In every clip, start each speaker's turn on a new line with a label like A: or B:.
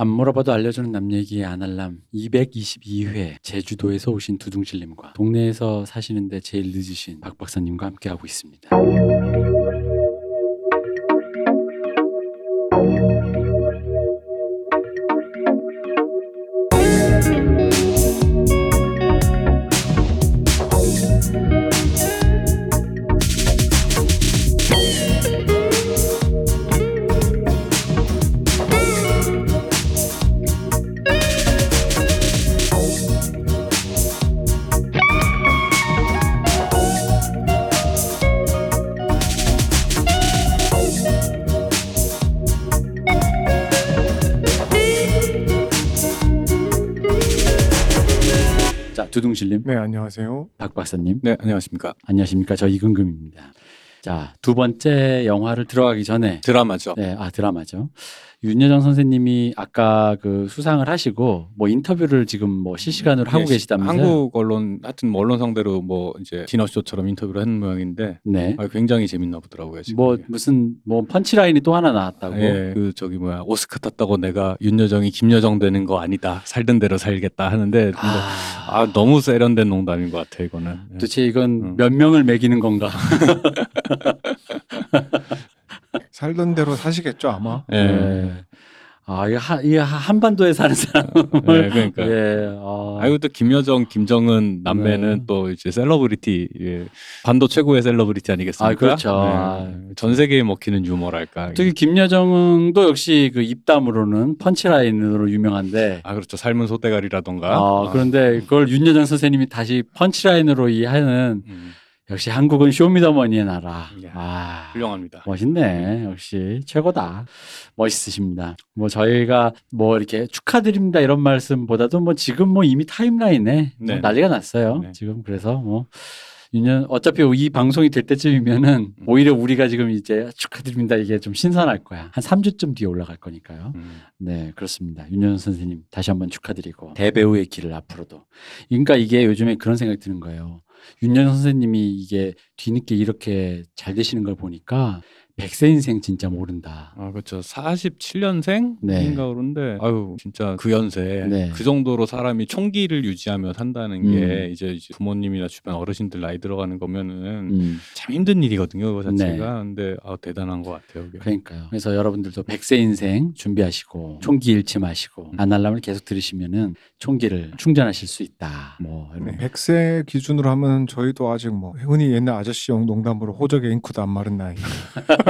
A: 안 물어봐도 알려주는 남 얘기 아날람 222회 제주도에서 오신 두둥실님과 동네에서 사시는데 제일 늦으신 박 박사님과 함께하고 있습니다.
B: 안녕하세요.
A: 박 박사님,
C: 네, 안녕하십니까.
A: 안녕하십니까? 저 이근금입니다. 자, 두 번째 영화를 들어가기 전에
C: 드라마죠.
A: 네, 아 드라마죠. 윤여정 선생님이 아까 그 수상을 하시고 뭐 인터뷰를 지금 뭐 실시간으로 하고
C: 예,
A: 계시다면서요?
C: 한국 언론 하여튼 뭐 언론 상대로 뭐 이제 디너쇼처럼 인터뷰를 하는 모양인데
A: 네.
C: 아, 굉장히 재밌나 보더라고요. 지금
A: 뭐. 무슨 뭐 펀치라인이 또 하나 나왔다고.
C: 예, 그 저기 뭐야 오스카 탔다고 내가 윤여정이 김여정 되는 거 아니다 살던 대로 살겠다 하는데
A: 아,
C: 아 너무 세련된 농담인 것 같아 이거는. 예.
A: 도대체 이건
C: 음.
A: 몇 명을 매기는 건가?
B: 살던 대로 사시겠죠, 아마.
C: 예.
A: 예. 아, 이게 한, 이게 한반도에 사는 사람을.
C: 예, 그러니까.
A: 예. 아,
C: 아이고 또 김여정, 김정은 남매는
A: 네.
C: 또 이제 셀러브리티 예. 반도 최고의 셀러브리티 아니겠습니까?
A: 아, 그렇죠.
C: 네.
A: 아,
C: 전 세계에 먹히는 유머랄까.
A: 저기 김여정도 역시 그 입담으로는 펀치라인으로 유명한데.
C: 아 그렇죠. 삶은 소대가리라던가.
A: 아, 그런데 그걸 윤여정 선생님이 다시 펀치라인으로 이 하는
C: 음,
A: 역시 한국은 쇼미더머니의 나라.
C: 야,
A: 아,
C: 훌륭합니다.
A: 멋있네. 역시 최고다. 멋있으십니다. 뭐 저희가 뭐 이렇게 축하드립니다 이런 말씀보다도 뭐 지금 뭐 이미 타임라인에 뭐
C: 네.
A: 난리가 났어요.
C: 네.
A: 지금 그래서 뭐 윤년 어차피 이 방송이 될 때쯤이면은
C: 음.
A: 오히려 우리가 지금 이제 축하드립니다 이게 좀 신선할 거야. 한 3주쯤 뒤에 올라갈 거니까요.
C: 음.
A: 네, 그렇습니다. 윤여정 선생님 다시 한번 축하드리고 대배우의 길을 앞으로도. 그러니까 이게 요즘에 그런 생각이 드는 거예요. 윤여정 선생님이 이게 뒤늦게 이렇게 잘 되시는 걸 보니까 백세 인생 진짜 모른다.
C: 아 그렇죠. 47년생인가
A: 네.
C: 그런데 아유 진짜 그 연세에
A: 네.
C: 그 정도로 사람이 총기를 유지하며 산다는
A: 음.
C: 게 이제, 이제 부모님이나 주변 어르신들 나이 들어가는 거면은
A: 음,
C: 참 힘든 일이거든요. 그 자체가. 근데 아 대단한 것 같아요. 그게.
A: 그러니까요. 그래서 여러분들도 백세 인생 준비하시고 총기 잃지 마시고
C: 음.
A: 아날람을 계속 들으시면은 총기를 충전하실 수 있다. 뭐 이런
B: 네, 100세 기준으로 하면 저희도 아직 뭐 흔히 옛날 아저씨용 농담으로 호적에 잉크도 안 마른 나이.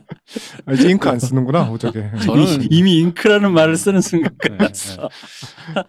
B: 아, 이제 잉크 안 쓰는구나, 호적에.
C: 저는
A: 이미 잉크라는 말을 쓰는 순간
C: 네,
A: 끝났어.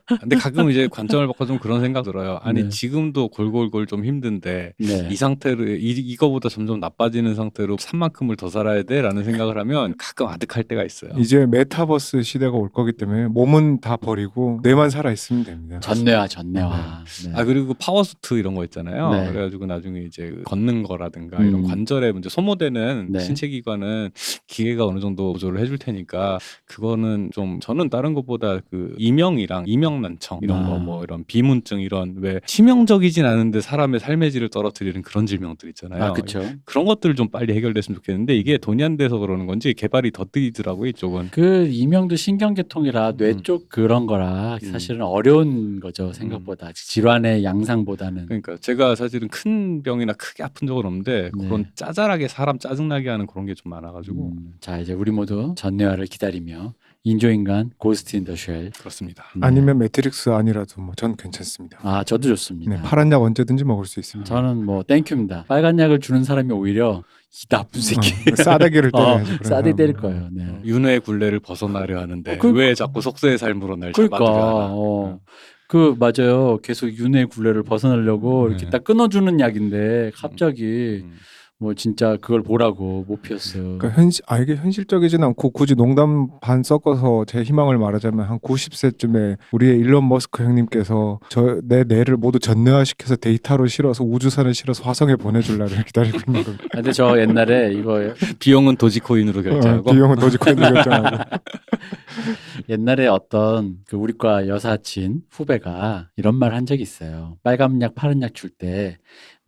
C: 네. 근데 가끔 이제 관점을 바꿔 좀 그런 생각 들어요. 아니
A: 네.
C: 지금도 골골골 좀 힘든데
A: 네.
C: 이 상태로 이, 이거보다 점점 나빠지는 상태로 산만큼을 더 살아야 돼라는 생각을 하면 가끔 아득할 때가 있어요.
B: 이제 메타버스 시대가 올 거기 때문에 몸은 다 버리고 뇌만 살아 있으면 됩니다.
A: 전뇌화 전뇌화. 네.
C: 아 그리고 power suit 이런 거 있잖아요.
A: 네.
C: 그래가지고 나중에 이제 걷는 거라든가
A: 음.
C: 이런 관절에 문제 소모되는
A: 네.
C: 신체 기관은 기계가 어느 정도 보조를 해줄 테니까 그거는 좀 저는 다른 것보다 그 이명이랑 이명난청 이런
A: 아.
C: 거뭐 이런 비문증 이런 왜 치명적이진 않은데 사람의 삶의 질을 떨어뜨리는 그런 질병들 있잖아요.
A: 아, 그렇죠.
C: 그런 것들 좀 빨리 해결됐으면 좋겠는데 이게 돈이 안 돼서 그러는 건지 개발이 더 뜨이더라고요 이쪽은.
A: 그 이명도 신경계통이라 뇌
C: 음.
A: 쪽 그런 거라
C: 음.
A: 사실은 어려운 거죠 생각보다 질환의 양상보다는
C: 그러니까 제가 사실은 큰 병이나 크게 아픈 적은 없는데
A: 네.
C: 그런 짜잘하게 사람 짜증나게 하는 그런 게 좀 많아가지고
A: 음, 자 이제 우리 모두 전뇌화를 기다리며 인조인간 Ghost in the Shell
C: 그렇습니다.
B: 아니면 매트릭스 아니라도 뭐 전 괜찮습니다.
A: 아 저도 좋습니다.
B: 네, 파란 약 언제든지 먹을 수 있습니다.
A: 저는 뭐 thank you입니다. 빨간 약을 주는 사람이 오히려 이 나쁜 새끼
B: 어, 싸대기를
A: 어,
B: 때려야지. 그런
A: 싸대 때릴. 거예요. 네.
C: 윤회의 굴레를 벗어나려 하는데
A: 어, 그-
C: 왜 자꾸 속세의 삶으로 날
A: 그러니까
C: 잡아들여야 하나.
A: 어. 그 맞아요. 계속 윤회 굴레를 벗어나려고 이렇게
C: 네.
A: 딱 끊어주는 약인데 갑자기
C: 음.
A: 뭐 진짜 그걸 보라고 못 피웠어요.
B: 그러니까 현실, 아 이게 현실적이진 않고 굳이 농담 반 섞어서 제 희망을 말하자면 한 90세쯤에 우리의 일론 머스크 형님께서 저 내 뇌를 모두 전뇌화시켜서 데이터로 실어서 우주선에 실어서 화성에 보내줄 날을 기다리고 있는 겁니다.
A: 아, 근데 저 옛날에 이거
C: 비용은 도지코인으로
B: 어,
C: 결제하고
B: 비용은 도지코인 결정하고
A: 옛날에 어떤 그 우리과 여사친 후배가 이런 말 한 적이 있어요. 빨간 약, 파란 약 줄 때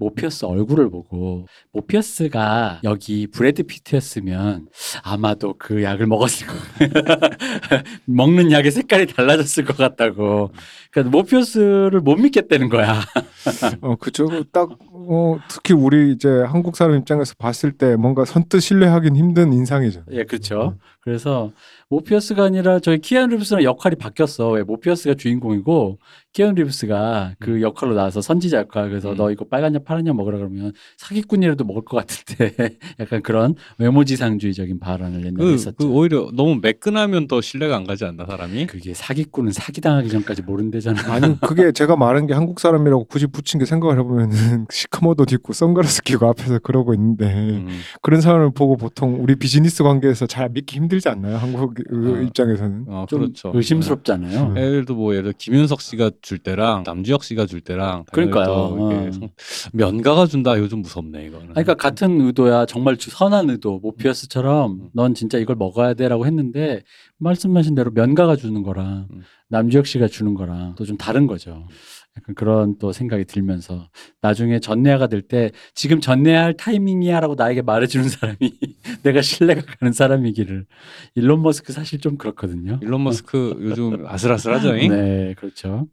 A: 모피어스 얼굴을 보고 모피어스가 여기 브래드 피트였으면 아마도 그 약을 먹었을 거 먹는 약의 색깔이 달라졌을 것 같다고. 그러니까 모피어스를 못 믿겠다는 거야.
B: 어 그죠. 딱 어, 특히 우리 이제 한국 사람 입장에서 봤을 때 뭔가 선뜻 신뢰하긴 힘든 인상이죠.
A: 예, 그렇죠. 그래서 모피어스가 아니라 저희 키아누 리브스랑 역할이 바뀌었어. 왜 모피어스가 주인공이고 키아누 리브스가 그 역할로 나와서 선지자 역할. 그래서
C: 음.
A: 너 이거 빨간 약 파란 약 먹으라 그러면 사기꾼이라도 먹을 것 같은데 약간 그런 외모지상주의적인 발언을 옛날에
C: 그,
A: 했었죠.
C: 그 오히려 너무 매끈하면 더 신뢰가 안 가지 않나 사람이?
A: 그게 사기꾼은 사기당하기 전까지 모른대잖아.
B: 아니 그게 제가 말한 게 한국 사람이라고 굳이 붙인 게 생각을 해보면은 시커먼 옷 입고 선글라스 끼고 앞에서 그러고 있는데
C: 음.
B: 그런 사람을 보고 보통 우리 비즈니스 관계에서 잘 믿기 힘들 지 않나요? 한국
C: 어.
B: 입장에서는
C: 어,
A: 좀
C: 그렇죠.
A: 의심스럽잖아요.
B: 네.
C: 예를 들어 뭐 예를 들어 김윤석 씨가 줄 때랑 남주혁 씨가 줄 때랑
A: 그러니까요. 어.
C: 성- 면가가 준다 이거 좀 무섭네 이거는.
A: 아니, 그러니까 같은 의도야 정말 주- 선한 의도 모피어스처럼
C: 음.
A: 넌 진짜 이걸 먹어야 돼라고 했는데 말씀하신 대로 면가가 주는 거랑
C: 음.
A: 남주혁 씨가 주는 거랑 또 좀 다른 거죠. 약간 그런 또 생각이 들면서 나중에 전내야가 될 때 지금 전내야 할 타이밍이야라고 나에게 말해주는 사람이 내가 신뢰가 가는 사람이기를 일론 머스크 사실 좀 그렇거든요.
C: 일론 머스크 요즘 아슬아슬하죠. 잉?
A: 네, 그렇죠.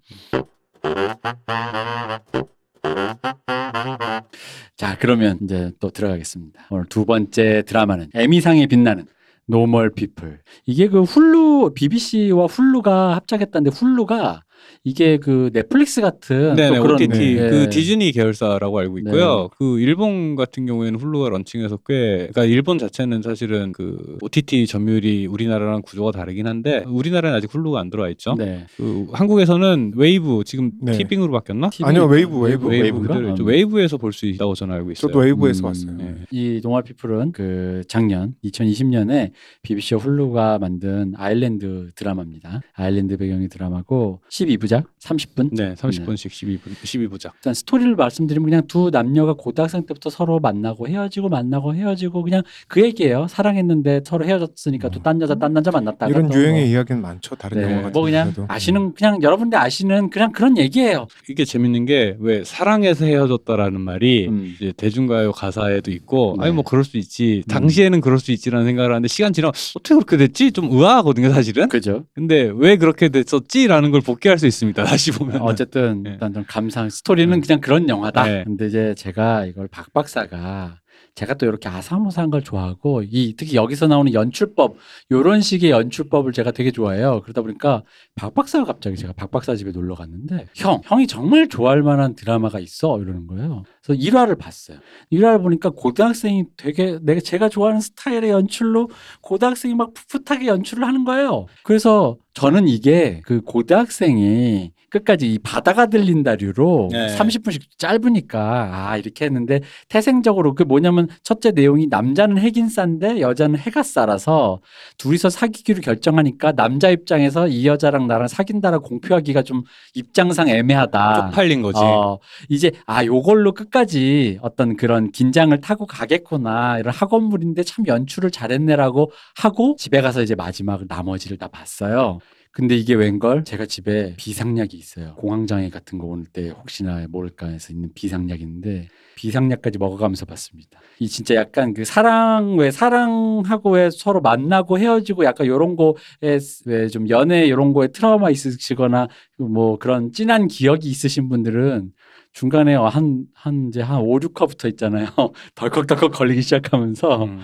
A: 자, 그러면 이제 또 들어가겠습니다. 오늘 두 번째 드라마는 에미상에 빛나는 Normal People. 이게 그 훌루 BBC와 훌루가 합작했다는데 훌루가 이게 그 넷플릭스 같은
C: 네네
A: 또 그런
C: OTT
A: 네.
C: 그 디즈니 계열사라고 알고 있고요.
A: 네.
C: 그 일본 같은 경우에는 훌루가 launching해서 꽤 그러니까 일본 자체는 사실은 그 OTT 점유율이 우리나라랑 구조가 다르긴 한데 우리나라는 아직 훌루가 안 들어와 있죠.
A: 네.
C: 그 한국에서는 웨이브 지금
B: 네.
C: 티빙으로 바뀌었나?
B: 아니요, 웨이브, 웨이브.
C: 웨이브? 그대로 있죠.
A: 음.
C: 웨이브에서 볼 수 있다고 저는 알고 있어요.
B: 저도 웨이브에서
A: 음,
B: 봤어요.
C: 네.
A: 이 동화 피플은 그 작년 2020년에 BBC와 훌루가 만든 아일랜드 드라마입니다. 아일랜드 배경의 드라마고 12 부작 30분.
C: 네, 30분씩 12분 12부작.
A: 일단 스토리를 말씀드리면 그냥 두 남녀가 고등학생 때부터 서로 만나고 헤어지고 만나고 헤어지고 그냥 그 얘기예요. 사랑했는데 서로 헤어졌으니까 또딴 여자 딴 남자 만났다가
B: 이런
A: 또
B: 유행의
A: 뭐,
B: 이야기는 많죠. 다른
A: 네,
B: 영화 같은
A: 뭐 그냥
B: 데도.
A: 아시는 그냥 여러분들 아시는 그냥 그런 얘기예요.
C: 이게 재밌는 게 왜 사랑해서 헤어졌다라는 말이
A: 음.
C: 이제 대중가요 가사에도 있고
A: 네.
C: 아니 뭐 그럴 수 있지
A: 음.
C: 당시에는 그럴 수 있지라는 생각을 하는데 시간 지나면 어떻게 그렇게 됐지 좀 의아하거든요 사실은
A: 그죠?
C: 근데 왜 그렇게 됐었지라는 걸 복귀할 수 있습니다 다시 보면
A: 어쨌든
C: 네.
A: 일단 좀 감상 스토리는
C: 네.
A: 그냥 그런 영화다.
C: 네.
A: 근데 이제 제가 이걸 박 박사가 제가 또 이렇게 아사모사한 걸 좋아하고 이 특히 여기서 나오는 연출법 요런 식의 연출법을 제가 되게 좋아해요. 그러다 보니까 박 박사가 갑자기 제가 박 박사 집에 놀러 갔는데 형 형이 정말 좋아할 만한 드라마가 있어 이러는 거예요. 그래서 1화를 봤어요. 1화를 보니까 고등학생이 되게 내가 제가 좋아하는 스타일의 연출로 고등학생이 막 풋풋하게 연출을 하는 거예요. 그래서 저는 이게 그 고등학생이 끝까지 이 바다가 들린다류로
C: 네.
A: 30분씩 짧으니까 아 이렇게 했는데 태생적으로 그 뭐냐면 첫째 내용이 남자는 핵인싸인데 여자는 해가 싸라서 둘이서 사귀기로 결정하니까 남자 입장에서 이 여자랑 나랑 사귄다라고 공표하기가 좀 입장상 애매하다.
C: 쪽팔린 거지
A: 어, 이제 아 요걸로 끝까지 어떤 그런 긴장을 타고 가겠구나 이런 학원물인데 참 연출을 잘했네라고 하고 집에 가서 이제 마지막 나머지를 다 봤어요. 근데 이게 웬걸 제가 집에 비상약이 있어요. 공황장애 같은 거올때 혹시나 모를까 해서 있는 비상약인데 비상약까지 먹어가면서 봤습니다. 이 진짜 약간 그 사랑 왜 사랑하고 왜 서로 만나고 헤어지고 약간 요런 거에 왜 좀 연애 요런 거에 트라우마 있으시거나 뭐 그런 진한 기억이 있으신 분들은 중간에 한, 한, 이제 한 5, 6화부터 있잖아요. 덜컥덜컥 걸리기 시작하면서
C: 음.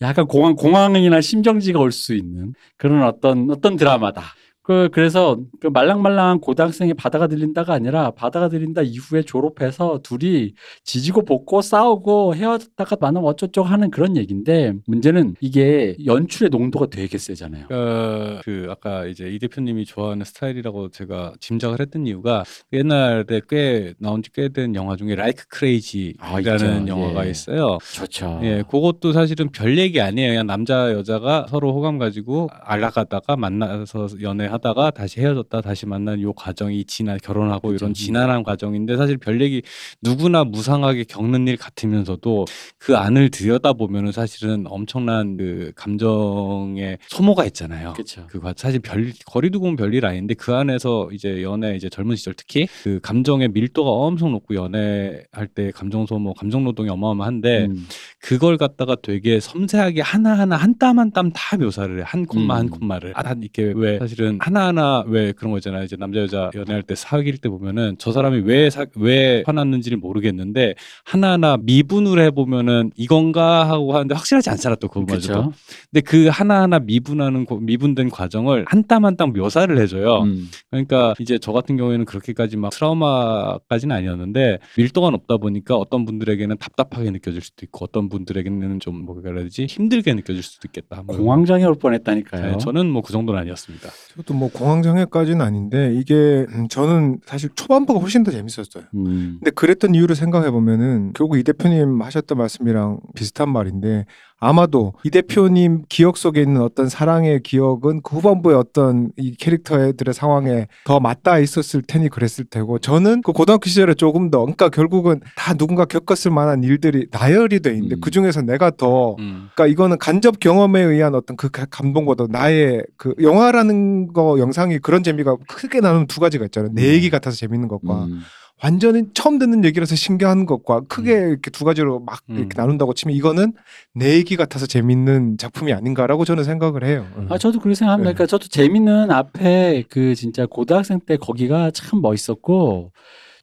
A: 약간 공황, 공황이나 심정지가 올 수 있는 그런 어떤, 어떤 드라마다. 그, 그래서 그 말랑말랑한 고등학생이 바다가 들린다가 아니라 바다가 들린다 이후에 졸업해서 둘이 지지고 볶고 싸우고 헤어졌다가 만나면 어쩌고저쩌고 하는 그런 얘기인데 문제는 이게 연출의 농도가 되게 세잖아요.
C: 그러니까 그 아까 이제 이 대표님이 좋아하는 스타일이라고 제가 짐작을 했던 이유가 옛날에 꽤 나온 지 꽤 된 영화 중에 라이크
A: 아,
C: 크레이지라는
A: 있죠.
C: 영화가
A: 예.
C: 있어요.
A: 좋죠.
C: 예, 그것도 사실은 별 얘기 아니에요. 그냥 남자 여자가 서로 호감 가지고 알락하다가 만나서 연애하다 하다가 다시 헤어졌다 다시 만난 요 과정이 지난 결혼하고
A: 그쵸.
C: 이런 지난한 과정인데 사실 별 얘기 누구나 무상하게 겪는 일 같으면서도 그 안을 들여다 보면은 사실은 엄청난 그 감정의 소모가 있잖아요.
A: 그렇죠.
C: 그 과- 사실 별 거리 두고 보면 별일 아닌데 그 안에서 이제 연애 이제 젊은 시절 특히 그 감정의 밀도가 엄청 높고 연애할 때 감정 소모, 감정 노동이 어마어마한데
A: 음.
C: 그걸 갖다가 되게 섬세하게 하나하나 한 땀 한 땀 다 묘사를 해. 한 콤마
A: 음.
C: 한 콤마를 아, 한 이렇게 왜 사실은 하나하나 왜 그런 거 있잖아요. 이제 남자 여자 연애할 때 사귈 때 보면은 저 사람이 왜왜 화났는지를 모르겠는데 하나하나 미분을 해 보면은 이건가 하고 하는데 확실하지 않잖아 또 그거마저도. 근데 그 하나하나 미분하는 고- 미분된 과정을 한 땀 한 땀 묘사를 해줘요.
A: 음.
C: 그러니까 이제 저 같은 경우에는 그렇게까지 막 트라우마까지는 아니었는데 밀도가 높다 보니까 어떤 분들에게는 답답하게 느껴질 수도 있고 어떤 분들에게는 좀 뭐라 해야 되지 힘들게 느껴질 수도 있겠다. 뭐.
A: 공황장애 올 뻔했다니까요.
C: 네, 저는 뭐 그 정도는 아니었습니다.
B: 저도 뭐 공황장애까지는 아닌데 이게 음, 저는 사실 초반부가 훨씬 더 재밌었어요.
A: 음.
B: 근데 그랬던 이유를 생각해 보면은 결국 이 대표님 하셨던 말씀이랑 비슷한 말인데 아마도 이 대표님 기억 속에 있는 어떤 사랑의 기억은 그 후반부의 어떤 이 캐릭터들의 상황에 더 맞닿아 있었을 테니 그랬을 테고 저는 그 고등학교 시절에 조금 더 그러니까 결국은 다 누군가 겪었을 만한 일들이 나열이 돼 있는데
A: 음.
B: 그 중에서 내가 더
C: 음.
B: 그러니까 이거는 간접 경험에 의한 어떤 그 가- 감동보다 나의 그 영화라는 거 영상이 그런 재미가 크게 나누는 두 가지가 있잖아요. 내
A: 음.
B: 얘기 같아서 재밌는 것과
A: 음.
B: 완전히 처음 듣는 얘기라서 신기한 것과 크게 이렇게 두 가지로 막
C: 음.
B: 이렇게 나눈다고 치면 이거는 내 얘기 같아서 재밌는 작품이 아닌가라고 저는 생각을 해요.
A: 아 저도 그렇게 생각합니다.
B: 네.
A: 그러니까 저도 재미는 앞에 그 진짜 고등학생 때 거기가 참 멋있었고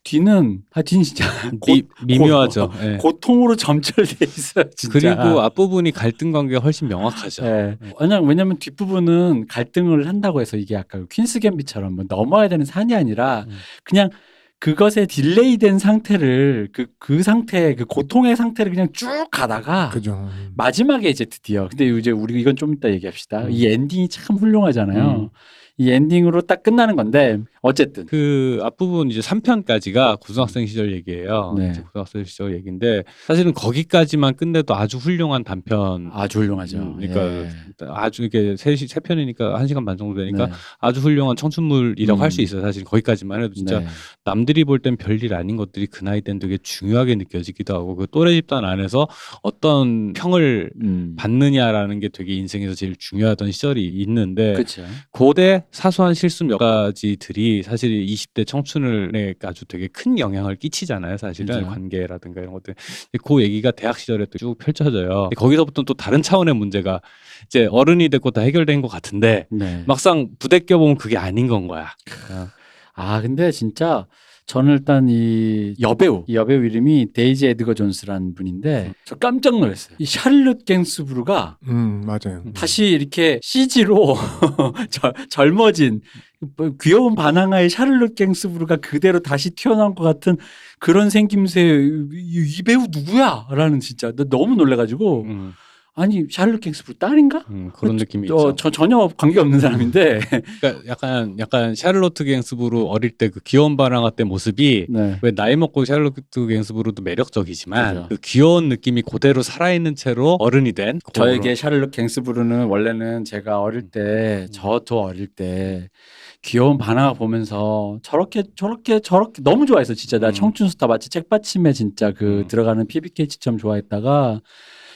A: 뒤는 아 뒤는 진짜
C: 미, 미묘하죠. 예.
A: 고통으로 점철돼 있어요. 진짜.
C: 그리고 앞부분이 갈등 관계가 훨씬 명확하죠.
A: 예. 왜냐면 왜냐면 뒷부분은 갈등을 한다고 해서 이게 아까 Queen's Gambit처럼 뭐 넘어야 되는 산이 아니라
C: 음.
A: 그냥 그것에 delay된 상태를 그 그 상태 그 고통의 상태를 그냥 쭉 가다가
B: 그죠.
A: 마지막에 이제 드디어 근데 이제 우리 이건 좀 이따 얘기합시다.
C: 음.
A: 이 엔딩이 참 훌륭하잖아요.
C: 음.
A: 이 엔딩으로 딱 끝나는 건데 어쨌든
C: 그 앞부분 이제 3편까지가 고등학생 시절 얘기예요.
A: 네.
C: 이제 고등학생 시절 얘기인데 사실은 거기까지만 끝내도 아주 훌륭한 단편.
A: 아주 훌륭하죠.
C: 음, 그러니까
A: 예.
C: 아주 이게 세, 세 편이니까 한 시간 반 정도 되니까
A: 네.
C: 아주 훌륭한 청춘물이라고
A: 음.
C: 할 수 있어요. 사실 거기까지만 해도 진짜
A: 네.
C: 남들이 볼 땐 별일 아닌 것들이 그 나이 땐 되게 중요하게 느껴지기도 하고 그 또래 집단 안에서 어떤 평을
A: 음.
C: 받느냐라는 게 되게 인생에서 제일 중요하던 시절이 있는데
A: 그렇죠.
C: 고대 사소한 실수 몇 가지들이 사실 20대 청춘에 아주 되게 큰 영향을 끼치잖아요. 사실은
A: 그죠.
C: 관계라든가 이런 것들. 그 얘기가 대학 시절에 또 쭉 펼쳐져요. 거기서부터 또 다른 차원의 문제가 이제 어른이 됐고 다 해결된 것 같은데
A: 네.
C: 막상 부대껴 보면 그게 아닌 건 거야.
A: 아 근데 진짜 저는 일단 이 여배우 이 여배우 이름이 데이지 에드거 존스라는 분인데 저 깜짝 놀랐어요. 이 샤를롯 갱스부르가
B: 음 맞아요.
A: 다시 이렇게 CG로 젊어진 뭐 귀여운 반항아의 샤를롯 갱스부르가 그대로 다시 튀어나온 것 같은 그런 생김새 이, 이 배우 누구야?라는 진짜 나 너무 놀래가지고
C: 음,
A: 아니 샤를롯 갱스부르 딸인가?
C: 음, 그런 느낌이
A: 어,
C: 있죠.
A: 저 전혀 관계 없는 사람인데
C: 그러니까 약간 약간 샤를로트 갱스부르 어릴 때 그 귀여운 반항아 때 모습이
A: 네.
C: 왜 나이 먹고 샤를로트 갱스부르도 매력적이지만.
A: 그
C: 귀여운 느낌이 그대로 살아있는 채로 어른이 된
A: 저에게 샤를롯 갱스부르는 원래는 제가 어릴
C: 음.
A: 때 저도 어릴 때 귀여운 반항아 보면서 저렇게 저렇게 저렇게 너무 좋아했어 진짜 나
C: 음.
A: 청춘 스타 마치 책받침에 진짜 그
C: 음.
A: 들어가는 피비 케이츠처럼 좋아했다가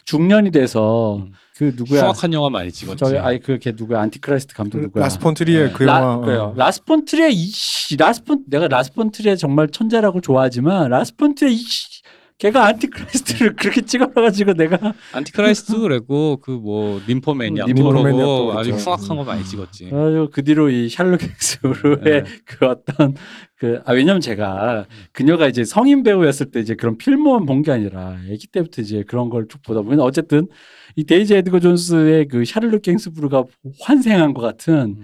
A: 중년이 돼서
C: 음.
A: 그 누구야
C: 흉악한 영화 많이 찍었지.
A: 저기 아이 그걔 누구야 안티크라이스트 감독 누구야
B: 라스 폰 트리에
C: 네.
B: 그
A: 라,
B: 영화.
A: 그래요.
B: 어.
A: 라스 폰 트리에 이씨 라스 폰 내가 라스 폰 트리에 정말 천재라고 좋아하지만 라스 폰 트리에 이씨 걔가 안티크라이스트를 그렇게 찍어놔가지고 내가
C: 안티크라이스트 그랬고
B: 그뭐또
C: 토로고 아주
B: 그랬죠.
C: 흉악한 거 많이 찍었지.
A: 아주 그 뒤로 이 샤를롯 갱스부르의
C: 네.
A: 그 어떤 그 아 왜냐면 제가 그녀가 이제 성인 배우였을 때 이제 그런 필모만 본 게 아니라 아기 때부터 이제 그런 걸 쭉 보다 보면 어쨌든 이 데이지 에드거 존스의 그 샤를롯 갱스부르가 환생한 것 같은
C: 음.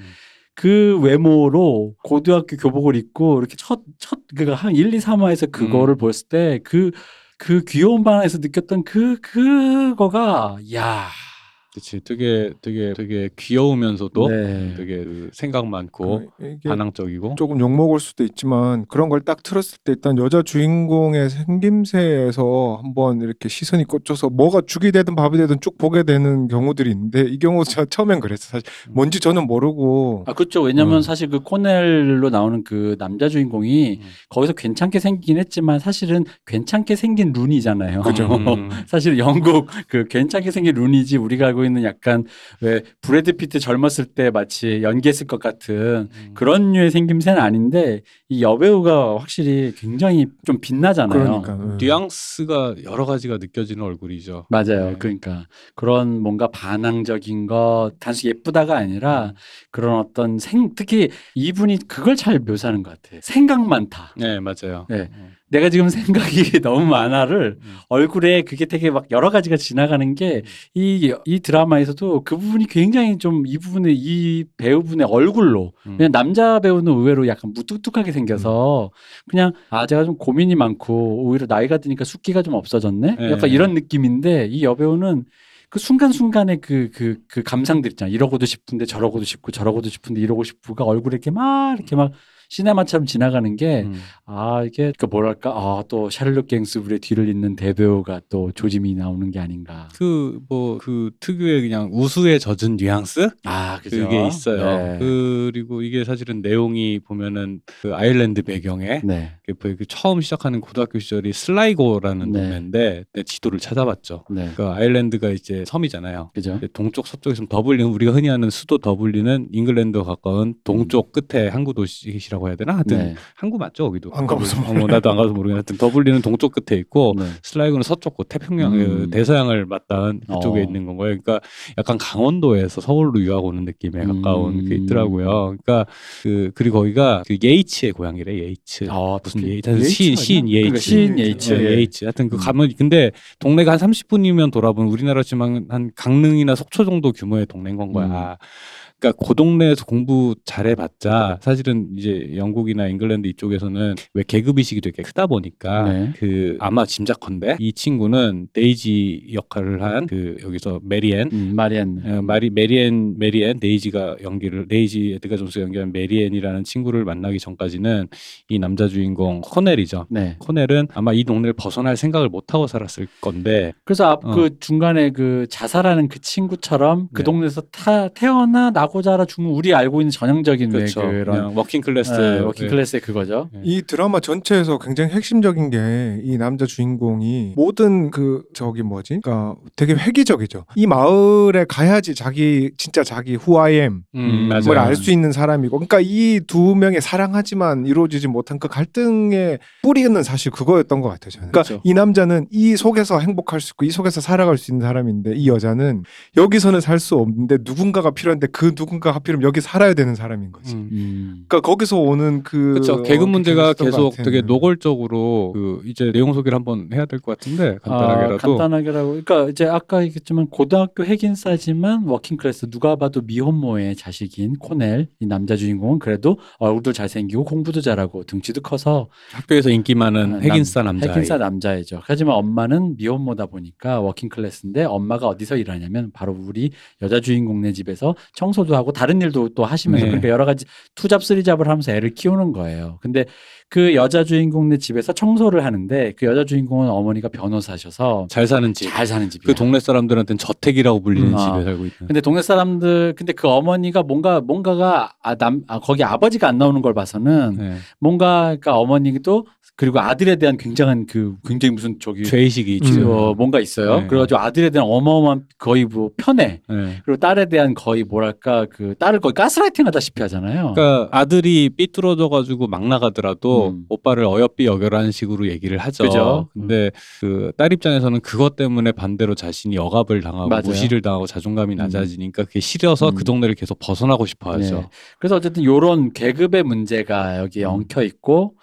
A: 그 외모로 고등학교 교복을 입고 이렇게 첫, 첫, 그가 한 1, 2, 3화에서 그거를
C: 음.
A: 봤을 때 그, 그 귀여운 반에서 느꼈던 그, 그거가, 야
C: 그치 되게 되게 되게 귀여우면서도
A: 네.
C: 되게 그 생각 많고
B: 그 이게
C: 반항적이고
B: 조금 욕먹을 수도 있지만 그런 걸 딱 틀었을 때 일단 여자 주인공의 생김새에서 한번 이렇게 시선이 꽂혀서 뭐가 죽이 되든 밥이 되든 쭉 보게 되는 경우들이 있는데 이 경우 저 처음엔 그랬어 사실 뭔지 저는 모르고
A: 아 그렇죠. 왜냐면
B: 음.
A: 사실 그 코넬로 나오는 그 남자 주인공이
C: 음.
A: 거기서 괜찮게 생기긴 했지만 사실은 괜찮게 생긴 룬이잖아요.
B: 그죠.
C: 음.
A: 사실 영국 그 괜찮게 생긴 룬이지 우리가 알고 있는 약간 왜 브래드 피트 젊었을 때 마치 연기했을 것 같은
C: 음.
A: 그런 류의 생김새는 아닌데 이 여배우가 확실히 굉장히 좀 빛나잖아요.
B: 그러니까 음.
C: 뉘앙스가 여러 가지가 느껴지는 얼굴이죠.
A: 맞아요.
C: 네.
A: 그러니까 그런 뭔가 반항적인 거 단순히 예쁘다가 아니라 그런 어떤 생 특히 이분이 그걸 잘 묘사하는 것 같아. 생각 많다.
C: 네 맞아요.
A: 네.
C: 음.
A: 내가 지금 생각이 너무 많아를
C: 음.
A: 얼굴에 그게 되게 막 여러 가지가 지나가는 게이이 드라마에서도 그 부분이 굉장히 좀 이 부분에 이 배우분의 얼굴로
C: 음.
A: 그냥 남자 배우는 의외로 약간 무뚝뚝하게 생겨서 그냥 아 제가 좀 고민이 많고 오히려 나이가 드니까 숫기가 좀 없어졌네
C: 네.
A: 약간 이런 느낌인데 이 여배우는 그 순간순간의 그, 그, 그 감상들 있잖아. 이러고도 싶은데 저러고도 싶고 저러고도 싶은데 이러고 싶고가 얼굴에 이렇게 막 이렇게 막 시네마처럼 지나가는 게
C: 음.
A: 아 이게 그 뭐랄까 아또 샤를롯 갱스부르의 뒤를 잇는 대배우가 또 조짐이 나오는 게 아닌가.
C: 그 뭐 그 특유의 그냥 우수에 젖은 뉘앙스
A: 아 그죠.
C: 그게 있어요.
A: 네.
C: 그리고 이게 사실은 내용이 보면은 그 아일랜드 배경에
A: 네.
C: 그그 처음 시작하는 고등학교 시절이 슬라이고라는
A: 네.
C: 동네인데 내 지도를 찾아봤죠.
A: 네.
C: 그 아일랜드가 이제 섬이잖아요.
A: 그죠.
C: 동쪽 서쪽에서는 더블린 우리가 흔히 아는 수도 더블린은 잉글랜드와 가까운 동쪽 끝에 항구 도시라 고 해야 되나? 하여튼
A: 네.
C: 항구 맞죠 거기도.
B: 안 가봐서
C: 어, 뭐 나도 안 가서 모르겠는데 하여튼 더블린은 동쪽 끝에 있고
A: 네.
C: 슬라이고는 서쪽 끝 태평양
A: 음.
C: 그 대서양을 맞닿은 그쪽에
A: 어.
C: 있는 건 거예요. 그러니까 약간 강원도에서 서울로 유학 오는 느낌에
A: 음.
C: 가까운 게 있더라고요. 그러니까 그 그리고 거기가 그 예이츠의 고향이래 예이츠.
A: 아,
C: 무슨
A: 그-
C: 예이츠
B: 예이츠
C: 시인 시인? 예이츠.
A: 그러니까 시인 예이츠.
C: 어, 예이츠. 하여튼 그 가면 근데 동네가 한 30분이면 돌아보면 우리나라 지만 한 강릉이나 속초 정도 규모의 동네인 건 거야. 그러니까 그 동네에서 공부 잘해봤자 사실은 이제 영국이나 잉글랜드 이쪽에서는 왜 계급 의식이 되게 크다 보니까
A: 네.
C: 그 아마 짐작컨대 이 친구는 데이지 역할을 한 그 여기서 메리앤
A: 음, 마리안.
C: 어, 마리 메리앤 메리앤 데이지가 연기를 데이지 에드가 존스 연기한 메리앤이라는 친구를 만나기 전까지는 이 남자 주인공 코넬이죠.
A: 네.
C: 코넬은 아마 이 동네를 벗어날 생각을 못 하고 살았을 건데
A: 그래서 앞
C: 어.
A: 그 중간에 그 자살하는 그 친구처럼 그
C: 네.
A: 동네에서 타, 태어나 나고 자라 죽는 우리 알고 있는 전형적인 왜
C: 그렇죠.
A: 그런
C: working class
A: 네, working
C: 예.
A: class의 그거죠.
B: 이 드라마 전체에서 굉장히 핵심적인 게 이 남자 주인공이 모든 그 저기 뭐지? 그러니까 되게 획기적이죠. 이 마을에 가야지 자기 진짜 자기 who I am
C: 음, 맞아요.
B: 뭘알수 있는 사람이고 그러니까 이 두 명의 사랑하지만 이루어지지 못한 그 갈등의 뿌리는 사실 그거였던 것 같아요 저는. 그러니까
C: 그렇죠.
B: 이 남자는 이 속에서 행복할 수 있고 이 속에서 살아갈 수 있는 사람인데 이 여자는 여기서는 살 수 없는데 누군가가 필요한데 그 누군가가 하필이면 여기 살아야 되는 사람인 거지.
C: 음.
A: 음.
B: 그러니까 거기서 오는 그
C: 그렇죠. 계급 문제가 계속. 되게 노골적으로 그 이제 내용 소개를 한번 해야 될 것 같은데 간단하게라도
A: 아, 간단하게라고. 그러니까 이제 아까 얘기했지만 고등학교 핵인싸지만 working class 누가 봐도 미혼모의 자식인 코넬 이 남자 주인공은 그래도 얼굴도 잘생기고 공부도 잘하고 등치도 커서
C: 학교에서 인기 많은
A: 아,
C: 핵인싸
A: 남-
C: 남자.
A: 핵인싸 남자애죠. 하지만 엄마는 미혼모다 보니까 working class인데 엄마가 어디서 일하냐면 바로 우리 여자 주인공네 집에서 청소 도 하고 다른 일도 또 하시면서
C: 네.
A: 그러니까 여러 가지 투잡 쓰리잡을 하면서 애를 키우는 거예요. 근데 그 여자 주인공네 집에서 청소를 하는데 그 여자 주인공은 어머니가 변호사셔서
C: 잘 사는 집.
A: 잘 사는 집이야.
C: 그 동네 사람들한테는 저택이라고 불리는
A: 음.
C: 집에
A: 아.
C: 살고 있는.
A: 근데 동네 사람들 근데 그 어머니가 뭔가 뭔가가 아, 남 아, 거기 아버지가 안 나오는 걸 봐서는
C: 네.
A: 뭔가 그러니까 어머니도 그리고 아들에 대한 굉장한 그 굉장히 무슨 저기
C: 죄의식이
B: 음.
C: 있죠.
A: 어, 뭔가 있어요.
C: 네.
A: 그래가지고 아들에 대한 어마어마한 거의 뭐 편애
C: 네.
A: 그리고 딸에 대한 거의 뭐랄까 그 딸을 거의 가스라이팅 하다시피 하잖아요.
C: 그러니까 아들이 삐뚤어져 가지고 막 나가더라도
A: 음.
C: 오빠를 어여삐 여겨라는 식으로 얘기를 하죠.
A: 그죠?
C: 근데 그 딸 입장에서는 그것 때문에 반대로 자신이 억압을 당하고
A: 맞아요.
C: 무시를 당하고 자존감이
A: 음.
C: 낮아지니까 그게 싫어서
A: 음.
C: 그 동네를 계속 벗어나고 싶어 하죠.
A: 네. 그래서 어쨌든 요런 계급의 문제가 여기에
C: 음.
A: 엉켜 있고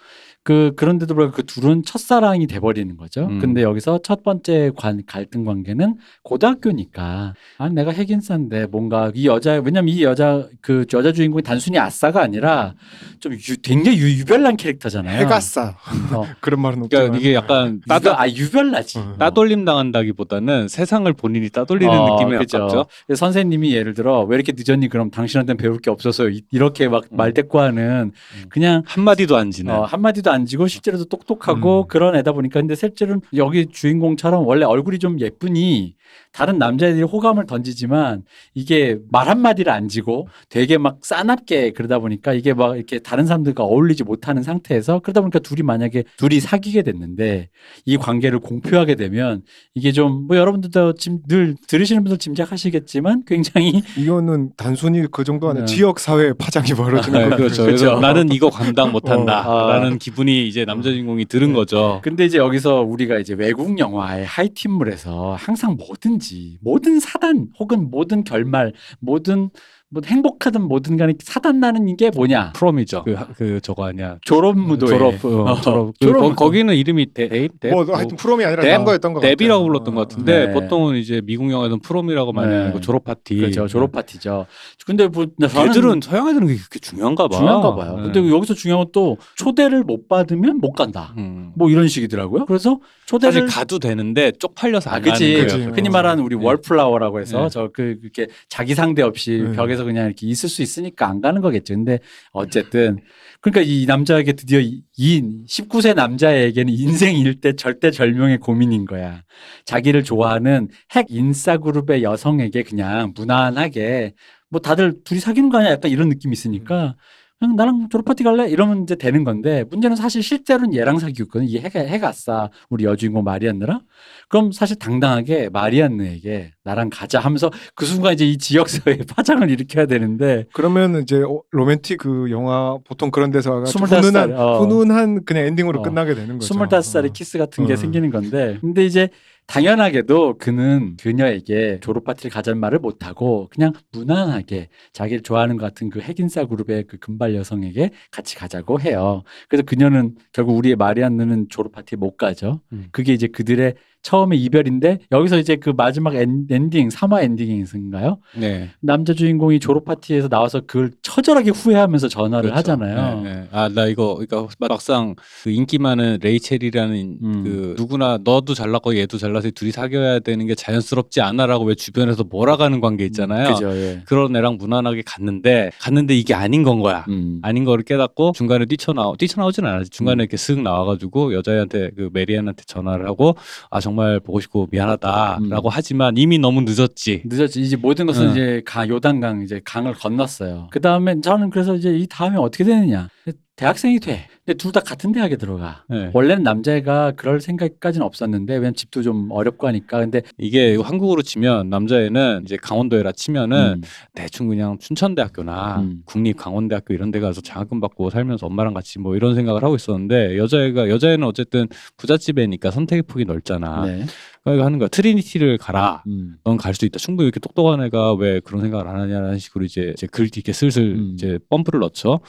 A: 그 그런데도 불구하고 그 둘은 첫사랑이 돼버리는 거죠.
C: 음.
A: 근데 여기서 첫 번째 관, 갈등 관계는 고등학교니까 아 내가 핵인싸인데 뭔가 이 여자 왜냐면 이 여자 그 여자 주인공이 단순히 아싸가 아니라 좀 유, 굉장히 유, 별난 캐릭터잖아요.
B: 해가 싸.
A: 어,
B: 그런 말은 없지만.
C: 그러니까 이게 약간
A: 따돌 아 유별나지.
B: 어.
C: 따돌림 당한다기보다는 세상을 본인이 따돌리는
A: 어,
C: 느낌이
A: 그죠. 그래서 선생님이 예를 들어 왜 이렇게 늦었니? 그럼 당신한테는 배울 게 없어서 이- 이렇게 막
C: 음.
A: 말대꾸하는
C: 음.
A: 그냥
C: 한 마디도 안 지는.
A: 어, 한마디도 안 지고 실제로도 똑똑하고
B: 음.
A: 그런 애다 보니까 근데 실제로는 여기 주인공처럼 원래 얼굴이 좀 예쁘니 다른 남자애들이 호감을 던지지만 이게 말 한마디를 안 지고 되게 막 싸납게 그러다 보니까 이게 막 이렇게 다른 사람들과 어울리지 못하는 상태에서 그러다 보니까 둘이 만약에 둘이 사귀게 됐는데 이 관계를 공표하게 되면 이게 좀 뭐 여러분들도 지금 늘 들으시는 분들 짐작하시겠지만 굉장히
B: 이거는 단순히 그 정도 아니라
A: 네.
B: 지역 사회의 파장이 벌어지는
C: 네,
B: 거죠.
C: 그렇죠.
A: 그렇죠.
C: 그래서 나는 이거 감당
A: 어,
C: 못한다라는 기분 이 이제 남자 주인공이 들은 거죠.
A: 근데 이제 여기서 우리가 이제 외국 영화의 하이틴물에서 항상 뭐든지 모든 사단 혹은 모든 결말 모든 뭐 행복하든 뭐든 간에 사단 나는 이게 뭐냐
C: prom이죠. 그, 그 저거 아니야.
A: 졸업 무도회
C: 졸업, 어,
A: 어,
C: 졸업. 그
A: 졸업
C: 거,
A: 무도.
C: 거기는 이름이 데, 데, 데,
B: 뭐 하여튼 prom이 아니라
C: Deb-
B: 딴 거였던 것 같아요.
C: Deb이라고 불렀던 것 같은데
A: 네.
C: 보통은 이제 미국 영화에서는 prom이라고 많이
A: 네.
C: 하는 거 졸업 파티.
A: 그렇죠 졸업 파티죠 근데 뭐
C: 애들은 서양 애들은 그게 그렇게 중요한가 봐.
A: 중요한가 봐요
C: 네.
A: 근데 여기서 중요한 건 또 초대를 못 받으면 못 간다
C: 음.
A: 뭐 이런 식이더라고요 그래서 초대를
C: 사실 가도 되는데 쪽팔려서 안
A: 아, 그치.
C: 가는. 거예요.
A: 흔히 말하는 우리
C: 네.
A: wallflower라고 해서
C: 네.
A: 저그 그렇게 자기 상대 없이
B: 네.
A: 벽에서 그냥 이렇게 있을 수 있으니까 안 가는 거겠죠. 근데 어쨌든 그러니까 이 남자에게 드디어 이, 이 19세 남자에게는 인생 일대 절대 절명의 고민인 거야. 자기를 좋아하는 핵 인싸 그룹의 여성에게 그냥 무난하게 뭐 다들 둘이 사귀는 거 아니야? 약간 이런 느낌이 있으니까 그냥 나랑 졸업 파티 갈래? 이러면 이제 되는 건데 문제는 사실 실제로는 얘랑 사귀고 있거든. 이 해가 해가 싸 우리 여주인공 마리안느랑 그럼 사실 당당하게 마리안느에게 나랑 가자 하면서 그 순간 이제 이 지역사회에 파장을 일으켜야 되는데
B: 그러면 이제 어, 로맨틱 그 영화 보통 그런 데서 와가지고
A: 25 살,
B: 훈훈한
A: 어.
B: 훈훈한 그냥 엔딩으로
A: 어.
B: 끝나게 되는 거죠.
A: 스물다섯 살에
B: 어.
A: 키스 같은 게
B: 어.
A: 생기는 건데 근데 이제 당연하게도 그는 그녀에게 졸업 파티를 가자는 말을 못 하고 그냥 무난하게 자기를 좋아하는 것 같은 그 핵인싸 그룹의 그 금발 여성에게 같이 가자고 해요. 그래서 그녀는 결국 우리의 마리안느는 졸업 파티에 못 가죠.
C: 음.
A: 그게 이제 그들의 처음의 이별인데 여기서 이제 그 마지막 엔, 엔딩 3화 엔딩인가요?
C: 네.
A: 남자 주인공이 졸업 파티에서 나와서 그걸 처절하게 후회하면서 전화를
C: 그렇죠.
A: 하잖아요.
C: 네, 네. 아, 나 이거, 그러니까 막상 그 인기 많은 레이첼이라는
A: 음.
C: 그 누구나 너도 잘났고 얘도 잘나서 둘이 사귀어야 되는 게 자연스럽지 않아라고 왜 주변에서 몰아가는 관계 있잖아요.
A: 그죠, 예.
C: 그런 애랑 무난하게 갔는데 갔는데 이게 아닌 건 거야.
A: 음.
C: 아닌 거를 깨닫고 중간에 뛰쳐나오 뛰쳐나오진 않았지 중간에 이렇게 슥 나와가지고 여자애한테 그 메리안한테 전화를 하고 아정 말 보고 싶고 미안하다라고
A: 음.
C: 하지만 이미 너무 늦었지.
A: 늦었지. 이제 모든 것은
C: 응.
A: 이제 가 요단강 이제 강을 건넜어요. 그 다음에 저는 그래서 이제 이 다음에 어떻게 되느냐. 대학생이 돼. 근데 둘 다 같은 대학에 들어가.
C: 네.
A: 원래는 남자애가 그럴 생각까지는 없었는데 왜냐면 집도 좀 어렵고 하니까 근데
C: 이게 한국으로 치면 남자애는 이제 강원도에라 치면은
A: 음,
C: 대충 그냥 춘천대학교나
A: 음.
C: 국립강원대학교 이런 데 가서 장학금 받고 살면서 엄마랑 같이 뭐 이런 생각을 하고 있었는데 여자애가 여자애는 어쨌든 부잣집애니까 선택의 폭이 넓잖아.
A: 네.
C: 그러니까 하는 거야. 트리니티를 가라.
A: 음.
C: 넌갈 수 있다. 충분히 이렇게 똑똑한 애가 왜 그런 생각을 안 하냐는 식으로 이제, 이제 글 이렇게 슬슬
A: 음.
C: 이제 펌프를 넣죠.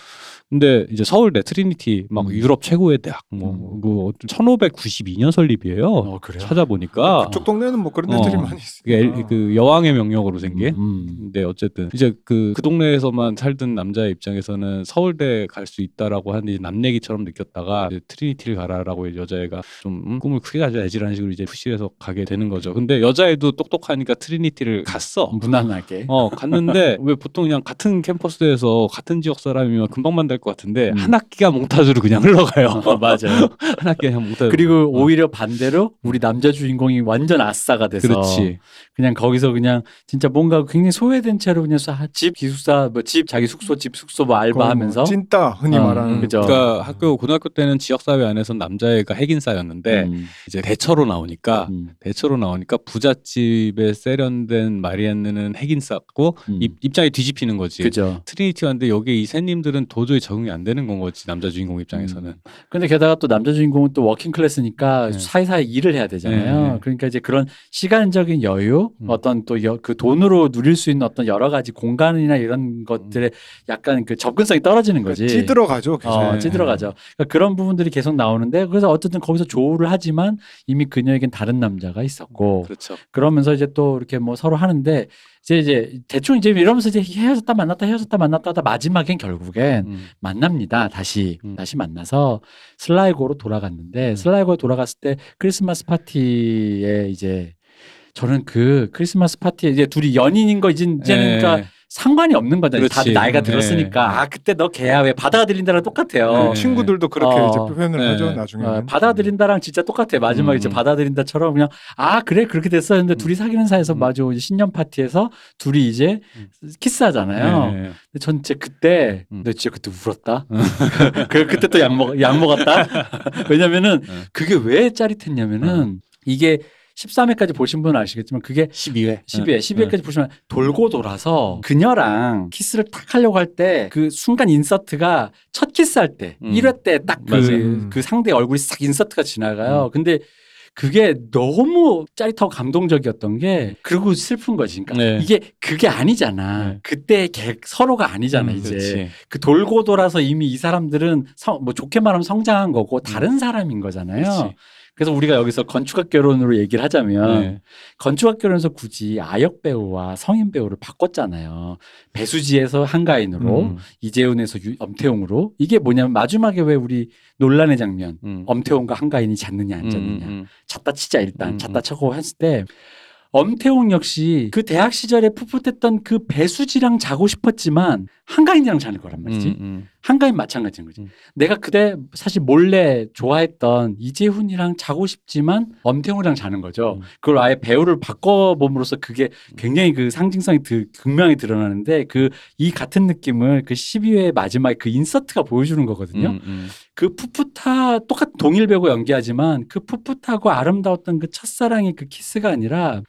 C: 근데 이제 서울대 트리니티 막
A: 음.
C: 유럽 최고의 대학 뭐, 뭐 1592년 설립이에요.
A: 어?
C: 찾아보니까
B: 그쪽 동네는 뭐 그런 데들이
C: 어.
B: 많이 있어요.
C: 엘- 그 여왕의 명령으로 생긴.
A: 음.
C: 근데 어쨌든 이제 그, 그 동네에서만 살던 남자의 입장에서는 서울대 갈 수 있다라고 하는 이제 남 얘기처럼 느꼈다가 트리니티를 가라라고 여자애가 좀 음, 꿈을 크게 가져야지라는 식으로 이제 push해서 가게 되는 거죠. 근데 여자애도 똑똑하니까 트리니티를 갔어.
A: 무난하게.
C: 어 갔는데 왜 보통 그냥 같은 캠퍼스에서 같은 지역 사람이면 금방 만날 것 같은데
A: 음.
C: 한 학기가 몽타주로 그냥 흘러가요.
A: 어, 맞아요.
C: 한 학기가 그냥 몽타주.
A: 그리고 오히려 반대로 우리 남자 주인공이 완전 아싸가 돼서
C: 그렇지.
A: 그냥 거기서 그냥 진짜 뭔가 굉장히 소외된 채로 그냥 쏴- 집 기숙사 뭐 집 자기 숙소 집 숙소 뭐
B: 거의 뭐
A: 알바하면서
B: 찐따 흔히
A: 어,
B: 말하는
A: 그죠.
C: 그러니까 학교 고등학교 때는 지역 사회 안에서 남자애가 핵인싸였는데
A: 음,
C: 이제 대처로 나오니까
A: 음,
C: 대처로 나오니까 부잣집에 세련된 마리안느는 핵인싸고
A: 음.
C: 입, 입장이 뒤집히는 거지.
A: 그죠.
C: 트리니티 왔는데 여기 이 샌님들은 도저히 적응이 안 되는 건 거지 남자 주인공 입장에서는.
A: 근데 게다가 또 남자 주인공은 또 working class니까
C: 네.
A: 사이사이 일을 해야 되잖아요.
C: 네, 네.
A: 그러니까 이제 그런 시간적인 여유,
C: 음.
A: 어떤 또 그 돈으로 누릴 수 있는 어떤 여러 가지 공간이나 이런 것들에 약간 그 접근성이 떨어지는 거지.
B: 찌들어가죠.
A: 어,
C: 네.
A: 찌들어가죠. 그러니까 그런 부분들이 계속 나오는데 그래서 어쨌든 거기서 조우를 하지만 이미 그녀에겐 다른 남자 남자가 있었고
C: 그렇죠.
A: 그러면서 이제 또 이렇게 뭐 서로 하는데 이제 이제 대충 이제 이러면서 이제 헤어졌다 만났다 헤어졌다 만났다 하다 마지막엔 결국엔
C: 음.
A: 만납니다. 다시
C: 음.
A: 다시 만나서 슬라이고로 돌아갔는데
C: 음.
A: 슬라이고에 돌아갔을 때 크리스마스 파티에 이제 저는 그 크리스마스 파티에 이제 둘이 연인인 거 이제 이제는
C: 예.
A: 그러니까 상관이 없는 거잖아요.
C: 그렇지.
A: 다들 나이가
C: 네.
A: 들었으니까 아 그때 너 걔야 왜 들린다랑 똑같아요.
C: 네.
B: 친구들도 그렇게
A: 어.
B: 이제 표현을
C: 네.
B: 하죠
C: 어,
A: 어. 받아들인다랑 진짜 똑같아. 마지막에
C: 음,
A: 이제
C: 음.
A: 받아들인다처럼 그냥 아 그래 그렇게 됐었는데
C: 음.
A: 둘이 사귀는 사이에서
C: 음.
A: 마주 이제 신년 파티에서 둘이 이제
C: 음.
A: 키스하잖아요.
C: 네.
A: 근데 전 진짜 그때
C: 음.
A: 너 진짜 그때 울었다. 그 그때 또 약 먹 약 먹었다. 왜냐면은
C: 네.
A: 그게 왜 짜릿했냐면은 이게 13회까지 보신 분은 아시겠지만 그게
C: 12회.
A: 12회, 12회까지 보시면 돌고 돌아서 그녀랑 키스를 탁 하려고 할 때 그 순간 인서트가 첫 키스할 때
C: 음.
A: 1회 때 딱 그. 그 상대 얼굴이 싹 인서트가 지나가요.
C: 음.
A: 근데 그게 너무 짜릿하고 감동적이었던 게 그리고 슬픈 거지. 그러니까
C: 네.
A: 이게 그게 아니잖아.
C: 네.
A: 그때 걔 서로가 아니잖아
C: 음,
A: 이제.
C: 그렇지.
A: 그 돌고 돌아서 이미 이 사람들은 성, 뭐 좋게 말하면 성장한 거고 다른 사람인 거잖아요.
C: 음. 그렇지.
A: 그래서 우리가 여기서 건축학 결혼으로 얘기를 하자면
C: 네.
A: 건축학 결혼에서 굳이 아역 배우와 성인 배우를 바꿨잖아요. 배수지에서 한가인으로
C: 음.
A: 이재훈에서 유- 엄태웅으로 이게 뭐냐면 마지막에 왜 우리 논란의 장면
C: 음.
A: 엄태웅과 한가인이 잤느냐 안 잤느냐
C: 음, 음.
A: 잤다 치자 일단
C: 음,
A: 잤다 쳐고 했을 때 엄태웅 역시 그 대학 시절에 풋풋했던 그 배수지랑 자고 싶었지만 한가인이랑 자는 거란 말이지.
C: 음, 음.
A: 한가인 마찬가지인 거지.
C: 음.
A: 내가 그때 사실 몰래 좋아했던 이재훈이랑 자고 싶지만 엄태웅이랑 자는 거죠.
C: 음.
A: 그걸 아예 배우를 바꿔봄으로써 그게 굉장히 그 상징성이 드- 극명히 드러나는데 그 이 같은 느낌을 그 12회 마지막에 그 인서트가 보여주는 거거든요.
C: 음, 음.
A: 그 풋풋하 똑같은 동일 배우가 연기하지만 그 풋풋하고 아름다웠던 그 첫사랑의 그 키스가 아니라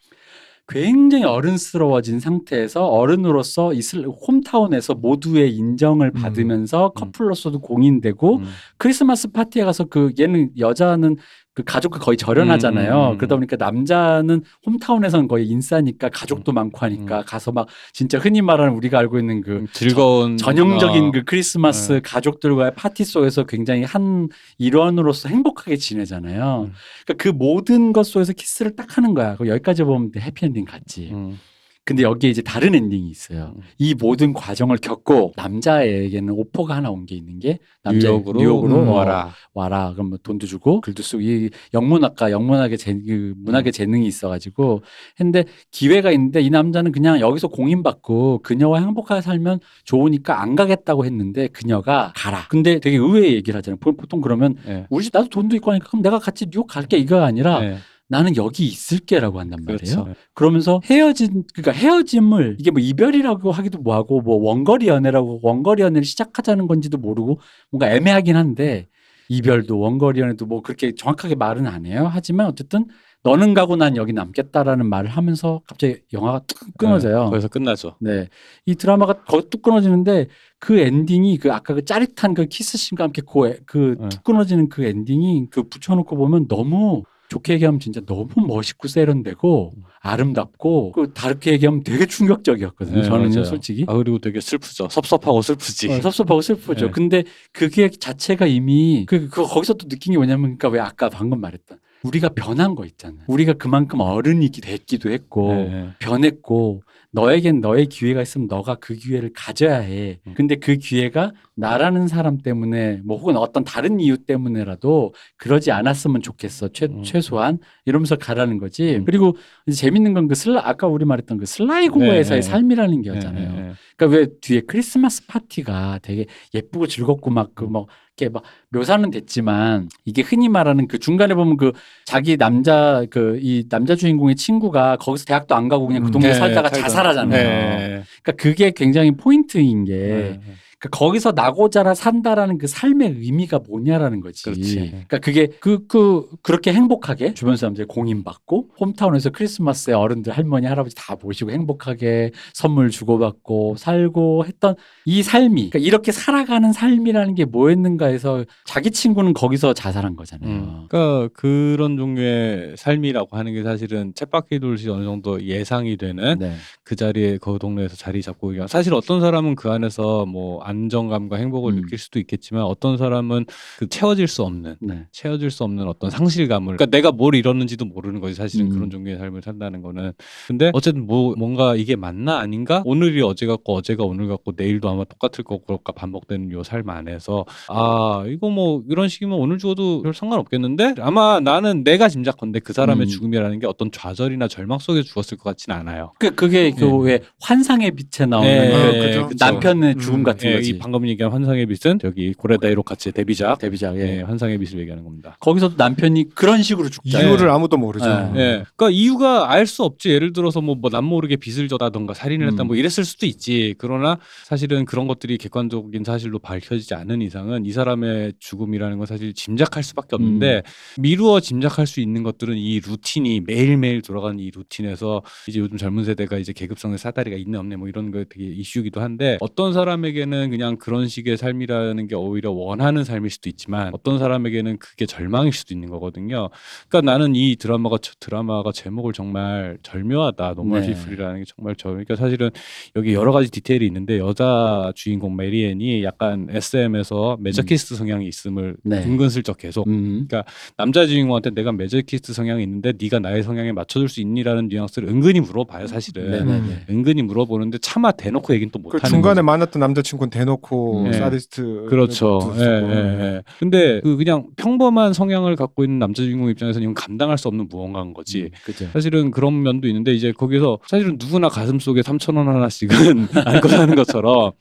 A: 굉장히 어른스러워진 상태에서 어른으로서 이슬 홈타운에서 모두의 인정을
B: 음.
A: 받으면서 커플로서도 공인되고
C: 음.
A: 크리스마스 파티에 가서 그 얘는 여자는 그 가족과 거의 절연하잖아요.
C: 음, 음.
A: 그러다 보니까 남자는 hometown에서는 거의 인싸니까 가족도 많고 하니까 가서 막 진짜 흔히 말하는 우리가 알고 있는 그
C: 음, 즐거운
A: 전형적인
C: 어,
A: 그 크리스마스
C: 네.
A: 가족들과의 파티 속에서 굉장히 한 일원으로서 행복하게 지내잖아요.
C: 음.
A: 그러니까 그 모든 것 속에서 키스를 딱 하는 거야. 그 여기까지 보면 해피엔딩 같지.
C: 음.
A: 근데 여기에 이제 다른 엔딩이 있어요.
C: 음.
A: 이 모든 과정을 겪고 남자에게는 오퍼가 하나 온 게 있는 게 남자
C: 뉴욕으로,
A: 뉴욕으로
B: 음,
A: 어,
C: 와라.
A: 와라. 그럼 뭐 돈도 주고 글도 쓰고 이 영문학과 영문학의 재, 그 문학의 재능이 있어가지고 했는데 기회가 있는데 이 남자는 그냥 여기서 공인받고 그녀와 행복하게 살면 좋으니까 안 가겠다고 했는데 그녀가 가라. 근데 되게 의외의 얘기를 하잖아요. 보- 보통 그러면
C: 네.
A: 우리 집 나도 돈도 있고 하니까 그럼 내가 같이 뉴욕 갈게 이거가 아니라
C: 네.
A: 나는 여기 있을게라고 한단 말이에요.
C: 그렇죠.
A: 그러면서 헤어진 그러니까 헤어짐을 이게 뭐 이별이라고 하기도 뭐하고 뭐 원거리 연애라고 원거리 연애를 시작하자는 건지도 모르고 뭔가 애매하긴 한데 이별도 원거리 연애도 뭐 그렇게 정확하게 말은 안 해요. 하지만 어쨌든 너는 가고 난 여기 남겠다라는 말을 하면서 갑자기 영화가 뚝 끊어져요.
C: 네, 거기서 끝나죠.
A: 네. 이 드라마가 거기 뚝 끊어지는데 그 엔딩이 그 아까 그 짜릿한 그 키스씬과 함께 그
C: 네.
A: 뚝 끊어지는 그 엔딩이 그 붙여놓고 보면 너무 좋게 얘기하면 진짜 너무 멋있고 세련되고 아름답고 그 다르게 얘기하면 되게 충격적이었거든요.
C: 네,
A: 저는
C: 맞아요.
A: 솔직히.
C: 아 그리고 되게 슬프죠. 섭섭하고 슬프지.
A: 어, 섭섭하고 슬프죠.
C: 네.
A: 근데 그게 자체가 이미 그, 그 거기서 또 느낀 게 뭐냐면 그러니까 왜 아까 방금 말했던 우리가 변한 거 있잖아요. 우리가 그만큼 어른이 됐기도 했고
C: 네.
A: 변했고 너에겐 너의 기회가 있으면 너가 그 기회를 가져야 해.
C: 음.
A: 근데 그 기회가 나라는 사람 때문에 뭐 혹은 어떤 다른 이유 때문에라도 그러지 않았으면 좋겠어. 최,
C: 음.
A: 최소한 이러면서 가라는 거지.
C: 음.
A: 그리고 재밌는 건 그 슬라 아까 우리 말했던 그 슬라이고에서의
C: 네, 네.
A: 삶이라는
C: 네,
A: 게였잖아요.
C: 네, 네.
A: 그러니까 왜 뒤에 크리스마스 파티가 되게 예쁘고 즐겁고 막그뭐 이렇게 막 묘사는 됐지만 이게 흔히 말하는 그 중간에 보면 그 자기 남자 그 이 남자 주인공의 친구가 거기서 대학도 안 가고 그냥 그
B: 음.
A: 동네 에
C: 네,
A: 살다가
C: 살다.
A: 자살하잖아요.
C: 네.
A: 그러니까 그게 굉장히 포인트인 게
C: 네.
A: 그러니까 거기서 나고 자라 산다라는 그 삶의 의미가 뭐냐라는 거지.
C: 그렇지.
A: 그러니까 그게 그, 그, 그렇게 행복하게 주변 사람들이 공인받고 홈타운에서 크리스마스에 어른들 할머니 할아버지 다 모시고 행복하게 선물 주고받고 살고 했던 이 삶이 그러니까 이렇게 살아가는 삶이라는 게 뭐였는가 해서 자기 친구는 거기서 자살한 거잖아요.
C: 음. 그러니까 그런 종류의 삶이라고 하는 게 사실은 쳇바퀴 돌시 어느 정도 예상이 되는
A: 네.
C: 그 자리에 그 동네에서 자리 잡고 사실 어떤 사람은 그 안에서 뭐안 정감과 행복을
A: 음.
C: 느낄 수도 있겠지만 어떤 사람은 그 채워질 수 없는
A: 네.
C: 채워질 수 없는 어떤 상실감을 그러니까 내가 뭘 잃었는지도 모르는 거지 사실은
A: 음.
C: 그런 종류의 삶을 산다는 거는 근데 어쨌든 뭐 뭔가 이게 맞나 아닌가 오늘이 어제 같고 어제가 오늘 같고 내일도 아마 똑같을 거고 그럴까 반복되는 요 삶 안에서 아 이거 뭐 이런 식이면 오늘 죽어도 별 상관없겠는데 아마 나는 내가 짐작컨대 그 사람의
A: 음.
C: 죽음이라는 게 어떤 좌절이나 절망 속에 죽었을 것 같지는 않아요.
A: 그 그게 그
C: 네.
A: 왜 환상의 빛에 나오는
C: 네,
A: 그
B: 아, 그죠.
A: 그 남편의 죽음
B: 음,
A: 같은
C: 예,
A: 거 지.
C: 이 방금 얘기한 환상의 빛은 저기 고레다 이로카츠의 데뷔작
A: 데뷔작.
C: 예,
A: 예.
C: 환상의 빛을 얘기하는 겁니다.
A: 거기서도 남편이 그런 식으로 죽잖아요.
B: 이유를 아무도 모르죠.
A: 네.
C: 예. 그러니까 이유가 알 수 없지. 예를 들어서 뭐, 뭐 남 모르게 빚을 져다던가 살인을 했다
A: 음.
C: 뭐 이랬을 수도 있지. 그러나 사실은 그런 것들이 객관적인 사실로 밝혀지지 않은 이상은 이 사람의 죽음이라는 건 사실 짐작할 수밖에 없는데 미루어 짐작할 수 있는 것들은 이 루틴이 매일매일 돌아가는 이 루틴에서 이제 요즘 젊은 세대가 이제 계급성의 사다리가 있네 없네 뭐 이런 거 되게 이슈기도 한데 어떤 사람에게는 그냥 그런 식의 삶이라는 게 오히려 원하는 삶일 수도 있지만 어떤 사람에게는 그게 절망일 수도 있는 거거든요. 그러니까 나는 이 드라마가 드라마가 제목을 정말 절묘하다. normal
A: 네.
C: people이라는 게 정말 저 그러니까 사실은 여기 여러 가지 디테일이 있는데 여자 주인공 메리앤이 약간 SM에서 masochist 성향이 있음을
A: 네.
C: 은근슬쩍 계속
A: 음.
C: 남자 주인공한테 내가 masochist 성향이 있는데 네가 나의 성향에 맞춰줄 수 있니라는 뉘앙스를 은근히 물어봐요 사실은
A: 네네네.
C: 은근히 물어보는데 차마 대놓고 얘기는
B: 또그
C: 못하는
B: 중간에
C: 거죠.
B: 만났던 남자친구는 대놓고
C: 네.
B: 사디스트
C: 그렇죠.
B: 도
C: 예. 예, 예. 근데 그 그냥 평범한 성향을 갖고 있는 남자 주인공 입장에서는 이건 감당할 수 없는 무언가인 거지.
A: 음, 그죠.
C: 사실은 그런 면도 있는데 이제 거기서 사실은 누구나 가슴 속에 3천 원 하나씩은 안고 사는 것처럼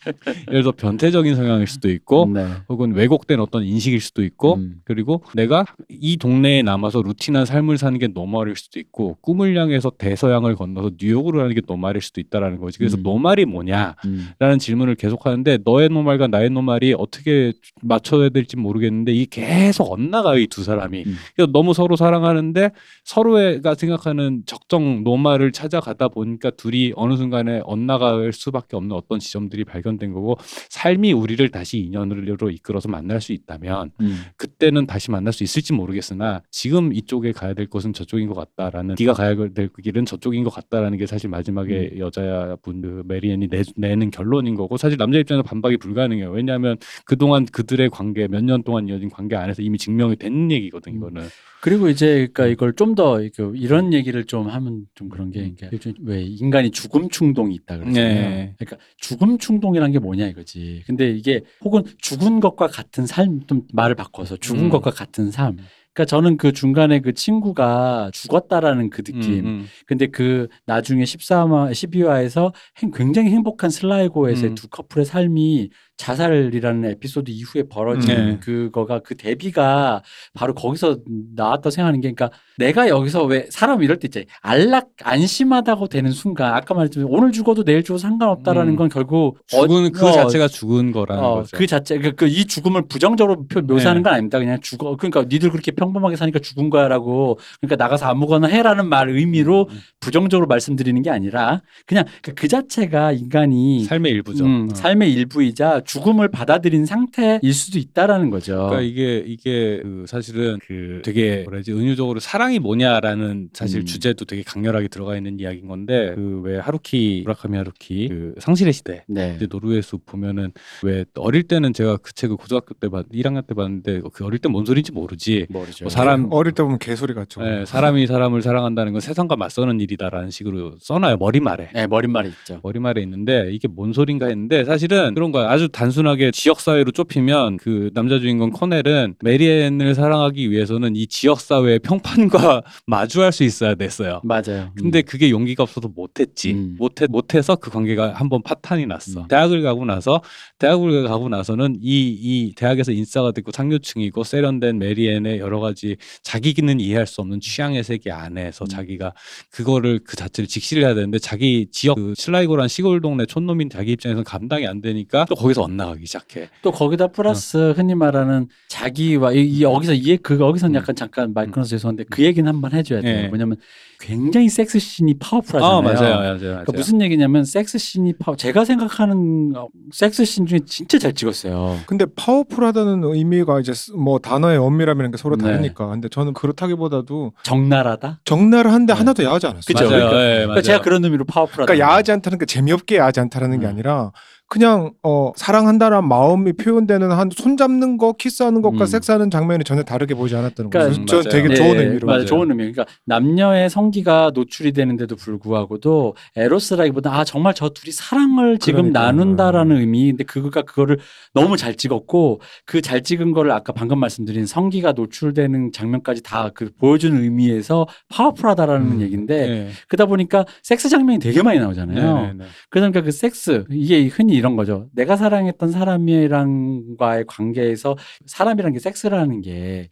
C: 예를 들어 변태적인 성향일 수도 있고
A: 네.
C: 혹은 왜곡된 어떤 인식일 수도 있고
A: 음.
C: 그리고 내가 이 동네에 남아서 routine한 삶을 사는 게 normal일 수도 있고 꿈을 향해서 대서양을 건너서 뉴욕으로 가는 게 normal일 수도 있다라는 거지. 그래서
A: 음.
C: normal이 뭐냐?
A: 음.
C: 라는 질문을 계속 하는데 너의 normal과 나의 노말이 어떻게 맞춰야 될지 모르겠는데 이게 계속 엇나가요 이 두 사람이
A: 음.
C: 그래서 너무 서로 사랑하는데 서로가 생각하는 적정 노말을 찾아가다 보니까 둘이 어느 순간에 엇나갈 수밖에 없는 어떤 지점들이 발견된 거고 삶이 우리를 다시 인연으로 이끌어서 만날 수 있다면
A: 음.
C: 그때는 다시 만날 수 있을지 모르겠으나 지금 이쪽에 가야 될 곳은 저쪽인 것 같다라는 네가 가야 될 길은 저쪽인 것 같다라는 게 사실 마지막에 여자분 그 메리앤이 내, 내는 결론인 거고 사실 남자 입장에서 반박이 불가능해요 왜냐하면 그동안 그들의 관계 몇 년 동안 이어진 관계 안에서 이미 증명이 된 얘기거든
A: 음.
C: 이거는
A: 그리고 이제 그러니까 이걸 좀 더 이런 얘기를 좀 하면 좀 그런 게 그러니까 요즘 왜 인간이 죽음 충동이 있다 그러잖아요.
C: 네.
A: 그러니까 죽음 충동이란 게 뭐냐 이거지. 근데 이게 혹은 죽은 것과 같은 삶 좀 말을 바꿔서 죽은
C: 음.
A: 것과 같은 삶. 그러니까 저는 그 중간에 그 친구가 죽었다라는 그 느낌.
C: 음, 음.
A: 근데 그 나중에 14화, 12화에서 굉장히 행복한 슬라이고에서의
C: 음.
A: 두 커플의 삶이 자살이라는 에피소드 이후에 벌어진
C: 음. 네.
A: 그거가 그 대비가 바로 거기서 나왔다 생각하는 게 그러니까 내가 여기서 왜 사람 이럴 때 있잖아요. 안락 안심하다고 되는 순간 아까 말했지만 오늘 죽어도 내일 죽어도 상관없다라는
C: 음.
A: 건 결국
C: 죽은
A: 어,
C: 그
A: 어,
C: 자체가 죽은 거라는
A: 어,
C: 거죠
A: 그 자체 그, 그이 죽음을 부정적으로 표- 묘사하는
C: 네.
A: 건 아닙니다. 그냥 죽어 그러니까 니들 그렇게 평범하게 사니까 죽은 거야라고 그러니까 나가서 아무거나 해라는 말 의미로
C: 음.
A: 부정적으로 말씀드리는 게 아니라 그냥 그, 그 자체가 인간이
C: 삶의 일부죠
A: 음,
C: 어.
A: 삶의 일부이자 죽음을 받아들인 상태일 수도 있다라는 거죠.
C: 그러니까 이게 이게 그 사실은 그 되게 뭐라지 은유적으로 사랑이 뭐냐라는 사실
A: 음.
C: 주제도 되게 강렬하게 들어가 있는 이야기인 건데 그 왜 하루키 무라카미 하루키 그 상실의 시대
A: 네.
C: 이제 노르웨이 숲 보면은 왜 어릴 때는 제가 그 책을 고등학교 때 봤, 1학년 때 봤는데 그 어릴 때 뭔 소리인지 모르지.
A: 모르죠.
C: 뭐 사람
B: 어릴 때 보면 개소리 같죠.
C: 예, 사람이 사람을 사랑한다는 건 세상과 맞서는 일이다라는 식으로 써놔요 머리말에.
A: 네, 머릿말이 있죠.
C: 머리말에 있는데 이게 뭔 소린가 했는데 사실은 그런 거야 아주 단순하게 지역 사회로 좁히면 그 남자 주인공 커넬은 메리앤을 사랑하기 위해서는 이 지역 사회의 평판과 마주할 수 있어야 됐어요.
A: 맞아요.
C: 근데
A: 음.
C: 그게 용기가 없어서 못했지.
A: 음.
C: 못해 못해서 그 관계가 한번 파탄이 났어.
A: 음.
C: 대학을 가고 나서 대학을 가고 나서는 이 이 대학에서 인싸가 됐고 상류층이고 세련된 메리앤의 여러 가지 자기는 이해할 수 없는 취향의 세계 안에서
A: 음.
C: 자기가 그거를 그 자체를 직시를 해야 되는데 자기 지역 그 슬라이고란 시골 동네 촌놈인 자기 입장에서는 감당이 안 되니까 또 거기서 엇나가기 시작해.
A: 또 거기다 플러스 흔히 말하는 자기와 이, 이 여기서 이해 그 여기서는
C: 음.
A: 약간 잠깐 말 끊어서 죄송한데 그 얘기는 한번 해줘야 돼요.
C: 예.
A: 뭐냐면 굉장히 섹스 씬이 powerful하잖아요.
C: 아 맞아요, 맞아요, 맞아요.
A: 그러니까 무슨 얘기냐면 섹스 씬이 파워. 제가 생각하는 어, 섹스 씬 중에 진짜 잘 찍었어요.
B: 근데 파워풀하다는 의미가 이제 쓰- 뭐 단어의 엄밀함이라는 게 서로
A: 네.
B: 다르니까. 근데 저는 그렇다기보다도
A: 적나라다.
B: 정나라한데
A: 네.
B: 하나도 야하지 않았어요.
A: 그쵸?
C: 맞아요.
A: 그러니까-
C: 예,
A: 그러니까. 제가 그런 의미로 파워풀하다.
B: 그러니까 야하지 않다는 게 재미없게 야하지 않다는 게
A: 음.
B: 아니라 그냥 어 사랑한다는 마음이 표현되는 한 손잡는 거, 키스하는 것과
A: 음.
B: 섹스하는 장면이 전혀 다르게 보지 않았다는
A: 그러니까
B: 거죠.
C: 음,
B: 저
C: 맞아요.
B: 되게
A: 네,
B: 좋은 의미로.
A: 맞아요. 좋은 의미. 그러니까 남녀의 성기가 노출이 되는데도 불구하고도 에로스라기보다 아 정말 저 둘이 사랑을 지금
B: 그러니까요.
A: 나눈다라는 의미. 근데 그거가 그거를 너무 잘 찍었고 그 잘 찍은 거를 아까 방금 말씀드린 성기가 노출되는 장면까지 다 그 보여주는 의미에서 파워풀하다라는
B: 음.
A: 얘기인데
C: 네.
A: 그러다 보니까 섹스 장면이 되게 많이 나오잖아요.
C: 네, 네, 네.
A: 그러니까 그 섹스 이게 흔히 이런 거죠. 내가 사랑했던 사람이랑과의 관계에서 사람이란 게 섹스라는 게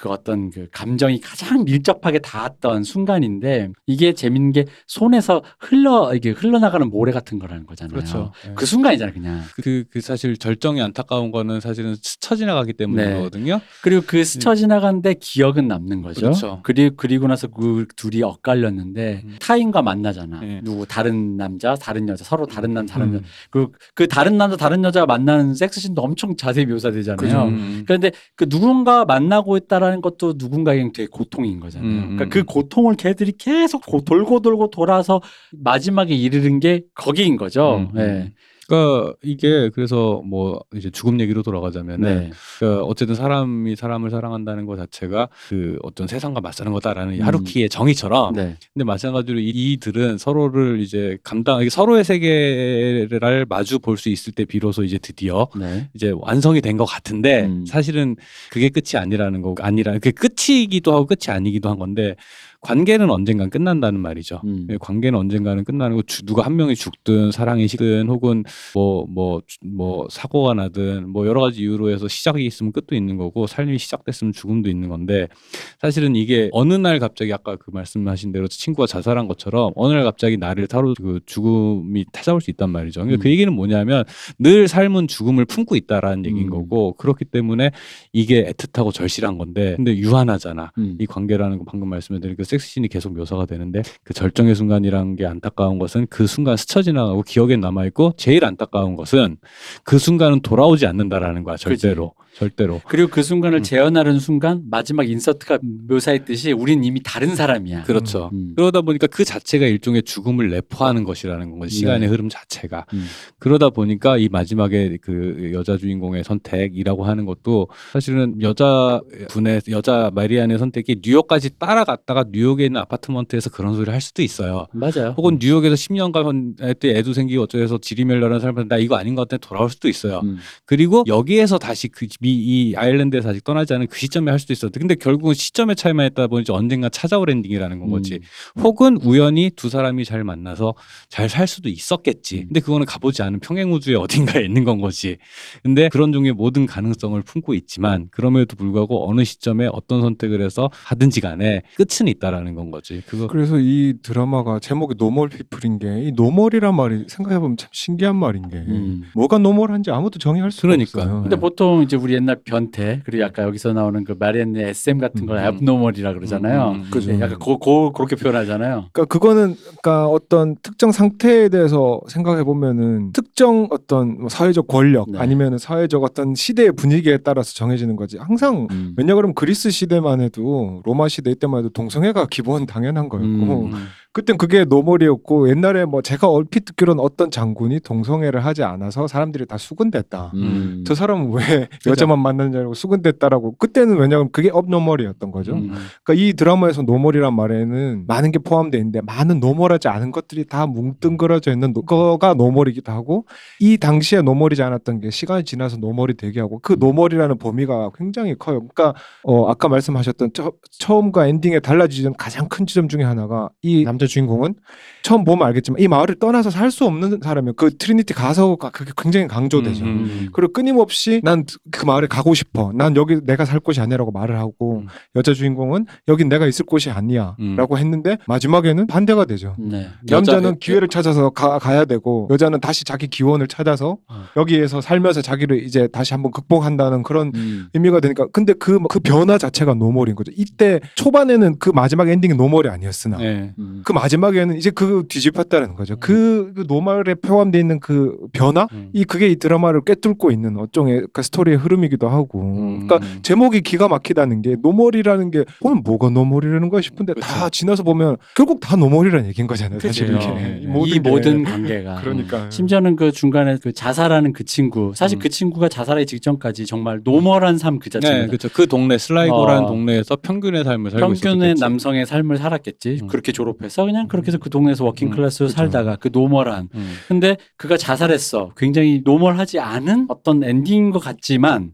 A: 그 어떤 그 감정이 가장 밀접하게 닿았던 순간인데 이게 재밌는 게 손에서 흘러 이게 흘러나가는 모래 같은 거라는 거잖아요.
C: 그렇죠. 네.
A: 그 순간이잖아요, 그냥.
C: 그, 그 사실 절정이 안타까운 거는 사실은 스쳐 지나가기 때문이거든요.
A: 그리고 그 스쳐 지나간데 기억은 남는 거죠.
C: 그렇죠.
A: 그리고 그리고 나서 그 둘이 엇갈렸는데
C: 음.
A: 타인과 만나잖아.
C: 네.
A: 누구 다른 남자, 다른 여자, 서로 다른 남자, 다른
B: 음.
A: 여자. 그, 그 다른 남자, 다른 여자가 만나는 섹스씬도 엄청 자세히 묘사되잖아요.
B: 그죠.
C: 음.
A: 그런데 그 누군가 만나고 있다라 는 것도 누군가에게 되게 고통인 거잖아요.
C: 음,
A: 그러니까
C: 음,
A: 그
C: 음.
A: 고통을 걔들이 계속 고- 돌고 돌고 돌아서 마지막에 이르는 게 거기인 거죠.
C: 음, 음.
A: 네.
C: 그러니까 이게 그래서 뭐 이제 죽음 얘기로 돌아가자면은
A: 네.
C: 그러니까 어쨌든 사람이 사람을 사랑한다는 것 자체가 그 어떤 세상과 맞서는 거다라는 이
A: 음.
C: 하루키의 정의처럼
A: 네.
C: 근데 마찬가지로 이- 이들은 서로를 이제 감당 서로의 세계를 마주 볼 수 있을 때 비로소 이제 드디어
A: 네.
C: 이제 완성이 된 것 같은데
A: 음.
C: 사실은 그게 끝이 아니라는 거 아니라 그게 끝이기도 하고 끝이 아니기도 한 건데 관계는 언젠간 끝난다는 말이죠.
A: 음.
C: 예, 관계는 언젠가는 끝나는 거 주- 누가 한 명이 죽든 사랑이 식든 혹은 뭐뭐 뭐 사고가 나든 뭐 여러 가지 이유로 해서 시작이 있으면 끝도 있는 거고 삶이 시작됐으면 죽음도 있는 건데 사실은 이게 어느 날 갑자기 아까 그 말씀하신 대로 친구가 자살한 것처럼 어느 날 갑자기 나를 타로 그 죽음이 찾아올 수 있단 말이죠. 그러니까
A: 음.
C: 그 얘기는 뭐냐면 늘 삶은 죽음을 품고 있다라는 얘기인
A: 음.
C: 거고 그렇기 때문에 이게 애틋하고 절실한 건데 근데 유한하잖아.
A: 음.
C: 이 관계라는 거 방금 말씀드린 그 섹스씬이 계속 묘사가 되는데 그 절정의 순간이라는 게 안타까운 것은 그 순간 스쳐 지나가고 기억에 남아 있고 제일 안타까운 것은 그 순간은 돌아오지 않는다라는 거야 절대로 절대로
A: 그리고 그 순간을
C: 음.
A: 재현하는 순간 마지막 인서트가 묘사했듯이 우린 이미 다른 사람이야.
C: 그렇죠.
A: 음.
C: 그러다 보니까 그 자체가 일종의 죽음을 내포하는 것이라는 거지 시간의
A: 네.
C: 흐름 자체가
A: 음.
C: 그러다 보니까 이 마지막에 그 여자 주인공의 선택이라고 하는 것도 사실은 여자 분의 여자 마리안의 선택이 뉴욕까지 따라갔다가 뉴욕에 있는 아파트먼트에서 그런 소리를 할 수도 있어요.
A: 맞아요.
C: 혹은 뉴욕에서 10년간 때 애도 생기고 어쩌해서 지리멜러라는 사람한테 나 이거 아닌 것 같아 돌아올 수도 있어요.
A: 음.
C: 그리고 여기에서 다시 그, 이, 이 아일랜드에서 아직 떠나지 않은 그 시점에 할 수도 있었는데 근데 결국은 시점의 차이만 했다 보니 언젠가 찾아올 엔딩이라는 건 거지.
A: 음.
C: 혹은 우연히 두 사람이 잘 만나서 잘 살 수도 있었겠지.
A: 음.
C: 근데 그거는 가보지 않은 평행우주의 어딘가에 있는 건 거지. 근데 그런 종류의 모든 가능성을 품고 있지만 그럼에도 불구하고 어느 시점에 어떤 선택을 해서 하든지 간에 끝은 있다라는 건 거지. 그거
B: 그래서 이 드라마가 제목이 Normal People인 게 이 normal이란 말이 생각해보면 참 신기한 말인 게
A: 음.
B: 뭐가 normal한지 아무도 정의할 수가
C: 그러니까.
B: 없어요.
A: 근데 보통 이제 우리 옛날 변태 그리고 아까 여기서 나오는 그 마리안의 SM 같은 걸
C: 음.
A: abnormal이라 그러잖아요.
C: 음, 음, 음.
B: 그죠.
A: 네, 약간 고, 고, 그렇게 표현하잖아요.
B: 그러니까 그거는 그러니까 어떤 특정 상태에 대해서 생각해 보면은 특정 어떤 뭐 사회적 권력
A: 네.
B: 아니면은 사회적 어떤 시대의 분위기에 따라서 정해지는 거지. 항상
A: 음.
B: 왜냐 그러면 그리스 시대만 해도 로마 시대 때만 해도 동성애가 기본 당연한 거였고
A: 음.
C: 음.
B: 그땐 그게 normal이었고 옛날에 뭐 제가 얼핏 듣기로는 어떤 장군이 동성애를 하지 않아서 사람들이 다 수군댔다.
A: 음.
B: 저 사람은 왜 여자만 만나는 줄 알고 수군댔다라고 그때는 왜냐하면 그게 abnormal이었던 거죠.
A: 음.
B: 그러니까 이 드라마에서 normal이란 말에는 많은 게 포함되어 있는데 많은 normal하지 않은 것들이 다 뭉뚱그려져 있는 노- 거가 normal이기도 하고 이 당시에 normal이지 않았던 게 시간이 지나서 normal이 되게 하고 그 normal이라는 범위가 굉장히 커요. 그러니까 어 아까 말씀하셨던 처, 처음과 엔딩에 달라지는 가장 큰 지점 중에 하나가 이 남자 주인공은 처음 보면 알겠지만 이 마을을 떠나서 살 수 없는 사람이에요. 그 트리니티 가서가 그게 굉장히 강조되죠.
C: 음,
A: 음.
B: 그리고 끊임없이 난 그 마을에 가고 싶어. 난 여기 내가 살 곳이 아니라고 말을 하고
C: 음.
B: 여자 주인공은 여긴 내가 있을 곳이 아니야라고 했는데 마지막에는 반대가 되죠.
A: 네.
B: 남자는
A: 여자-
B: 기회를 찾아서 가, 가야 되고 여자는 다시 자기 기원을 찾아서
C: 어.
B: 여기에서 살면서 자기를 이제 다시 한번 극복한다는 그런
A: 음.
B: 의미가 되니까 근데 그, 그 변화 자체가 normal인 거죠. 이때 초반에는 그 마지막 엔딩이 normal이 아니었으나
C: 네.
A: 음.
B: 그 마지막에는 이제 그 뒤집혔다는 거죠. 그, 그 normal에 포함되어 있는 그 변화
C: 음.
B: 이 그게 이 드라마를 꿰뚫고 있는 일종의 그 스토리의 흐름이기도 하고.
C: 음.
B: 그러니까 제목이 기가 막히다는 게 normal이라는 게 오늘 뭐가 normal이라는 거야 싶은데 다
C: 그쵸.
B: 지나서 보면 결국 다 normal이라는 얘기인 거잖아요. 사실. 이게
C: 네.
A: 이
B: 게.
A: 모든 관계가
B: 그러니까
A: 심지어는 그 중간에 그 자살하는 그 친구 사실
C: 음.
A: 그 친구가 자살하기 직전까지 정말 normal한 삶 그
C: 네,
A: 자체입니다.
C: 그렇죠. 그 동네 슬라이고라는
A: 어.
C: 동네에서 평균의 삶을 살고
A: 평균의
C: 있었겠지.
A: 남성의 삶을 살았겠지.
C: 음.
A: 그렇게 졸업해서 그냥 그렇게 해서 그 동네에서 working
C: 음,
A: class로
B: 그죠.
A: 살다가 그 normal한.
C: 음.
A: 근데 그가 자살했어. 굉장히 normal하지 않은 어떤 엔딩인 것 같지만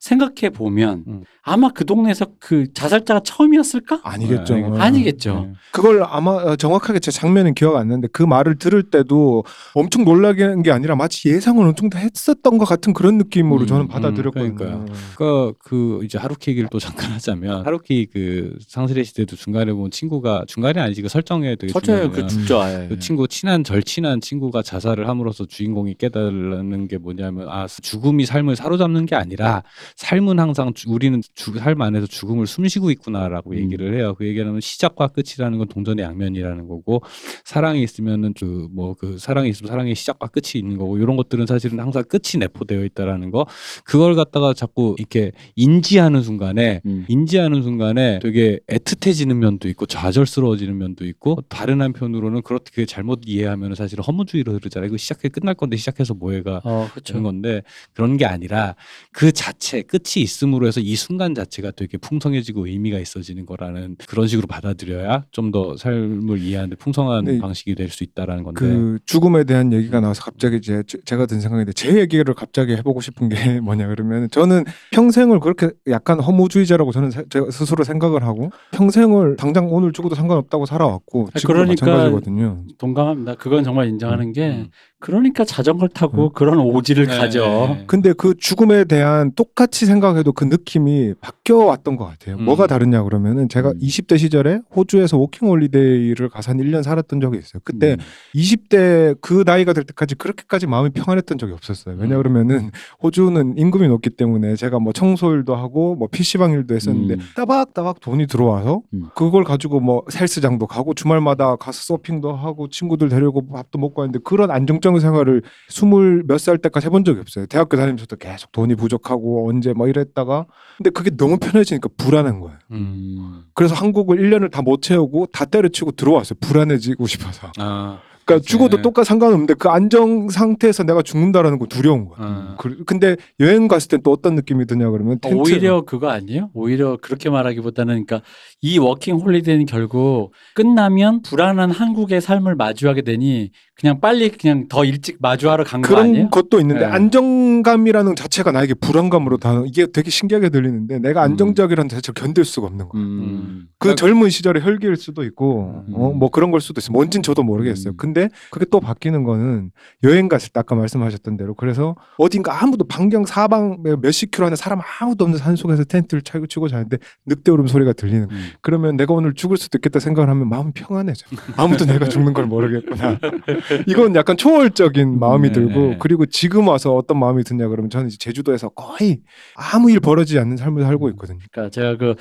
A: 생각해 보면
C: 음.
A: 아마 그 동네에서 그 자살자가 처음이었을까?
B: 아니겠죠.
C: 네,
A: 아니겠죠.
C: 네.
B: 그걸 아마 어, 정확하게 제 장면은 기억 안 나는데 그 말을 들을 때도 엄청 놀라게 한게 아니라 마치 예상을 엄청 다 했었던 것 같은 그런 느낌으로
A: 음,
B: 저는
A: 음,
B: 받아들였거든요.
C: 그러니까요. 그, 그 이제 하루키 얘기를 또 잠깐 하자면 하루키 그 상실의 시대도 중간에 보면 친구가 중간이 아니지 그 설정에 되게
A: 설정에 그 죽죠. 아예.
C: 그 친구 친한 절친한 친구가 자살을 함으로써 주인공이 깨달는 게 뭐냐면 아 죽음이 삶을 사로잡는 게 아니라 삶은 항상 주- 우리는 주- 삶 안에서 죽음을 숨쉬고 있구나라고
A: 음.
C: 얘기를 해요. 그 얘기하면 시작과 끝이라는 건 동전의 양면이라는 거고 사랑이 있으면은 그뭐그 사랑이 있으면 사랑의 시작과 끝이 있는 거고 이런 것들은 사실은 항상 끝이 내포되어 있다라는 거 그걸 갖다가 자꾸 이렇게 인지하는 순간에
A: 음.
C: 인지하는 순간에 되게 애틋해지는 면도 있고 좌절스러워지는 면도 있고 다른 한편으로는 그렇게 잘못 이해하면 사실은 허무주의로 흐르잖아요. 이거 시작해 끝날 건데 시작해서 뭐해가
A: 어.
C: 되는 건데 그런 게 아니라 그 자체 끝이 있음으로 해서 이 순간 자체가 되게 풍성해지고 의미가 있어지는 거라는 그런 식으로 받아들여야 좀 더 삶을 이해하는데 풍성한
B: 네.
C: 방식이 될 수 있다라는 건데
B: 그 죽음에 대한 얘기가 나와서 갑자기 이제 제- 제가 든 생각인데 제 얘기를 갑자기 해보고 싶은 게 뭐냐 그러면 저는 평생을 그렇게 약간 허무주의자라고 저는 세- 제가 스스로 생각을 하고 평생을 당장 오늘 죽어도 상관없다고 살아왔고
A: 아,
B: 지금
A: 그러니까
B: 마찬가지거든요.
A: 동감합니다. 그건 정말 인정하는 게
C: 음.
A: 그러니까 자전거를 타고
B: 음.
A: 그런 오지를
C: 네,
A: 가져.
C: 네.
B: 근데 그 죽음에 대한 똑같이 생각해도 그 느낌이 바뀌어 왔던 것 같아요.
C: 음.
B: 뭐가 다르냐 그러면은 제가
A: 음.
B: 20대 시절에 호주에서 워킹 홀리데이를 가서 한 1년 살았던 적이 있어요. 그때
A: 음.
B: 20대 그 나이가 될 때까지 그렇게까지 마음이 평안했던 적이 없었어요. 왜냐
C: 음.
B: 그러면은 호주는 임금이 높기 때문에 제가 뭐 청소일도 하고 뭐 PC방 일도 했었는데
A: 음.
B: 따박따박 돈이 들어와서
A: 음.
B: 그걸 가지고 뭐 헬스장도 가고 주말마다 가서 서핑도 하고 친구들 데리고 밥도 먹고 하는데 그런 안정적인 생활을 스물 몇 살 때까지 해본 적이 없어요. 대학교 다니면서도 계속 돈이 부족하고 언제 뭐 이랬다가 근데 그게 너무 편해지니까 불안한 거예요.
C: 음.
B: 그래서 한국을 1년을 다 못 채우고 다 때려치고 들어왔어요. 불안해지고 싶어서.
C: 아
B: 그러니까
C: 그치.
B: 죽어도 똑같 상관없는데 그 안정 상태에서 내가 죽는다라는 거 두려운 거야.
C: 아.
B: 그- 근데 여행 갔을 땐또 어떤 느낌이 드냐 그러면 텐트
A: 오히려 그거 아니에요? 오히려 그렇게 말하기보다는 그러니까 이 워킹 홀리데이는 결국 끝나면 불안한 한국의 삶을 마주하게 되니 그냥 빨리 그냥 더 일찍 마주하러 간거
B: 그런
A: 아니에요?
B: 것도 있는데
A: 네.
B: 안정감이라는 자체가 나에게 불안감으로 다 이게 되게 신기하게 들리는데 내가
A: 음.
B: 안정적이라는 자체를 견딜 수가 없는 거야.
A: 음.
B: 그
C: 나-
B: 젊은 시절의 혈기일 수도 있고
A: 음.
B: 어, 뭐 그런 걸 수도 있어. 뭔진 저도 모르겠어요.
A: 음.
B: 근데 그게 또 바뀌는 거는 여행 갔을 때 아까 말씀하셨던 대로 그래서 어딘가 아무도 반경 사방 몇십 킬로 안에 사람 아무도 없는 산속에서 텐트를 차고 치고 자는데 늑대 울음 소리가 들리는.
A: 음.
B: 그러면 내가 오늘 죽을 수도 있겠다 생각을 하면 마음이 평안해져. 아무도 내가 죽는 걸 모르겠구나. 이건 약간 초월적인 마음이
C: 네.
B: 들고 그리고 지금 와서 어떤 마음이 드냐 그러면 저는 이제 제주도에서 거의 아무 일 벌어지지 않는 삶을 살고 있거든요.
A: 그러니까 제가 그,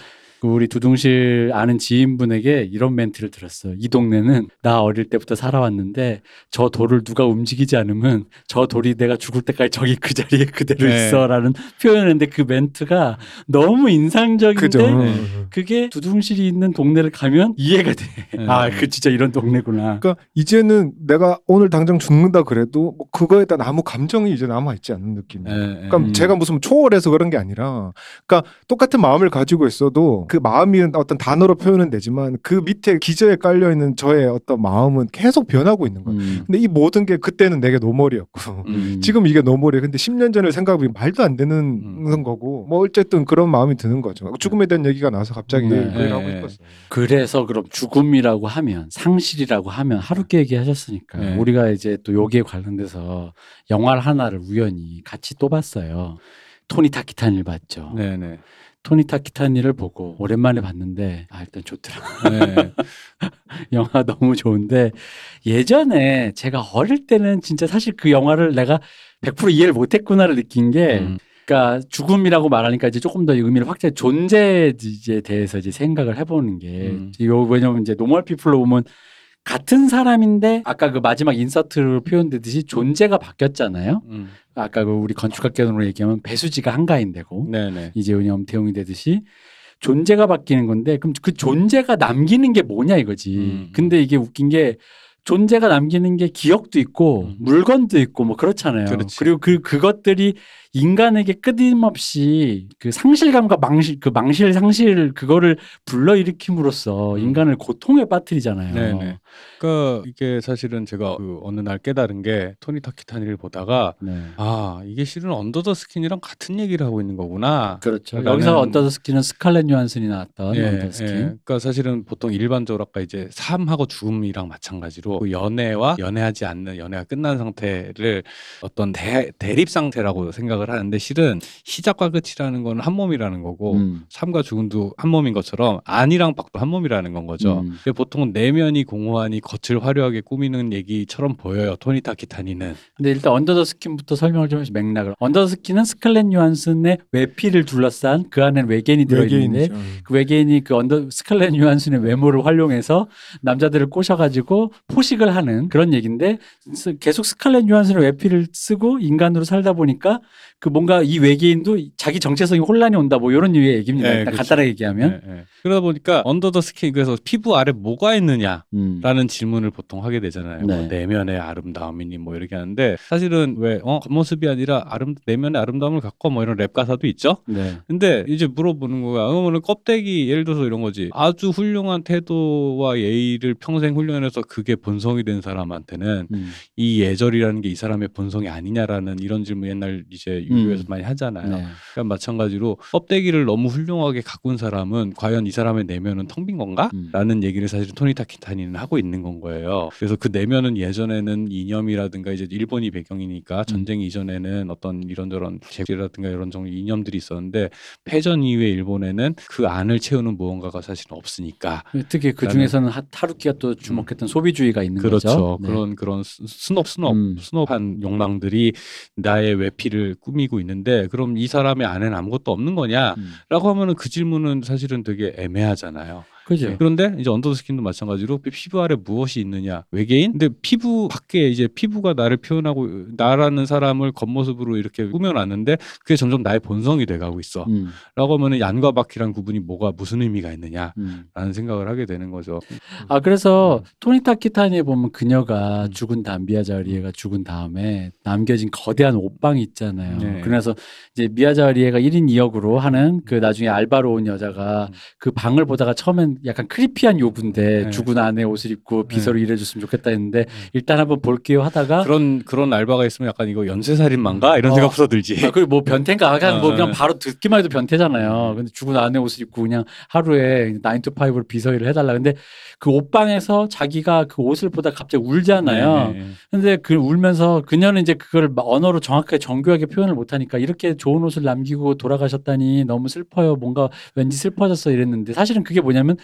A: 그 우리 두둥실 아는 지인분에게 이런 멘트를 들었어요. 이 동네는 나 어릴 때부터 살아왔는데 저 돌을 누가 움직이지 않으면 저 돌이 내가 죽을 때까지 저기 그 자리에 그대로
C: 네.
A: 있어라는 표현했는데 그 멘트가 너무 인상적인데?
C: 네.
A: 그게 두둥실이 있는 동네를 가면 이해가 돼.
C: 네.
A: 아, 그 진짜 이런 동네구나.
B: 그러니까 이제는 내가 오늘 당장 죽는다 그래도 뭐 그거에 대한 아무 감정이 이제 남아 있지 않는 느낌이에요.
C: 예, 예.
B: 그러니까
A: 음.
B: 제가 무슨 초월해서 그런 게 아니라, 그러니까 똑같은 마음을 가지고 있어도 그 마음이 어떤 단어로 표현은 되지만 그 밑에 기저에 깔려 있는 저의 어떤 마음은 계속 변하고 있는 거예요.
A: 음.
B: 근데 이 모든 게 그때는 내게 normal이었고
A: 음.
B: 지금 이게 normal이에요. 근데 10년 전을 생각하면 말도 안 되는
C: 음.
B: 거고 뭐 어쨌든 그런 마음이 드는 거죠. 죽음에 대한 얘기가 나서 갑자기
A: 네.
B: 그 하고
C: 네.
B: 싶었어요.
A: 그래서 그럼 죽음이라고 하면 상실이라고 하면 하루께 얘기하셨으니까
C: 네.
A: 우리가 이제 또 여기에 관련돼서 영화를 하나를 우연히 같이 또 봤어요. 토니 타키타니를 봤죠.
C: 네네.
A: 토니 타 키타니를 보고 오랜만에 봤는데 아 일단 좋더라.
C: 네.
A: 영화 너무 좋은데 예전에 제가 어릴 때는 진짜 사실 그 영화를 내가 100% 이해를 못했구나를 느낀 게
C: 음.
A: 그러니까 죽음이라고 말하니까 이제 조금 더 의미를 확실히 존재에 대해서 이제 생각을 해보는 게
C: 음.
A: 요 왜냐면 이제 노멀 피플로 보면 같은 사람인데 아까 그 마지막 인서트로 표현되듯이 존재가 바뀌었잖아요.
C: 음.
A: 아까 그 우리 건축학개론으로 얘기하면 배수지가 한가인 되고
C: 네네.
A: 이제훈이 엄태웅이 되듯이 존재가 바뀌는 건데 그럼 그 존재가 남기는 게 뭐냐 이거지.
C: 음.
A: 근데 이게 웃긴 게 존재가 남기는 게 기억도 있고
C: 음.
A: 물건도 있고 뭐 그렇잖아요.
C: 그렇지.
A: 그리고 그 그것들이 인간에게 끊임없이 그 상실감과 망실 그 망실 상실 그거를 불러일으킴으로써
C: 음.
A: 인간을 고통에 빠뜨리잖아요.
C: 네네. 그러니까 이게 사실은 제가 그 어느 날 깨달은 게 토니 타키타니를 보다가
A: 네.
C: 아 이게 실은 언더 더 스킨이랑 같은 얘기를 하고 있는 거구나.
A: 그렇죠.
C: 나는-
A: 여기서 언더 더 스킨은 스칼렛 요한슨이 나왔던
C: 예,
A: 언더 더 스킨.
C: 예. 그러니까 사실은 보통 일반적으로 아까 이제 삶하고 죽음이랑 마찬가지로 그 연애와 연애하지 않는 연애가 끝난 상태를 어떤 대, 대립 상태라고 생각을 하는데 실은 시작과 끝이라는 건 한 몸이라는 거고
A: 음.
C: 삶과 죽음도 한 몸인 것처럼 안이랑 밖도 한 몸이라는 건 거죠.
A: 음.
C: 근데 보통 내면이 공허 하니 겉을 화려하게 꾸미는 얘기처럼 보여요. 토니 타키타니는.
A: 근데 일단 언더 더 스킨부터 설명을 좀 해서 맥락을. 언더 더 스킨은 스칼렛 요한슨의 외피를 둘러싼 그 안에 외계인이 들어있는데
B: 외계인이죠.
A: 그 외계인이 그 언더 스칼렛 요한슨의 외모를 활용해서 남자들을 꼬셔가지고 포식을 하는 그런 얘기인데 스- 계속 스칼렛 요한슨의 외피를 쓰고 인간으로 살다 보니까 그 뭔가 이 외계인도 자기 정체성이 혼란이 온다 뭐 이런 류의 얘기입니다.
C: 네,
A: 일단
C: 그렇죠.
A: 간단하게 얘기하면.
C: 예, 예. 그러다 보니까 언더 더 스킨 그래서 피부 아래 뭐가 있느냐
A: 음.
C: 라는 질문을 보통 하게 되잖아요.
A: 네.
C: 뭐 내면의 아름다움이니 뭐 이렇게 하는데 사실은 왜 어, 겉모습이 아니라 아름 내면의 아름다움을 갖고 뭐 이런 랩 가사도 있죠.
A: 네.
C: 근데 이제 물어보는 거야. 그러면 껍데기 예를 들어서 이런 거지. 아주 훌륭한 태도와 예의를 평생 훈련해서 그게 본성이 된 사람한테는
A: 음.
C: 이 예절이라는 게 이 사람의 본성이 아니냐라는 이런 질문 옛날 이제 유교에서
A: 음.
C: 많이 하잖아요.
A: 네.
C: 그러니까 마찬가지로 껍데기를 너무 훌륭하게 가꾼 사람은 과연 이 사람의 내면은 텅 빈 건가?
A: 음.
C: 라는 얘기를 사실 토니 타키타니는 하고 있는 건 거예요. 그래서 그 내면은 예전에는 이념이라든가 이제 일본이 배경이니까 전쟁 이전에는 어떤 이런저런 제라든가 이런 종류 이념들이 있었는데 패전 이후에 일본에는 그 안을 채우는 무언가가 사실 없으니까
A: 특히 그 중에서는 하- 하루키가 또 주목했던 소비주의가 있는
C: 그렇죠.
A: 거죠. 네.
C: 그런 그런 스- snob snob
A: 음.
C: snob한 욕망들이 나의 외피를 꾸미 고 있는데 그럼 이 사람의 안에는 아무것도 없는 거냐?
A: 음.
C: 라고 하면은 그 질문은 사실은 되게 애매하잖아요.
A: 그죠.
C: 그런데 이제 언더스킨도 마찬가지로 피부 아래 무엇이 있느냐 외계인 근데 피부 밖에 이제 피부가 나를 표현하고 나라는 사람을 겉모습으로 이렇게 꾸며놨는데 그게 점점 나의 본성이 돼가고 있어라고
A: 음.
C: 하면은 안과 밖이란 구분이 뭐가 무슨 의미가 있느냐라는
A: 음.
C: 생각을 하게 되는 거죠.
A: 아 그래서 토니 타키타니에 보면
C: 음.
A: 그녀가 죽은 다음 미야자리에가 죽은 다음에 남겨진 거대한 옷방이 있잖아요.
C: 네.
A: 그래서 이제 미야자리에가 1인 2역으로 하는 그 나중에 알바로 온 여자가
C: 음.
A: 그 방을 보다가 처음엔 약간 크리피한 요구인데
C: 네.
A: 죽은 아내 옷을 입고 비서로 일해줬으면 좋겠다 했는데 일단 한번 볼게요 하다가
C: 그런 그런 알바가 있으면 약간 이거 연쇄살인만가 이런
A: 어.
C: 생각부터 들지.
A: 아, 그리고 뭐 변태인가? 그냥 뭐
C: 어,
A: 그냥
C: 어.
A: 바로 듣기만 해도 변태잖아요. 근데 죽은 아내 옷을 입고 그냥 하루에 9 to 5로 비서 일을 해달라. 근데 그 옷방에서 자기가 그 옷을 보다 갑자기 울잖아요.
C: 네, 네.
A: 근데 그 울면서 그녀는 이제 그걸 막 언어로 정확하게 정교하게 표현을 못하니까 이렇게 좋은 옷을 남기고 돌아가셨다니 너무 슬퍼요. 뭔가 왠지 슬퍼졌어 이랬는데 사실은 그게 뭐냐면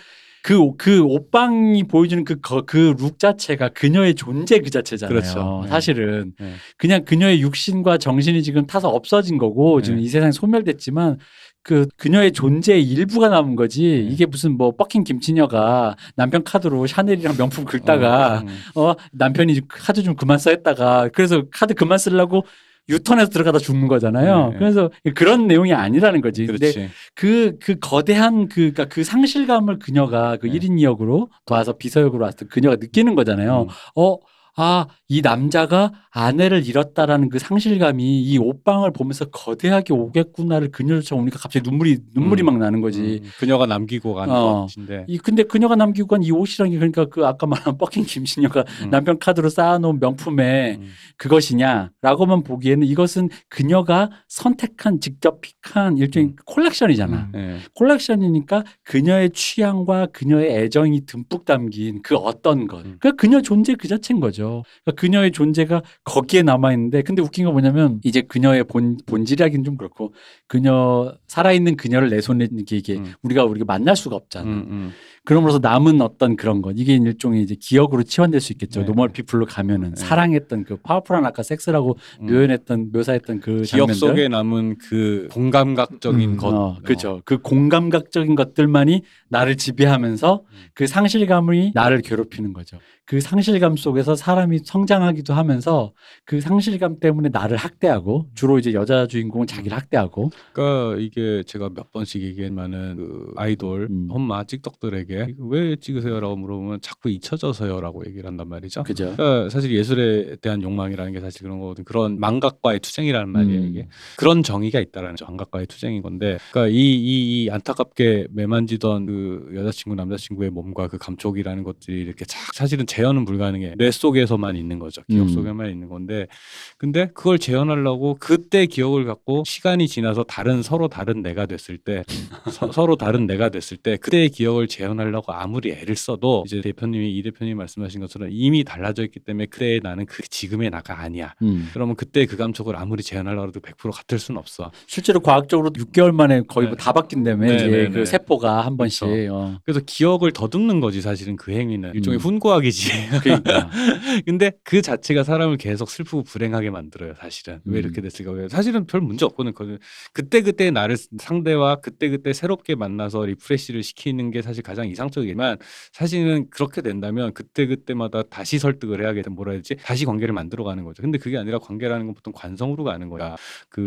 A: 그, 옷- 그 옷방이 보여주는 그, 거- 그룩 자체가 그녀의 존재 그 자체잖아요.
C: 그렇죠. 네.
A: 사실은.
C: 네.
A: 그냥 그녀의 육신과 정신이 지금 타서 없어진 거고
C: 네.
A: 지금 이 세상에 소멸됐지만 그 그녀의 존재의 일부가 남은 거지
C: 네.
A: 이게 무슨 뭐 fucking 김치녀가 남편 카드로 샤넬이랑 명품 긁다가
C: 어, 음.
A: 어 남편이 카드 좀 그만 써 했다가 그래서 카드 그만 쓰려고 유턴해서 들어가다 죽는 거잖아요.
C: 네.
A: 그래서 그런 내용이 아니라는 거지.
C: 그렇지.
A: 그, 그 거대한 그, 그니까 그 상실감을 그녀가 그
C: 네.
A: 1인 2역으로 와서 비서역으로 왔을 때 그녀가 느끼는 거잖아요.
C: 음.
A: 어, 아, 이 남자가 아내를 잃었다라는 그 상실감이 이 옷방을 보면서 거대하게 오겠구나를 그녀를 쫓아오니까 갑자기 눈물이, 눈물이
C: 음.
A: 막 나는 거지.
C: 음, 그녀가 남기고 간
A: 어.
C: 것인데.
A: 이, 근데 그녀가 남기고 간 이 옷이란 게 그러니까 그 아까 말한 fucking 김치녀가
C: 음.
A: 남편 카드로 쌓아놓은 명품에
C: 음.
A: 그것이냐라고만 보기에는 이것은 그녀가 선택한 직접 pick한 일종의
C: 음.
A: 콜렉션이잖아.
C: 예.
A: 콜렉션이니까 그녀의 취향과 그녀의 애정이 듬뿍 담긴 그 어떤 것.
C: 음.
A: 그러니까 그녀 존재 그 자체인 거죠. 거죠. 그러니까 그녀의 존재가 거기에 남아 있는데 근데 웃긴 건 뭐냐면 이제 그녀의 본 본질이라기는 좀 그렇고 그녀 살아있는 그녀를 내 손에 이게 이게
C: 음.
A: 우리가 우리가 만날 수가 없잖아.
C: 음, 음.
A: 그럼으로써 남은 어떤 그런 것 이게 일종의 이제 기억으로 치환될 수 있겠죠.
C: 네.
A: 노멀 피플로 가면은
C: 네.
A: 사랑했던 그 powerful한 아까 섹스라고
C: 음.
A: 표현했던 묘사했던 그
C: 기억
A: 장면들.
C: 속에 남은 그 공감각적인
B: 음.
C: 것.
A: 어, 그죠. 그 공감각적인 것들만이 나를 지배하면서
C: 음.
A: 그 상실감이 나를 괴롭히는 거죠. 그 상실감 속에서 사람이 성장하기도 하면서 그 상실감 때문에 나를 학대하고 주로 이제 여자 주인공은 자기를 학대하고
C: 그러니까 이게 제가 몇 번씩 얘기했지만은 그 아이돌
A: 음.
C: 엄마 찍덕들에게 이거 왜 찍으세요라고 물어보면 자꾸 잊혀져서요라고 얘기를 한단 말이죠.
A: 그죠.
C: 그러니까 사실 예술에 대한 욕망이라는 게 사실 그런 거거든. 그런 망각과의 투쟁이라는 말이에요.
A: 음.
C: 이게 그런 정의가 있다라는 거. 망각과의 투쟁인 건데, 그러니까 이, 이, 이 안타깝게 매만지던 그 여자친구 남자친구의 몸과 그 감촉이라는 것들이 이렇게 착 사실은 재현은 불가능해. 뇌 속에서만 있는 거죠. 기억
A: 음.
C: 속에만 있는 건데, 근데 그걸 재현하려고 그때 기억을 갖고 시간이 지나서 다른 서로 다른 내가 됐을 때 서, 로 다른 내가 됐을 때 그때의 기억을 재현 하려고 아무리 애를 써도 이제 대표님이 이 대표님이 말씀하신 것처럼 이미 달라져 있기 때문에 그때의 나는 그 지금의 나가 아니야.
A: 음.
C: 그러면 그때 그 감촉을 아무리 재현하려고 해도 100% 같을 수는 없어.
A: 실제로 과학적으로 6개월 만에 거의
C: 네.
A: 뭐다 바뀐다며
C: 네,
A: 이제
C: 네,
A: 그
C: 네.
A: 세포가 한 번씩.
C: 그렇죠.
A: 어.
C: 그래서 기억을 더듬는 거지 사실은 그 행위는 일종의
A: 음.
C: 훈구학이지.
A: 그러니까.
C: 근데 그 자체가 사람을 계속 슬프고 불행하게 만들어요. 사실은 왜
A: 음.
C: 이렇게 됐을까? 왜? 사실은 별 문제 없거든. 그때 그때 나를 상대와 그때 그때 새롭게 만나서 리프레시를 시키는 게 사실 가장 이상적이지만 사실은 그렇게 된다면 그때 그때마다 다시 설득을 해야겠다. 뭐라 해야 되지? 다시 관계를 만들어가는 거죠. 근데 그게 아니라 관계라는 건 보통 관성으로 가는 거야. 그,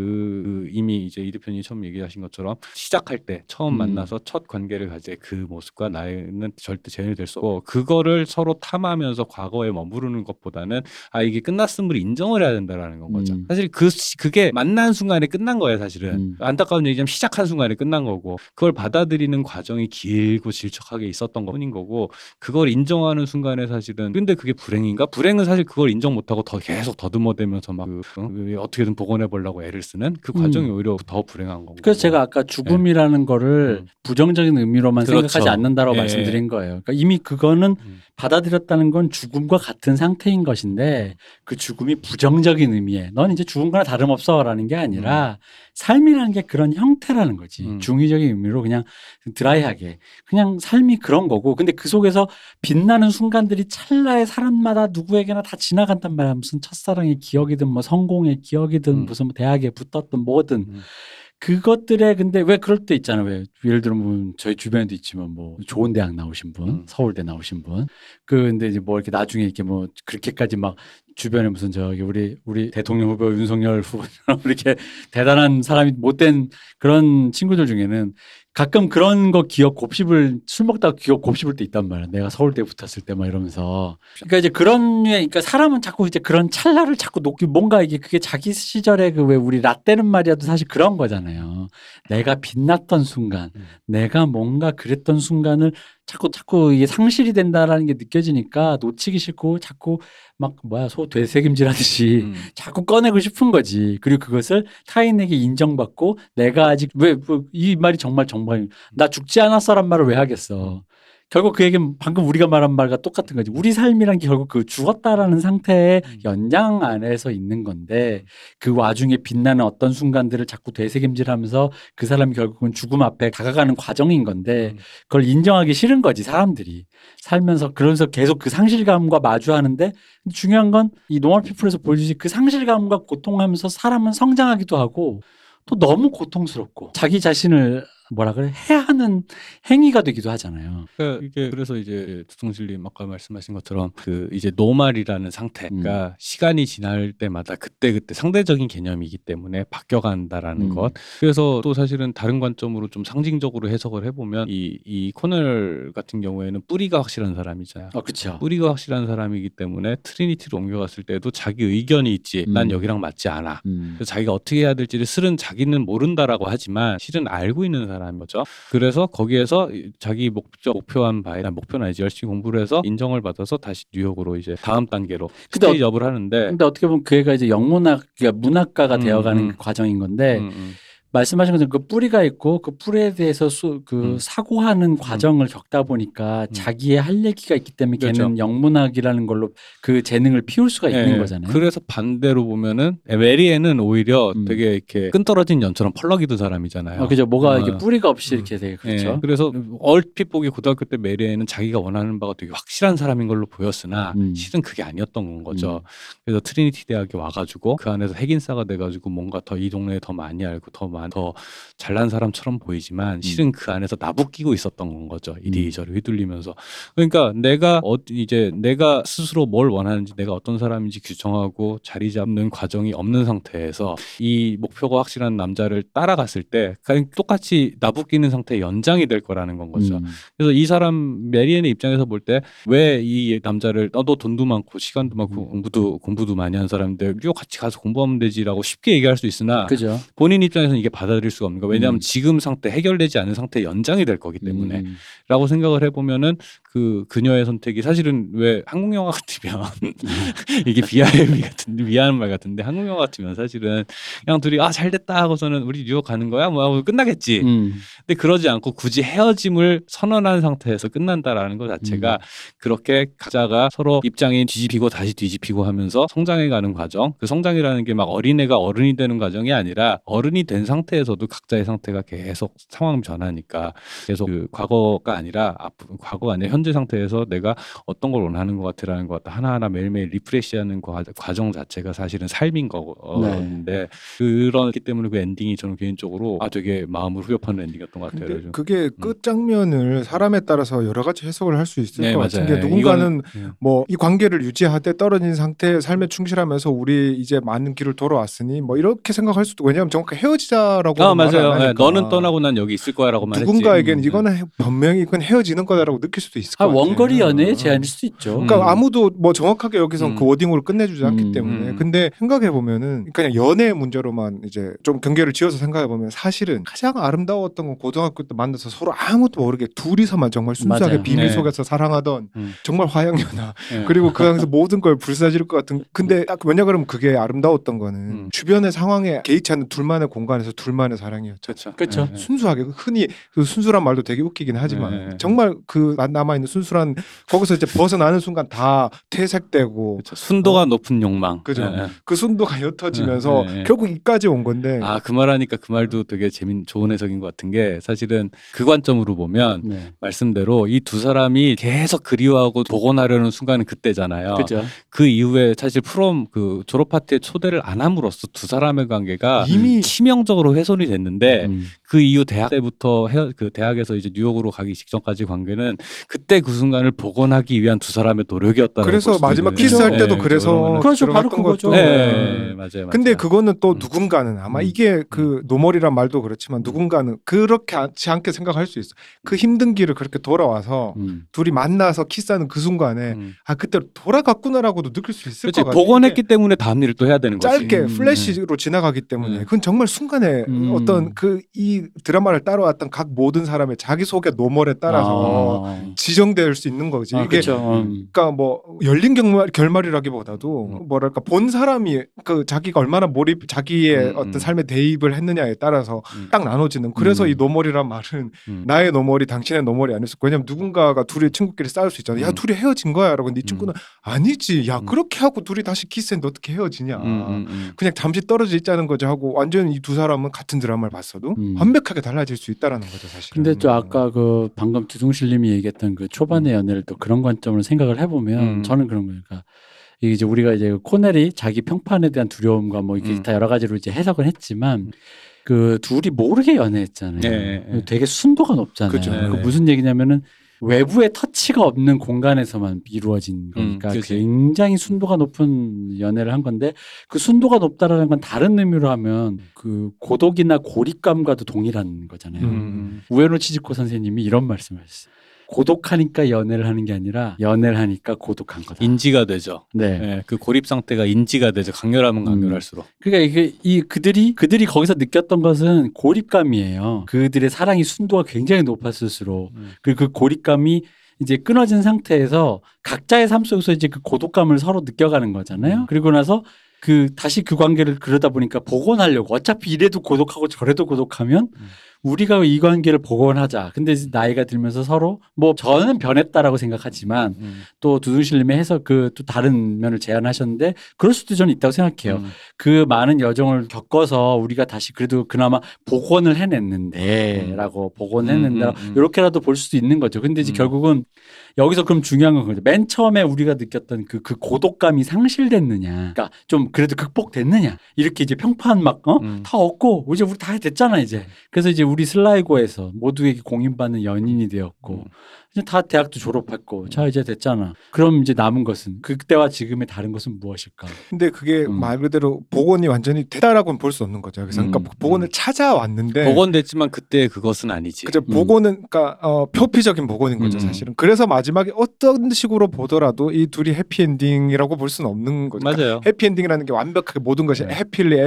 C: 그 이미 이제 이 대표님이 처음 얘기하신 것처럼 시작할 때 처음
A: 음.
C: 만나서 첫 관계를 가질 그 모습과 나는 절대 재현이 될 수 없고 그거를 서로 탐하면서 과거에 머무르는 것보다는 아 이게 끝났음을 인정을 해야 된다라는 건 거죠.
A: 음.
C: 사실 그 시- 그게 만난 순간에 끝난 거예요, 사실은.
A: 음.
C: 안타까운 얘기지만 시작한 순간에 끝난 거고 그걸 받아들이는 과정이 길고 질척 하게 있었던 것뿐인 거고 그걸 인정하는 순간에 사실은 근데 그게 불행인가? 불행은 사실 그걸 인정 못하고 더 계속 더듬어대면서 막 그, 어? 그 어떻게든 복원해 보려고 애를 쓰는 그 과정이
A: 음.
C: 오히려 더 불행한 거고.
A: 그래서 제가 아까 죽음이라는 거를
C: 음.
A: 부정적인 의미로만
C: 그렇죠.
A: 생각하지 않는다라고
C: 예.
A: 말씀드린 거예요. 그러니까 이미 그거는
C: 음.
A: 받아들였다는 건 죽음과 같은 상태인 것인데 그 죽음이 부정적인 의미에 넌 이제 죽은 거나 다름없어라는 게 아니라 삶이라는 게 그런 형태라는 거지.
C: 음.
A: 중의적인 의미로 그냥 드라이하게 그냥 삶이 그런 거고 근데 그 속에서 빛나는 순간들이 찰나에 사람마다 누구에게나 다 지나간단 말이야. 무슨 첫사랑의 기억이든 뭐 성공의 기억이든
C: 음.
A: 무슨 뭐 대학에 붙었든 뭐든
C: 음.
A: 그것들에 근데 왜 그럴 때 있잖아요. 왜 예를 들면 저희 주변에도 있지만 뭐 좋은 대학 나오신 분,
C: 음.
A: 서울대 나오신 분. 그 근데 이제 뭐 이렇게 나중에 이렇게 뭐 그렇게까지 막 주변에 무슨 저기 우리 우리 대통령 후보 윤석열 후보처럼 이렇게 대단한 사람이 못된 그런 친구들 중에는 가끔 그런 거 기억 곱씹을 술 먹다가 기억 곱씹을 때 있단 말이야. 내가 서울대 붙었을 때 막 이러면서. 그러니까 이제 그런 류의 그러니까 사람은 자꾸 이제 그런 찰나를 자꾸 놓기 뭔가 이게 그게 자기 시절에 그 왜 우리 라떼는 말이야도 사실 그런 거잖아요. 내가 빛났던 순간,
C: 음.
A: 내가 뭔가 그랬던 순간을 자꾸 자꾸 이게 상실이 된다라는 게 느껴지니까 놓치기 싫고 자꾸 막 뭐야 소 되새김질 하듯이
C: 음.
A: 자꾸 꺼내고 싶은 거지. 그리고 그것을 타인에게 인정받고 내가 아직 왜 이 말이 정말 정말 나 죽지 않았어란 말을 왜 하겠어. 결국 그 얘기는 방금 우리가 말한 말과 똑같은 거지. 우리 삶이란 게 결국 그 죽었다라는 상태의
C: 음.
A: 연장 안에서 있는 건데 그 와중에 빛나는 어떤 순간들을 자꾸 되새김질하면서 그 사람이 결국은 죽음 앞에 다가가는 과정인 건데
C: 음.
A: 그걸 인정하기 싫은 거지 사람들이 살면서 그러면서 계속 그 상실감과 마주하는데 중요한 건 이 노멀 피플에서 보여주지 그 상실감과 고통하면서 사람은 성장하기도 하고 또 너무 고통스럽고 자기 자신을 뭐라 그래 해하는 행위가 되기도 하잖아요.
C: 그러니까 이게 그래서 이제 두통실님 아까 말씀하신 것처럼 그 이제 normal이라는 상태,
A: 음.
C: 시간이 지날 때마다 그때 그때 상대적인 개념이기 때문에 바뀌어간다라는
A: 음.
C: 것. 그래서 또 사실은 다른 관점으로 좀 상징적으로 해석을 해보면 이 이 코넬 같은 경우에는 뿌리가 확실한 사람이잖아요.
A: 어, 그렇죠.
C: 뿌리가 확실한 사람이기 때문에 트리니티로 옮겨갔을 때도 자기 의견이 있지. 난
A: 음.
C: 여기랑 맞지 않아.
A: 음.
C: 자기가 어떻게 해야 될지를 실은 자기는 모른다라고 하지만 실은 알고 있는 사람 인 거죠. 그래서 거기에서 이- 자기 목표 목표한 바에 아니, 목표는 아니지 열심히 공부를 해서 인정을 받아서 다시 뉴욕으로 이제 다음 단계로
A: 근데
C: stage up을 하는데
A: 근데 어떻게 보면 그 애가 이제 영문학, 그러니까 문학가가
C: 음,
A: 되어가는
C: 음.
A: 그 과정인 건데
C: 음, 음.
A: 말씀하신 것처럼 그 뿌리가 있고 그 뿌리에 대해서 수, 그
C: 음.
A: 사고하는 과정을 겪다 보니까 자기의 할 얘기가 있기 때문에 걔는
C: 그렇죠.
A: 영문학이라는 걸로 그 재능을 피울 수가 있는
C: 예,
A: 거잖아요.
C: 그래서 반대로 보면은 메리에는 오히려
A: 음.
C: 되게 이렇게 끈떨어진 연처럼 펄럭이던 사람이잖아요.
A: 어, 그죠. 뭐가
C: 어.
A: 이렇게 뿌리가 없이
B: 음.
A: 이렇게 되게
C: 예,
A: 그렇죠.
C: 그래서 얼핏 보기 고등학교 때 메리에는 자기가 원하는 바가 되게 확실한 사람인 걸로 보였으나
A: 음.
C: 실은 그게 아니었던 거죠.
A: 음.
C: 그래서 트리니티 대학에 와가지고 그 안에서 핵인싸가 돼가지고 뭔가 더 이 동네에 더 많이 알고 더, 많, 더 잘난 사람처럼 보이지만 실은 그 안에서 나부끼고 있었던 건 거죠. 이리저리 휘둘리면서. 그러니까 내가 어, 이제 내가 스스로 뭘 원하는지 내가 어떤 사람인지 규정하고 자리 잡는 과정이 없는 상태에서 이 목표가 확실한 남자를 따라갔을 때 그냥 똑같이 나부끼는 상태의 연장이 될 거라는 건 거죠.
A: 음.
C: 그래서 이 사람 메리엔의 입장에서 볼 때 왜 이 남자를 너도 돈도 많고 시간도 많고
A: 음.
C: 공부도 공부도 많이 한 사람인데 뉴욕 같이 가서 공부하면 되지라고 쉽게 얘기할 수 있으나
A: 그죠.
C: 본인 입장에서는 이게 받아들일 수가 없는 거예요. 왜냐하면
A: 음.
C: 지금 상태 해결되지 않은 상태 연장이 될 거기 때문에
A: 음.
C: 라고 생각을 해보면은 그 그녀의 선택이 사실은 왜 한국 영화 같으면 이게 비하의 같은 비하는 말 같은데 한국 영화 같으면 사실은 그냥 둘이 아 잘됐다 하고서는 우리 뉴욕 가는 거야 뭐 하고 끝나겠지.
A: 음.
C: 근데 그러지 않고 굳이 헤어짐을 선언한 상태에서 끝난다라는 것 자체가 그렇게 각자가 서로 입장이 뒤집히고 다시 뒤집히고 하면서 성장해가는 과정. 그 성장이라는 게 막 어린애가 어른이 되는 과정이 아니라 어른이 된 상태 에서도 각자의 상태가 계속 상황 변하니까 계속 그 과거가 아니라 앞 과거가 아니라 현재 상태에서 내가 어떤 걸 원하는 것 같아라는 것 같다 하나하나 매일매일 리프레시하는 과- 과정 자체가 사실은 삶인 거였는데 그렇기 때문에 그 엔딩이 저는 개인적으로 아 되게 마음을 후벼파는 엔딩이었던 것 같아요. 요즘.
B: 그게 끝 장면을 사람에 따라서 여러 가지 해석을 할 수 있을
C: 네,
B: 것 같은
C: 맞아요.
B: 게 누군가는
C: 이거는, 네.
B: 뭐이 관계를 유지하되 떨어진 상태의 삶에 충실하면서 우리 이제 많은 길을 돌아왔으니 뭐 이렇게 생각할 수도 왜냐하면 정확히 헤어지자 라고
C: 아 맞아요. 네. 너는 떠나고 난 여기 있을 거야라고만 했지.
B: 누군가에게는
C: 음,
B: 이거는 헤- 분명히 이건 헤어지는 거다라고 느낄 수도 있을
A: 아,
B: 것 같아요.
A: 원거리 연애의
B: 어.
A: 제안일 수도 있죠.
C: 음.
B: 그러니까 아무도 뭐 정확하게 여기선
C: 음.
B: 그 wording으로 끝내주지 않기
A: 음.
B: 때문에
C: 음.
B: 근데 생각해 보면은 그냥 연애의 문제로만 이제 좀 경계를 지어서 생각해 보면 사실은 가장 아름다웠던 건 고등학교 때 만나서 서로 아무것도 모르게 둘이서만 정말 순수하게
A: 맞아요.
B: 비밀
C: 네.
B: 속에서 사랑하던
C: 음.
B: 정말 화양연화
C: 네.
B: 그리고 그 안에서 모든 걸 불사질 것 같은 근데 딱 왜냐 그러면 그게 아름다웠던 거는
C: 음.
B: 주변의 상황에 개의치 않는 둘만의 공간에서 둘만의 사랑이었죠.
C: 그렇죠.
A: 그쵸.
C: 네, 네.
B: 순수하게 흔히 그 순수란 말도 되게 웃기긴 하지만
C: 네.
B: 정말 그 남아 있는 순수한 거기서 이제 벗어나는 순간 다 퇴색되고
C: 그렇죠. 순도가 높은 욕망.
B: 그죠.
C: 네, 네.
B: 그 순도가 옅어지면서
C: 네, 네.
B: 결국 이까지 온 건데
C: 아, 그 말하니까 그 말도 되게 재밌, 좋은 해석인 것 같은 게 사실은 그 관점으로 보면
A: 네.
C: 말씀대로 이 두 사람이 계속 그리워하고 복원하려는 순간은 그때잖아요.
A: 그죠.
C: 그 이후에 사실 prom 그 졸업 파티에 초대를 안 함으로써 두 사람의 관계가
B: 이미
C: 치명적으로 훼손이 됐는데
A: 음.
C: 그 이후 대학 때부터 헤어, 그 대학에서 이제 뉴욕으로 가기 직전까지 관계는 그때 그 순간을 복원하기 위한 두 사람의 노력이었다.
B: 그래서 마지막 키스할 때도 그래서
A: 그렇죠. 바로 그거죠.
C: 네,
A: 네.
C: 맞아요, 맞아요.
B: 근데 그거는 또
C: 음.
B: 누군가는 아마
C: 음.
B: 이게 그 normal이란 말도 그렇지만 누군가는 그렇게 않지 않게 생각할 수 있어. 그 힘든 길을 그렇게 돌아와서
A: 음.
B: 둘이 만나서 키스하는 그 순간에
C: 음.
B: 아 그때 돌아갔구나라고도 느낄 수 있을
C: 그렇지
B: 것 같아.
C: 복원했기 때문에 다음 일을 또 해야 되는 거지.
B: 짧게
A: 음,
B: 플래시로 지나가기 때문에
C: 네.
B: 그건 정말 순간에
A: 음.
B: 어떤 그 이 드라마를 따라왔던 각 모든 사람의 자기 속의 normal에 따라서
A: 아.
B: 지정될 수 있는 거지.
A: 아,
B: 이게
A: 그렇죠. 음.
B: 그러니까 뭐 열린 결말, 결말이라기보다도 뭐랄까 본 사람이 그 자기가 얼마나 몰입 자기의
C: 음,
B: 어떤
C: 음.
B: 삶에 대입을 했느냐에 따라서
C: 음.
B: 딱 나눠지는 그래서
A: 음.
B: 이 normal이란 말은
C: 음.
B: 나의 normal이 당신의 normal이 수 있고 왜냐면 누군가가 둘이 친구끼리 싸울 수 있잖아 야
C: 음.
B: 둘이 헤어진 거야라고 네 친구는 아니지 야
C: 음.
B: 그렇게 하고 둘이 다시 키스했는데 어떻게 헤어지냐
C: 음, 음, 음.
B: 그냥 잠시 떨어져 있자는 거지 하고 완전히 두 사람은 같은 드라마를 봤어도
A: 음.
B: 완벽하게 달라질 수 있다라는 거죠 사실.
A: 근데 또 아까 그 방금 두둥실님이 얘기했던 그 초반의 연애를 또 그런 관점으로 생각을 해보면
C: 음.
A: 저는 그런 거예요. 그러니까 이게 이제 우리가 이제 코넬이 자기 평판에 대한 두려움과 뭐 이게
C: 음.
A: 다 여러 가지로 이제 해석을 했지만 그 둘이 모르게 연애했잖아요.
C: 네, 네.
A: 되게 순도가 높잖아요.
B: 그죠.
A: 그
C: 네, 네.
A: 무슨 얘기냐면은 외부의 터치가 없는 공간에서만 이루어진 거니까
C: 음.
A: 굉장히 순도가 높은 연애를 한 건데 그 순도가 높다라는 건 다른 의미로 하면 그 고독이나 고립감과도 동일한 거잖아요.
C: 음.
A: 우에노 치즈코 선생님이 이런 말씀을 하셨어요. 고독하니까 연애를 하는 게 아니라 연애를 하니까 고독한 거다.
C: 인지가 되죠.
A: 네.
C: 네, 그 고립 상태가 인지가 되죠. 강렬하면 강렬할수록.
A: 그러니까 이게 이 그들이 그들이 거기서 느꼈던 것은 고립감이에요. 그들의 사랑이 순도가 굉장히 높았을수록
C: 음.
A: 그리고 그 고립감이 이제 끊어진 상태에서 각자의 삶 속에서 이제 그 고독감을 서로 느껴가는 거잖아요.
C: 음.
A: 그리고 나서 그 다시 그 관계를 그러다 보니까 복원하려고 어차피 이래도 고독하고 저래도 고독하면
C: 음.
A: 우리가 이 관계를 복원하자. 근데 나이가 들면서 서로 뭐 저는 변했다라고 생각하지만
C: 음.
A: 또 두둥실님이 해서 그또 다른 면을 제안하셨는데 그럴 수도 저는 있다고 생각해요.
C: 음.
A: 그 많은 여정을 겪어서 우리가 다시 그래도 그나마 복원을 해냈는데라고 복원했는데
C: 음, 음, 음.
A: 이렇게라도 볼 수도 있는 거죠. 근데 이제
C: 음.
A: 결국은 여기서 그럼 중요한 건 거죠. 맨 처음에 우리가 느꼈던 그, 그 고독감이 상실됐느냐. 그러니까 좀 그래도 극복됐느냐. 이렇게 이제 평판 막, 어?
C: 음.
A: 다 얻고 이제 우리 다 됐잖아, 이제. 그래서 이제 우리 슬라이고에서 모두에게 공인받는 연인이 되었고
C: 음.
A: 이제 다 대학도 졸업했고 자 이제 됐잖아. 그럼 이제 남은 것은 그때와 지금의 다른 것은 무엇일까?
B: 근데 그게
A: 음.
B: 말 그대로 복원이 완전히 됐다라고는 볼 수 없는 거죠. 그래서
A: 음,
B: 그러니까 복원을
A: 음.
B: 찾아왔는데
C: 복원됐지만 그때 그것은 아니지.
B: 그죠
A: 음.
B: 복원은 그러니까 어, 표피적인 복원인 거죠
A: 음.
B: 사실은. 그래서 마지막에 어떤 식으로 보더라도 이 둘이 해피엔딩이라고 볼 수는 없는 거죠. 그러니까
C: 맞아요.
B: 해피엔딩이라는 게 완벽하게 모든 것이
C: 네.
B: 해피리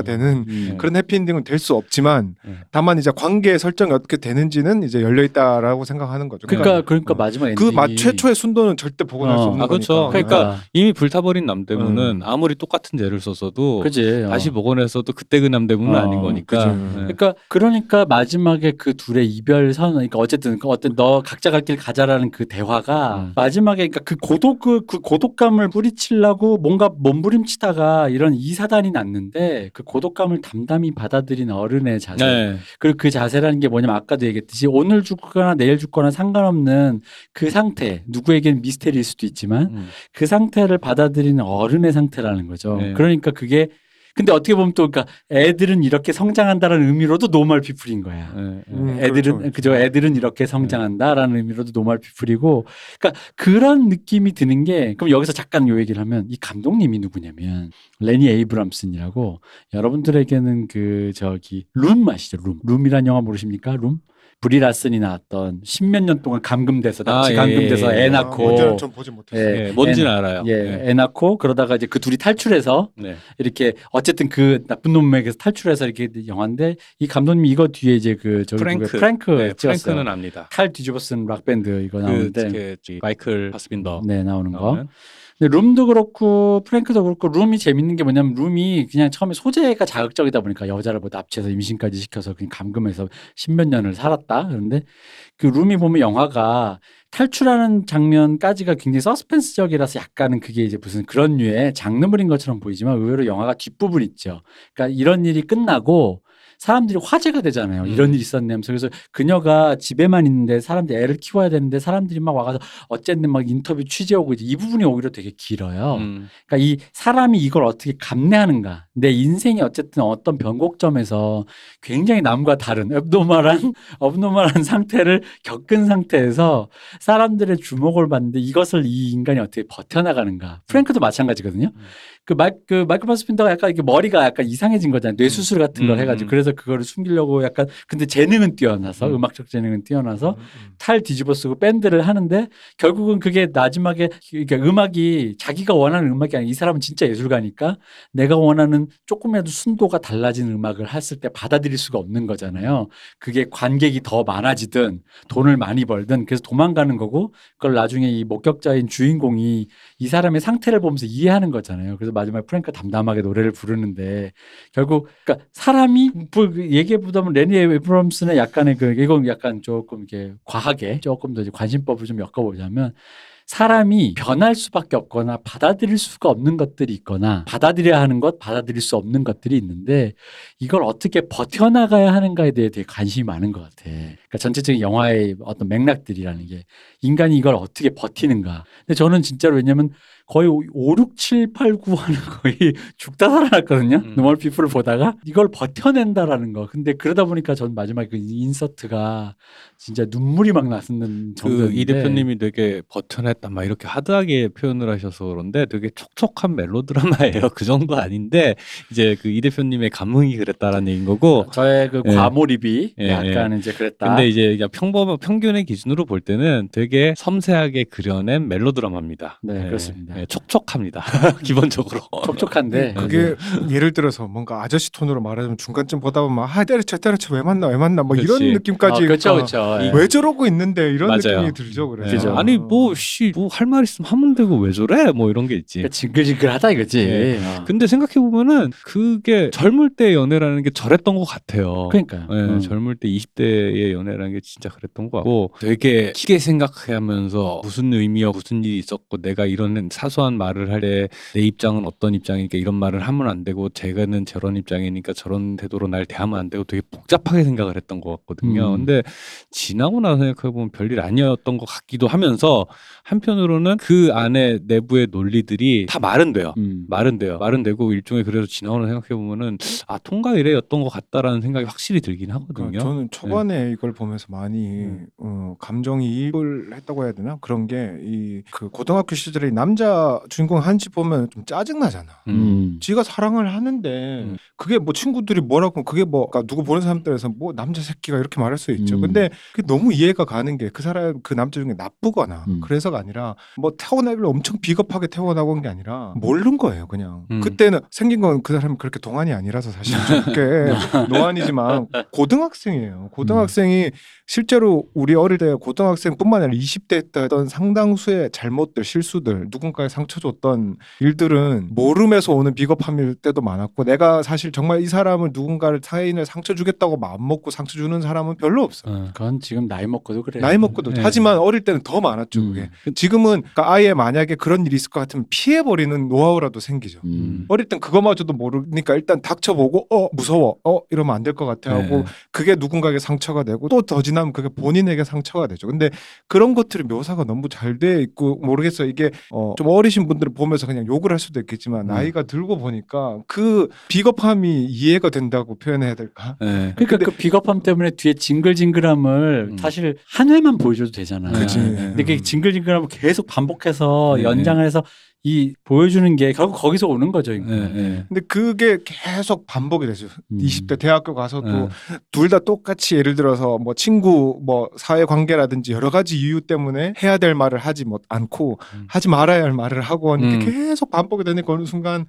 A: 음.
B: 되는
A: 음.
B: 그런 해피엔딩은 될 수 없지만
C: 네.
B: 다만 이제 관계의 설정이 어떻게 되는지는 이제 열려 있다라고 생각하는 거죠.
A: 그러니까 그러니까
B: 어.
A: 마지막 엔딩이
B: 그맛 최초의 순도는 절대 복원할 수
A: 어.
B: 없는
C: 아, 그렇죠.
B: 거니까.
C: 그러니까 이미 불타버린 남대문은 아무리 똑같은 죄를 썼어도
A: 그지. 어.
C: 다시 복원해서도 그때 그 남대문은
A: 어,
C: 아닌 거니까. 네.
A: 그러니까 그러니까 마지막에 그 둘의 이별 선 그러니까 어쨌든 그 어떤 너 각자 갈 길 가자라는 그 대화가
C: 음.
A: 마지막에 그러니까 그 고독 그, 그 고독감을 뿌리치려고 뭔가 몸부림치다가 이런 이사단이 났는데 그 고독감을 담담히 받아들인 어른의 자세
C: 네.
A: 그리고 그 자세라는 게 뭐냐면 아까도 얘기했듯이 오늘 죽거나 내일 죽거나 상관없 는 그 상태 누구에겐 미스테리일 수도 있지만
C: 음.
A: 그 상태를 받아들이는 어른의 상태라는 거죠.
C: 네.
A: 그러니까 그게 근데 어떻게 보면 또 그러니까 애들은 이렇게 성장한다라는 의미로도 노멀 피플인 거야.
C: 네. 네.
B: 음,
A: 애들은
B: 그렇죠.
A: 그죠 애들은 이렇게 성장한다라는 의미로도 노멀 피플이고 그러니까 그런 느낌이 드는 게 그럼 여기서 잠깐 요 얘기를 하면 이 감독님이 누구냐면 레니 에이브람슨이라고 여러분들에게는 그 저기 룸 아시죠 룸 룸이란 영화 모르십니까 룸 브리 라슨이 나왔던 십몇 년 동안 감금돼서
C: 아,
A: 납치
C: 예,
A: 감금돼서
C: 예, 예.
A: 애
B: 아,
A: 낳고
B: 전 보지 못했어요.
A: 예.
C: 네. 뭔지는
A: 애-
C: 알아요.
A: 예,
C: 네.
A: 애 낳고 그러다가 이제 그 둘이 탈출해서
C: 네.
A: 이렇게 어쨌든 그 나쁜 놈에게서 탈출해서 이렇게 영화인데 이 감독님이 이거 뒤에 이제 그 저기
C: 프랭크.
A: 누구야? 프랭크
C: 네,
A: 찍었어요.
C: 프랭크는 압니다.
A: 칼 뒤집어 쓴 락밴드 이거
C: 그,
A: 나오는데
C: 그, 그 마이클 파스벤더
A: 네 나오는 거. 근데 룸도 그렇고 프랭크도 그렇고 룸이 재밌는 게 뭐냐면 룸이 그냥 처음에 소재가 자극적이다 보니까 여자를 뭐 납치해서 임신까지 시켜서 그냥 감금해서 십몇 년을 살았다. 그런데 그 룸이 보면 영화가 탈출하는 장면까지가 굉장히 서스펜스적이라서 약간은 그게 이제 무슨 그런 류의 장르물인 것처럼 보이지만 의외로 영화가 뒷부분 있죠. 그러니까 이런 일이 끝나고 사람들이 화제가 되잖아요.
C: 음.
A: 이런 일이 있었네 하면서 그래서 그녀가 집에만 있는데 사람들이 애를 키워야 되는데 사람들이 막 와가서 어쨌든 막 인터뷰 취재 오고 이제 이 부분이 오히려 되게 길어요.
C: 음.
A: 그러니까 이 사람이 이걸 어떻게 감내하는가. 내 인생이 어쨌든 어떤 변곡점에서 굉장히 남과 다른 abnormal한 abnormal한 상태를 겪은 상태에서 사람들의 주목을 받는데 이것을 이 인간이 어떻게 버텨나가는가. 프랭크도 마찬가지거든요.
C: 음.
A: 그, 마, 그 마이클 파스벤더가 약간 이렇게 머리가 약간 이상해진 거잖아요. 뇌 수술 같은 걸
C: 음,
A: 해가지고.
C: 음.
A: 그래서 그거를 숨기려고 약간 근데 재능은 뛰어나서
C: 음.
A: 음악적 재능은 뛰어나서
B: 음, 음.
A: 탈 뒤집어 쓰고 밴드를 하는데 결국은 그게 마지막에 이게 음악이 자기가 원하는 음악이 아니라 이 사람은 진짜 예술가니까 내가 원하는 조금이라도 순도가 달라진 음악을 했을 때 받아들일 수가 없는 거잖아요. 그게 관객이 더 많아지든 돈을 많이 벌든 그래서 도망가는 거고 그걸 나중에 이 목격자인 주인공이 이 사람의 상태를 보면서 이해하는 거잖아요. 그래서 마지막에 프랭크 담담하게 노래를 부르는데 결국 그러니까 사람이 뭐 얘기해 보자면 레니 에브럼슨의 약간의 그 이건 약간 조금 이렇게 과하게 조금 더 관심법을 좀 엮어보자면 사람이 변할 수밖에 없거나 받아들일 수가 없는 것들이 있거나 받아들여야 하는 것, 받아들일 수 없는 것들이 있는데 이걸 어떻게 버텨나가야 하는가에 대해 되게 관심이 많은 것 같아. 그러니까 전체적인 영화의 어떤 맥락들이라는 게 인간이 이걸 어떻게 버티는가. 근데 저는 진짜로 왜냐면 거의 5, 6, 7, 8, 9화는 거의 죽다 살아났거든요.
C: 음.
A: 노멀 피플을 보다가 이걸 버텨낸다라는 거. 근데 그러다 보니까 전 마지막에 그 인서트가 진짜 눈물이 막 났었는
C: 그
A: 정도인데
C: 이 대표님이 되게 버텨냈다 막 이렇게 하드하게 표현을 하셔서 그런데 되게 촉촉한 멜로 드라마예요. 그 정도 아닌데 이제 그 이 대표님의 감흥이 그랬다라는 얘기인 거고.
A: 저의 그
C: 예.
A: 과몰입이
C: 예,
A: 약간 이제 그랬다.
C: 근데 이제 평범 평균의 기준으로 볼 때는 되게 섬세하게 그려낸 멜로 드라마입니다.
A: 네, 그렇습니다.
C: 네, 촉촉합니다. 기본적으로.
A: 촉촉한데
B: 그게 예를 들어서 뭔가 아저씨 톤으로 말하자면 중간쯤 보다 보면 아 때려쳐 때려쳐 왜 만나 왜 만나 뭐 이런
C: 그치.
B: 느낌까지
A: 그렇죠
B: 그러니까
A: 그렇죠. 예.
B: 왜 저러고 있는데 이런
C: 맞아요.
B: 느낌이 들죠 그래서
A: 그죠.
C: 아니 뭐씨뭐 할 말 있으면 하면 되고 왜 저래? 뭐 이런 게 있지.
A: 그러니까 징글징글하다 이거지.
C: 예.
A: 어.
C: 근데 생각해 보면은 그게 젊을 때 연애라는 게 저랬던 것 같아요.
A: 그러니까요.
C: 예,
A: 음.
C: 젊을 때 20대의 연애라는 게 진짜 그랬던 것 같고 되게 깊게 생각하면서 무슨 의미야 무슨 일이 있었고 내가 이런 사 소한 말을 할 때 내 입장은 어떤 입장이니까 이런 말을 하면 안 되고 제가는 저런 입장이니까 저런 태도로 날 대하면 안 되고 되게 복잡하게 생각을 했던 것 같거든요.
A: 음.
C: 근데 지나고 나서 생각해 보면 별일 아니었던 것 같기도 하면서 한편으로는 그 안에 내부의 논리들이 다 말은 돼요.
A: 음.
C: 말은 돼요. 말은 되고 일종의 그래서 지나오는 생각해 보면은 아 통과 이래였던 것 같다라는 생각이 확실히 들긴 하거든요.
B: 그러니까 저는 초반에 이걸 보면서 많이
C: 음.
B: 어, 감정이입을 했다고 해야 되나 그런 게 이 그 고등학교 시절에 이 남자 주인공 한지 보면 좀 짜증 나잖아.
A: 음.
B: 지가 사랑을 하는데
C: 음.
B: 그게 뭐 친구들이 뭐라고 그게 뭐 그러니까 누구 보는 사람들에서 뭐 남자 새끼가 이렇게 말할 수 있죠.
A: 음.
B: 근데 그게 너무 이해가 가는 게 그 사람 그 남자 중에 나쁘거나
A: 음.
B: 그래서가 아니라 뭐 태어나기를 엄청 비겁하게 태어나고 온 게 아니라 모르는 거예요 그냥
C: 음.
B: 그때는 생긴 건 그 사람이 그렇게 동안이 아니라서 사실 좀꽤 노안이지만 고등학생이에요 고등학생이 실제로 우리 어릴 때 고등학생뿐만 아니라 20대 때 했던 상당수의 잘못들 실수들 누군가에 상처 줬던 일들은 모름에서 오는 비겁함일 때도 많았고 내가 사실 정말 이 사람을 누군가를 타인을 상처 주겠다고 마음 먹고 상처 주는 사람은 별로 없어.
C: 어.
A: 그건 지금 나이 먹고도 그래.
B: 나이 먹고도
C: 네.
B: 하지만 어릴 때는 더 많았죠
A: 음.
B: 그게. 지금은 그러니까 아예 만약에 그런 일이 있을 것 같으면 피해 버리는 노하우라도 생기죠.
A: 음.
B: 어릴 땐 그거마저도 모르니까 일단 닥쳐보고 어 무서워 어 이러면 안 될 것 같아 하고
C: 네.
B: 그게 누군가에게 상처가 되고 또 더 지나면 그게 본인에게 상처가 되죠. 근데 그런 것들이 묘사가 너무 잘 돼 있고 모르겠어요. 이게 어, 좀 어리신 분들을 보면서 그냥 욕을 할 수도 있겠지만
A: 음.
B: 나이가 들고 보니까 그 비겁함이 이해가 된다고 표현해야 될까?
C: 네.
A: 그러니까
B: 근데-
A: 그 비겁함 때문에 뒤에 징글징글함을
C: 음.
A: 사실 한 회만 보여줘도 되잖아요.
B: 그치.
C: 네.
A: 근데 그 징글징글함을 계속 반복해서
C: 네.
A: 연장을 해서 이 보여주는 게 결국 거기서 오는 거죠.
C: 네, 네.
B: 근데 그게 계속 반복이 되죠.
A: 음.
B: 20대 대학교 가서도
C: 네.
B: 둘다 똑같이 예를 들어서 뭐 친구 뭐 사회 관계라든지 여러 가지 이유 때문에 해야 될 말을 하지 못 않고
C: 음.
B: 하지 말아야 할 말을 하고 하는 게
C: 음.
B: 계속 반복이 되니까 어느 순간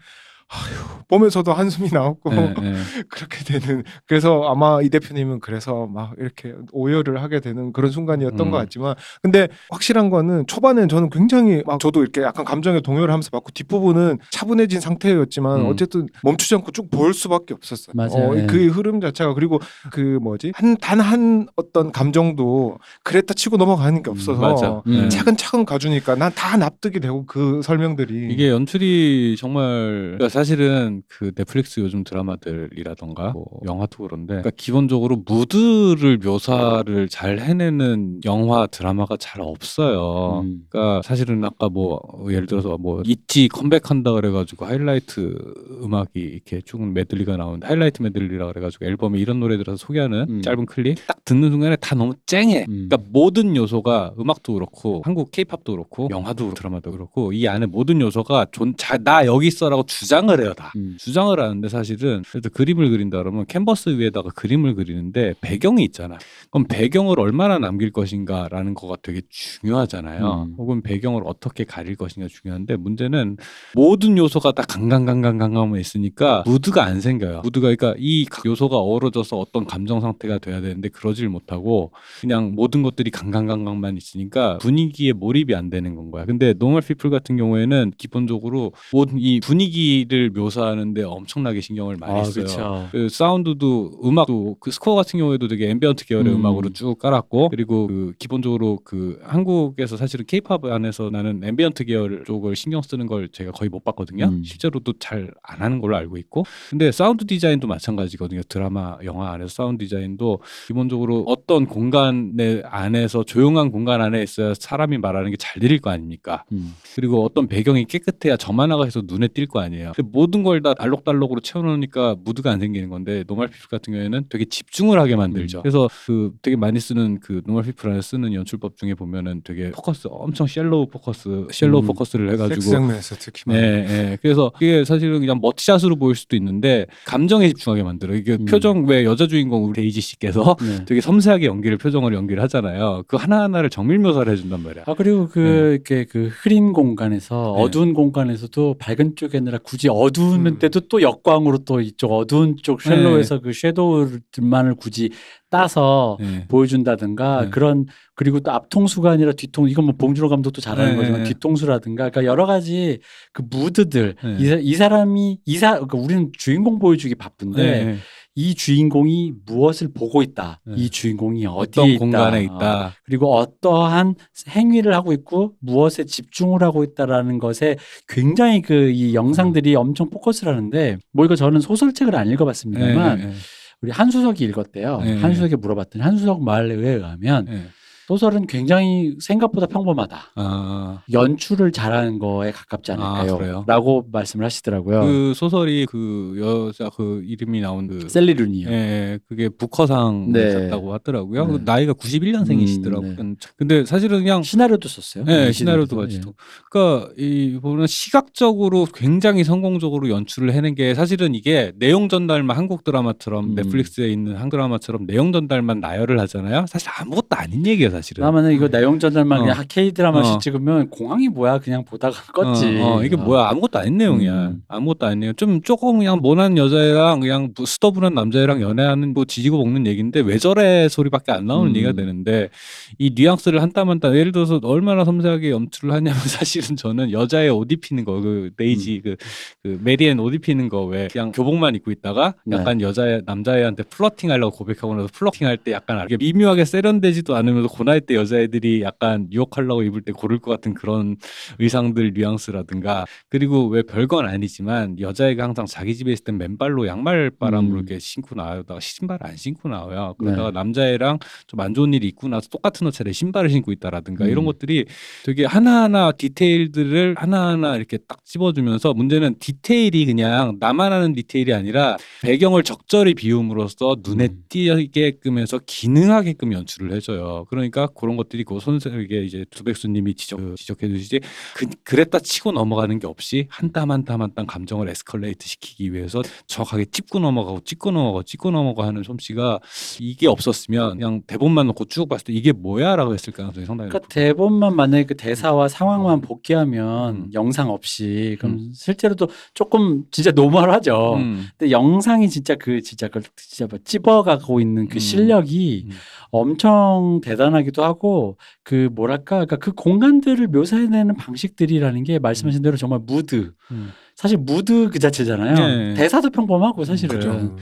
B: 아휴 보면서도 한숨이 나오고
C: 네, 네.
B: 그렇게 되는 그래서 아마 이 대표님은 그래서 막 이렇게 오열을 하게 되는 그런 순간이었던
C: 음.
B: 것 같지만 근데 확실한 거는 초반엔 저는 굉장히 막 저도 이렇게 약간 감정에 동요를 하면서 받고 뒷부분은 차분해진 상태였지만
C: 음.
B: 어쨌든 멈추지 않고 쭉 볼 수밖에 없었어요.
A: 맞아요.
B: 어,
A: 예.
B: 그 흐름 자체가 그리고 그 뭐지 한단한 어떤 감정도 그랬다 치고 넘어가는 게 없어서
C: 맞아.
A: 음.
C: 네.
B: 차근차근 가주니까 난 다 납득이 되고 그 설명들이
C: 이게 연출이 정말 그러니까 사실은 그 넷플릭스 요즘 드라마들이라던가 뭐 영화도 그런데 그러니까 기본적으로 무드를 묘사를 잘 해내는 영화 드라마가 잘 없어요.
A: 음.
C: 그러니까 사실은 아까 뭐 예를 들어서 뭐 있지 컴백한다 그래가지고 하이라이트 음악이 이렇게 쭉 메들리가 나오는데 하이라이트 메들리라 그래가지고 앨범에 이런 노래들을 소개하는
A: 음.
C: 짧은 클립 딱 듣는 순간에 다 너무 쨍해.
A: 음.
C: 그러니까 모든 요소가 음악도 그렇고 한국 케이팝도 그렇고 영화도 그렇고 드라마도 그렇고 이 안에 모든 요소가 존, 자, 나 여기 있어라고 주장 을 해요 다.
A: 음.
C: 주장을 하는데 사실은 그래도 그림을 그린다 그러면 캔버스 위에다가 그림을 그리는데 배경이 있잖아. 그럼 배경을 얼마나 남길 것인가라는 거가 되게 중요하잖아요.
A: 음.
C: 혹은 배경을 어떻게 가릴 것인가 중요한데 문제는 모든 요소가 다 강강강강강강만 있으니까 무드가 안 생겨요. 무드가 그러니까 이 요소가 어우러져서 어떤 감정 상태가 돼야 되는데 그러질 못하고 그냥 모든 것들이 강강강강만 있으니까 분위기에 몰입이 안 되는 건 거야. 근데 노멀 피플 같은 경우에는 기본적으로 모든 이 분위기 를 묘사하는데 엄청나게 신경을 많이
A: 아,
C: 써요.
A: 그
C: 사운드도 음악도 그 스코어 같은 경우에도 되게 ambient 계열의
A: 음.
C: 음. 악으로쭉 깔았고 그리고 그 기본적으로 그 한국에서 사실은 케이팝 안에서 나는 ambient 계열 쪽을 신경 쓰는 걸 제가 거의 못 봤거든요.
A: 음.
C: 실제로도 잘 안 하는 걸로 알고 있고 근데 사운드 디자인도 마찬가지거든요. 드라마 영화 안에서 사운드 디자인도 기본적으로 어떤 공간의 안에서 조용한 공간 안에 있어야 사람이 말하는 게 잘 들릴 거 아닙니까?
A: 음.
C: 그리고 어떤 배경이 깨끗해야 점 하나가 해서 눈에 띌 거 아니에요. 근데 모든 걸 다 알록달록으로 채워놓으니까 무드가 안 생기는 건데 노멀 피플 같은 경우에는 되게 집중을 하게 만들죠.
A: 음.
C: 그래서 그 되게 많이 쓰는 그 노멀 피플 안에 쓰는 연출법 중에 보면은 되게 포커스 엄청 shallow focus, shallow
A: 음.
C: focus를 해가지고
B: 장면에서 특히 많이.
C: 네, 네. 그래서 이게 사실은 그냥 멋샷으로 보일 수도 있는데 감정에 집중하게 만들어. 이게
A: 음.
C: 표정 왜 여자 주인공 우리 데이지 씨께서
A: 네.
C: 되게 섬세하게 연기를 표정을 연기를 하잖아요. 그 하나 하나를 정밀 묘사를 해준단 말이야.
A: 아 그리고 그 이렇게 그 흐린 공간에서
C: 네.
A: 어두운 공간에서도 밝은 아니라 굳이 어두운데도 또 역광으로 또 이쪽 어두운 쪽 쉘로에서 그 섀도우들만을 굳이 따서
C: 네.
A: 보여준다든가
C: 네.
A: 그런 그리고 또 앞통수가 아니라 뒤통 이건 뭐 봉준호 감독도 잘하는
C: 네,
A: 거지만
C: 네.
A: 뒤통수라든가 그러니까 여러 가지 그 무드들
C: 네.
A: 이, 사- 이 사람이 이사 그러니까 우리는 주인공 보여주기 바쁜데
C: 네.
A: 이 주인공이 무엇을 보고 있다
C: 네.
A: 이 주인공이 어디에 있다
C: 공간에
A: 어,
C: 있다.
A: 그리고 어떠한 행위를 하고 있고 무엇에 집중을 하고 있다라는 것에 굉장히 그 이 영상들이 엄청 포커스를 하는데 뭐 이거 저는 소설책을 안 읽어봤습니다만
C: 네, 네,
A: 우리 한수석이 읽었대요.
C: 네.
A: 한수석에 물어봤더니 한수석 말에 의하면
C: 네.
A: 소설은 굉장히 생각보다 평범하다.
C: 아,
A: 연출을 잘하는 거에 가깝지
C: 아,
A: 않을까요?
C: 그래요?
A: 라고 말씀을 하시더라고요.
C: 그 소설이 그 여자 그 이름이 나온 그
A: 셀리룬이요.
C: 예, 그게 부커상
A: 네.
C: 탔다고 하더라고요.
A: 네.
C: 그 나이가 91년생이시더라고요.
A: 음,
C: 근데 사실은 그냥
A: 시나리오도 썼어요.
C: 네,
A: 네,
C: 시나리오도. 같이. 또. 그러니까 이 보면 시각적으로 굉장히 성공적으로 연출을 해낸 게 사실은 이게 내용 전달만 한국 드라마처럼
A: 음.
C: 넷플릭스에 있는 한국 드라마처럼 내용 전달만 나열을 하잖아요. 사실 아무것도 아닌 얘기예요, 사실 은.
A: 나만은 이거 내용 전달만
C: 어.
A: 그냥 K 드라마씩
C: 어.
A: 찍으면 공항이 뭐야 그냥 보다가 껐지.
C: 어, 어, 이게 뭐야 아무것도 아닌 내용이야.
A: 음.
C: 아무것도 아닌 내용. 좀 조금 그냥 모난 여자애랑 그냥 뭐 스터분한 남자애랑 연애하는 뭐 지지고 볶는 얘기인데 왜 저래 소리밖에 안 나오는
A: 음.
C: 얘기가 되는데 이 뉘앙스를 한 땀 한 땀 예를 들어서 얼마나 섬세하게 연출을 하냐면 사실은 저는 여자의 옷 입히는 거 그 데이지 그, 그 메리앤 옷 입히는 거 왜 그냥 교복만 입고 있다가
A: 네.
C: 약간 여자애 남자애한테 flirting 하려고 고백하고 나서 flirting 할 때 약간 이렇게 미묘하게 세련되지도 않으면서 그 나이 때 여자애들이 약간 유혹하려고 입을 때 고를 것 같은 그런 의상들 뉘앙스라든가 그리고 왜 별건 아니지만 여자애가 항상 자기 집에 있을 땐 맨발로 양말 바람으로
A: 음.
C: 이렇게 신고 나오다가 신발 안 신고 나와요. 그러다가
A: 네.
C: 남자애랑 좀 안 좋은 일이 있고 나서 똑같은 옷차례 신발을 신고 있다라든가 이런
A: 음.
C: 것들이 되게 하나하나 디테일들을 하나하나 이렇게 딱 집어주면서 문제는 디테일이 그냥 나만 아는 디테일이 아니라 배경을 적절히 비움으로써 눈에
A: 음.
C: 띄게끔 해서 기능하게끔 연출을 해줘요. 그러니까 그런 것들이 그 손석에 이제 두백수님이 지적, 지적해 주시지 그, 그랬다 치고 넘어가는 게 없이 한 땀 한 땀 한 땀 감정을 에스컬레이트 시키기 위해서 정확하게 찝고 넘어가고 찍고 넘어가고 찍고 넘어가 하는 솜씨가 이게 없었으면 그냥 대본만 놓고 쭉 봤을 때 이게 뭐야라고 했을 가능성이 상당히
A: 그러니까
C: 높아요.
A: 대본만 만약에 그 대사와 상황만 복기하면
C: 음.
A: 영상 없이 그럼
C: 음.
A: 실제로도 조금 진짜 normal하죠.
C: 음.
A: 근데 영상이 진짜 그 진짜 그 진짜 뭐 찝어가고 있는 그
C: 음.
A: 실력이
C: 음.
A: 엄청 대단하 기도 하고 그 뭐랄까 그러니까 그 공간들을 묘사해내는 방식들이라는 게 말씀하신 대로 정말 무드
C: 음.
A: 사실 무드 그 자체잖아요.
C: 네.
A: 대사도 평범하고 사실은
B: 그죠.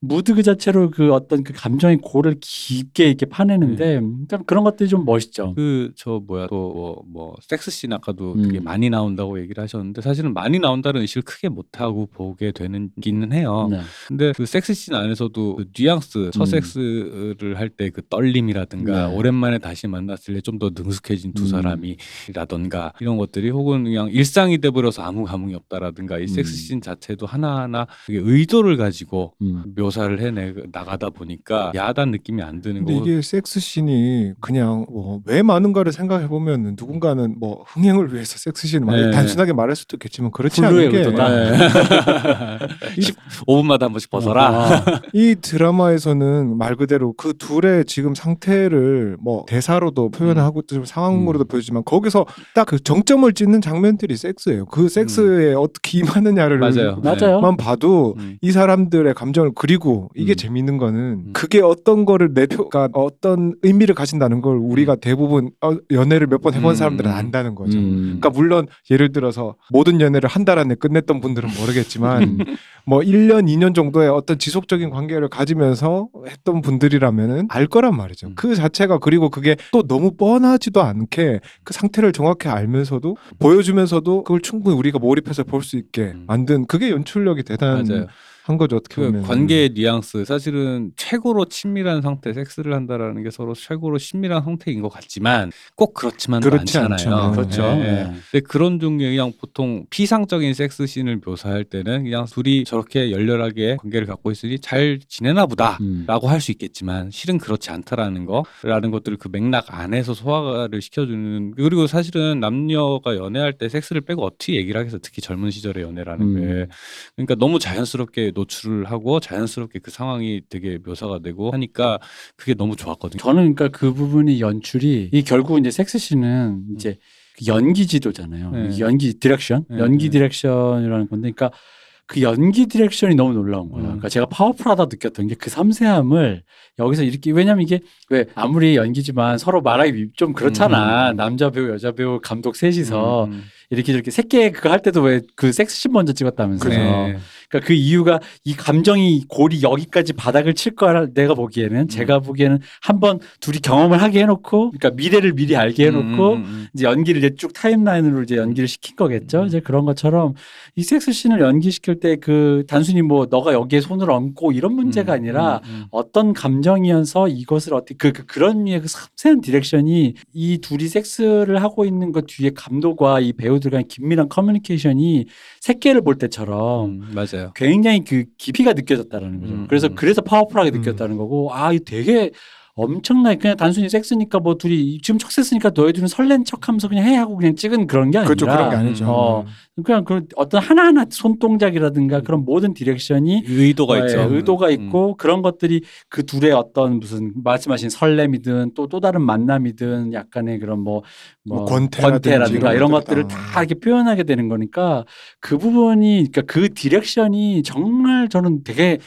A: 무드 그 자체로 그 어떤 그 감정의 골을 깊게 이렇게 파내는데 참 그런 것들이 좀 멋있죠.
C: 그 저 뭐야 또뭐 뭐 섹스 씬 아까도
A: 음.
C: 되게 많이 나온다고 얘기를 하셨는데 사실은 많이 나온다는 의식을 크게 못 하고 보게 되는 기는 해요.
A: 네.
C: 근데 그 섹스 씬 안에서도 그 뉘앙스 첫
A: 음.
C: 섹스를 할때 그 떨림이라든가
A: 네.
C: 오랜만에 다시 만났을 때 좀 더 능숙해진 두
A: 음.
C: 사람이라던가 이런 것들이 혹은 그냥 일상이 돼버려서 아무 감흥이 없다라든가 이
A: 음.
C: 섹스 씬 자체도 하나하나 의도를 가지고
A: 음.
C: 묘사를 해내 나가다 보니까 야한 느낌이 안 드는
B: 근데
C: 거고
B: 이게 섹스 씬이 그냥 뭐 왜 많은가를 생각해 보면 누군가는 뭐 흥행을 위해서 섹스 씬을 많이
C: 네.
B: 단순하게 말할 수도 있겠지만 그렇지
A: 블루의
B: 않은 게
A: 의도다.
C: 네. 15분마다 한 번씩 벗어라.
A: 아,
B: 이 드라마에서는 말 그대로 그 둘의 지금 상태를 뭐 대사로도 표현하고 좀 상황으로도
A: 음.
B: 보여주지만 거기서 딱 그 정점을 찍는 장면들이 섹스예요. 그 섹스에 어떻게 임하느냐를
C: 음. 맞아요.
A: 맞아요.
B: 만 봐도
C: 음.
B: 이 사람들의 감정을 그리 고 이게
A: 음.
B: 재밌는 거는
C: 음.
B: 그게 어떤 거를 내표가 어떤 의미를 가진다는 걸 우리가 대부분 어, 연애를 몇 번 해본
C: 음.
B: 사람들은 안다는 거죠.
A: 음.
B: 그러니까 물론 예를 들어서 모든 연애를 한 달 안에 끝냈던 분들은 모르겠지만 뭐 1년, 2년 정도의 어떤 지속적인 관계를 가지면서 했던 분들이라면은 알 거란 말이죠.
C: 음.
B: 그 자체가 그리고 그게 또 너무 뻔하지도 않게 그 상태를 정확히 알면서도 보여주면서도 그걸 충분히 우리가 몰입해서 볼 수 있게
C: 음.
B: 만든 그게 연출력이 대단한
C: 맞아요.
B: 한 거죠 어떻게
C: 그
B: 보면
C: 관계의 뉘앙스 사실은 최고로 친밀한 상태 섹스를 한다라는 게 서로 최고로 친밀한 상태인 것 같지만 꼭 그렇지만도
B: 그렇지
C: 않잖아요.
B: 않죠.
A: 그렇죠.
C: 예, 예.
A: 네.
C: 근데 그런 종류의 그냥 보통 피상적인 섹스 씬을 묘사할 때는 그냥 둘이 저렇게 열렬하게 관계를 갖고 있으니 잘 지내나 보다.
A: 음.
C: 라고 할수 있겠지만 실은 그렇지 않다라는 거라는 것들을 그 맥락 안에서 소화를 시켜주는 그리고 사실은 남녀가 연애할 때 섹스를 빼고 어떻게 얘기를 하겠어 특히 젊은 시절의 연애라는
A: 음.
C: 게 그러니까 너무 자연스럽게 노출을 하고 자연스럽게 그 상황이 되게 묘사가 되고 하니까 그게 너무 좋았거든요.
A: 저는 그러니까 그 부분이 연출이 이 결국 이제 섹스 씬은 이제 그 연기 지도잖아요.
C: 네.
A: 연기 direction,
C: 네,
A: 연기
C: 네.
A: direction이라는 건데, 그러니까 그 연기 direction이 너무 놀라운 거예요.
C: 음.
A: 그러니까 제가 파워풀하다 느꼈던 게 그 섬세함을 여기서 이렇게 왜냐면 이게 왜 아무리 연기지만 서로 말하기 좀 그렇잖아.
C: 음.
A: 남자 배우, 여자 배우, 감독 셋이서
C: 음, 음.
A: 이렇게 저렇게 새끼 그거 할 때도 왜 그 섹스씬 먼저 찍었다면서요.
C: 네.
A: 그러니까 그 이유가 이 감정이 골이 여기까지 바닥을 칠 거라 내가 보기에는 제가 보기에는 한번 둘이 경험을 하게 해놓고 그러니까 미래를 미리 알게 해놓고
C: 음, 음, 음.
A: 이제 연기를 이제 쭉 timeline으로 이제 연기를 시킨 거겠죠.
C: 음.
A: 이제 그런 것처럼 이 섹스 씬을 연기시킬 때 그 단순히 뭐 너가 여기에 손을 얹고 이런 문제가
C: 음,
A: 아니라
C: 음, 음.
A: 어떤 감정이어서 이것을 어떻게 그, 그 그런 류의 그 섬세한 direction이 이 둘이 섹스를 하고 있는 것 뒤에 감독과 이 배우 들 간 긴밀한 커뮤니케이션이 새끼를 볼 때처럼
C: 음, 맞아요.
A: 굉장히 그 깊이가 느껴졌다라는 거죠.
C: 음,
A: 그래서
C: 음.
A: 그래서 powerful하게
B: 음.
A: 느꼈다는 거고 아 이거 되게 엄청나게 그냥 단순히 섹스니까 뭐 둘이 지금 척했으니까 너희들은 설렌 척하면서 그냥 해 하고 그냥 찍은 그런 게 아니라
B: 그렇죠 그런 게 아니죠.
A: 어, 그냥 그 어떤 하나하나 손동작이라든가 그런 모든 direction이
C: 의도가
A: 예,
C: 있죠.
A: 의도가
C: 음.
A: 있고 그런 것들이 그 둘의 어떤 무슨 말씀하신 설렘이든 또또 다른 만남이든 약간의 그런 뭐, 뭐
B: 뭐 권태라든지
A: 권태라든가
B: 이런
A: 이런
B: 것들
A: 것들을
B: 다.
A: 다 이렇게 표현하게 되는 거니까 그 부분이 그러니까 그 direction이 정말 저는 되게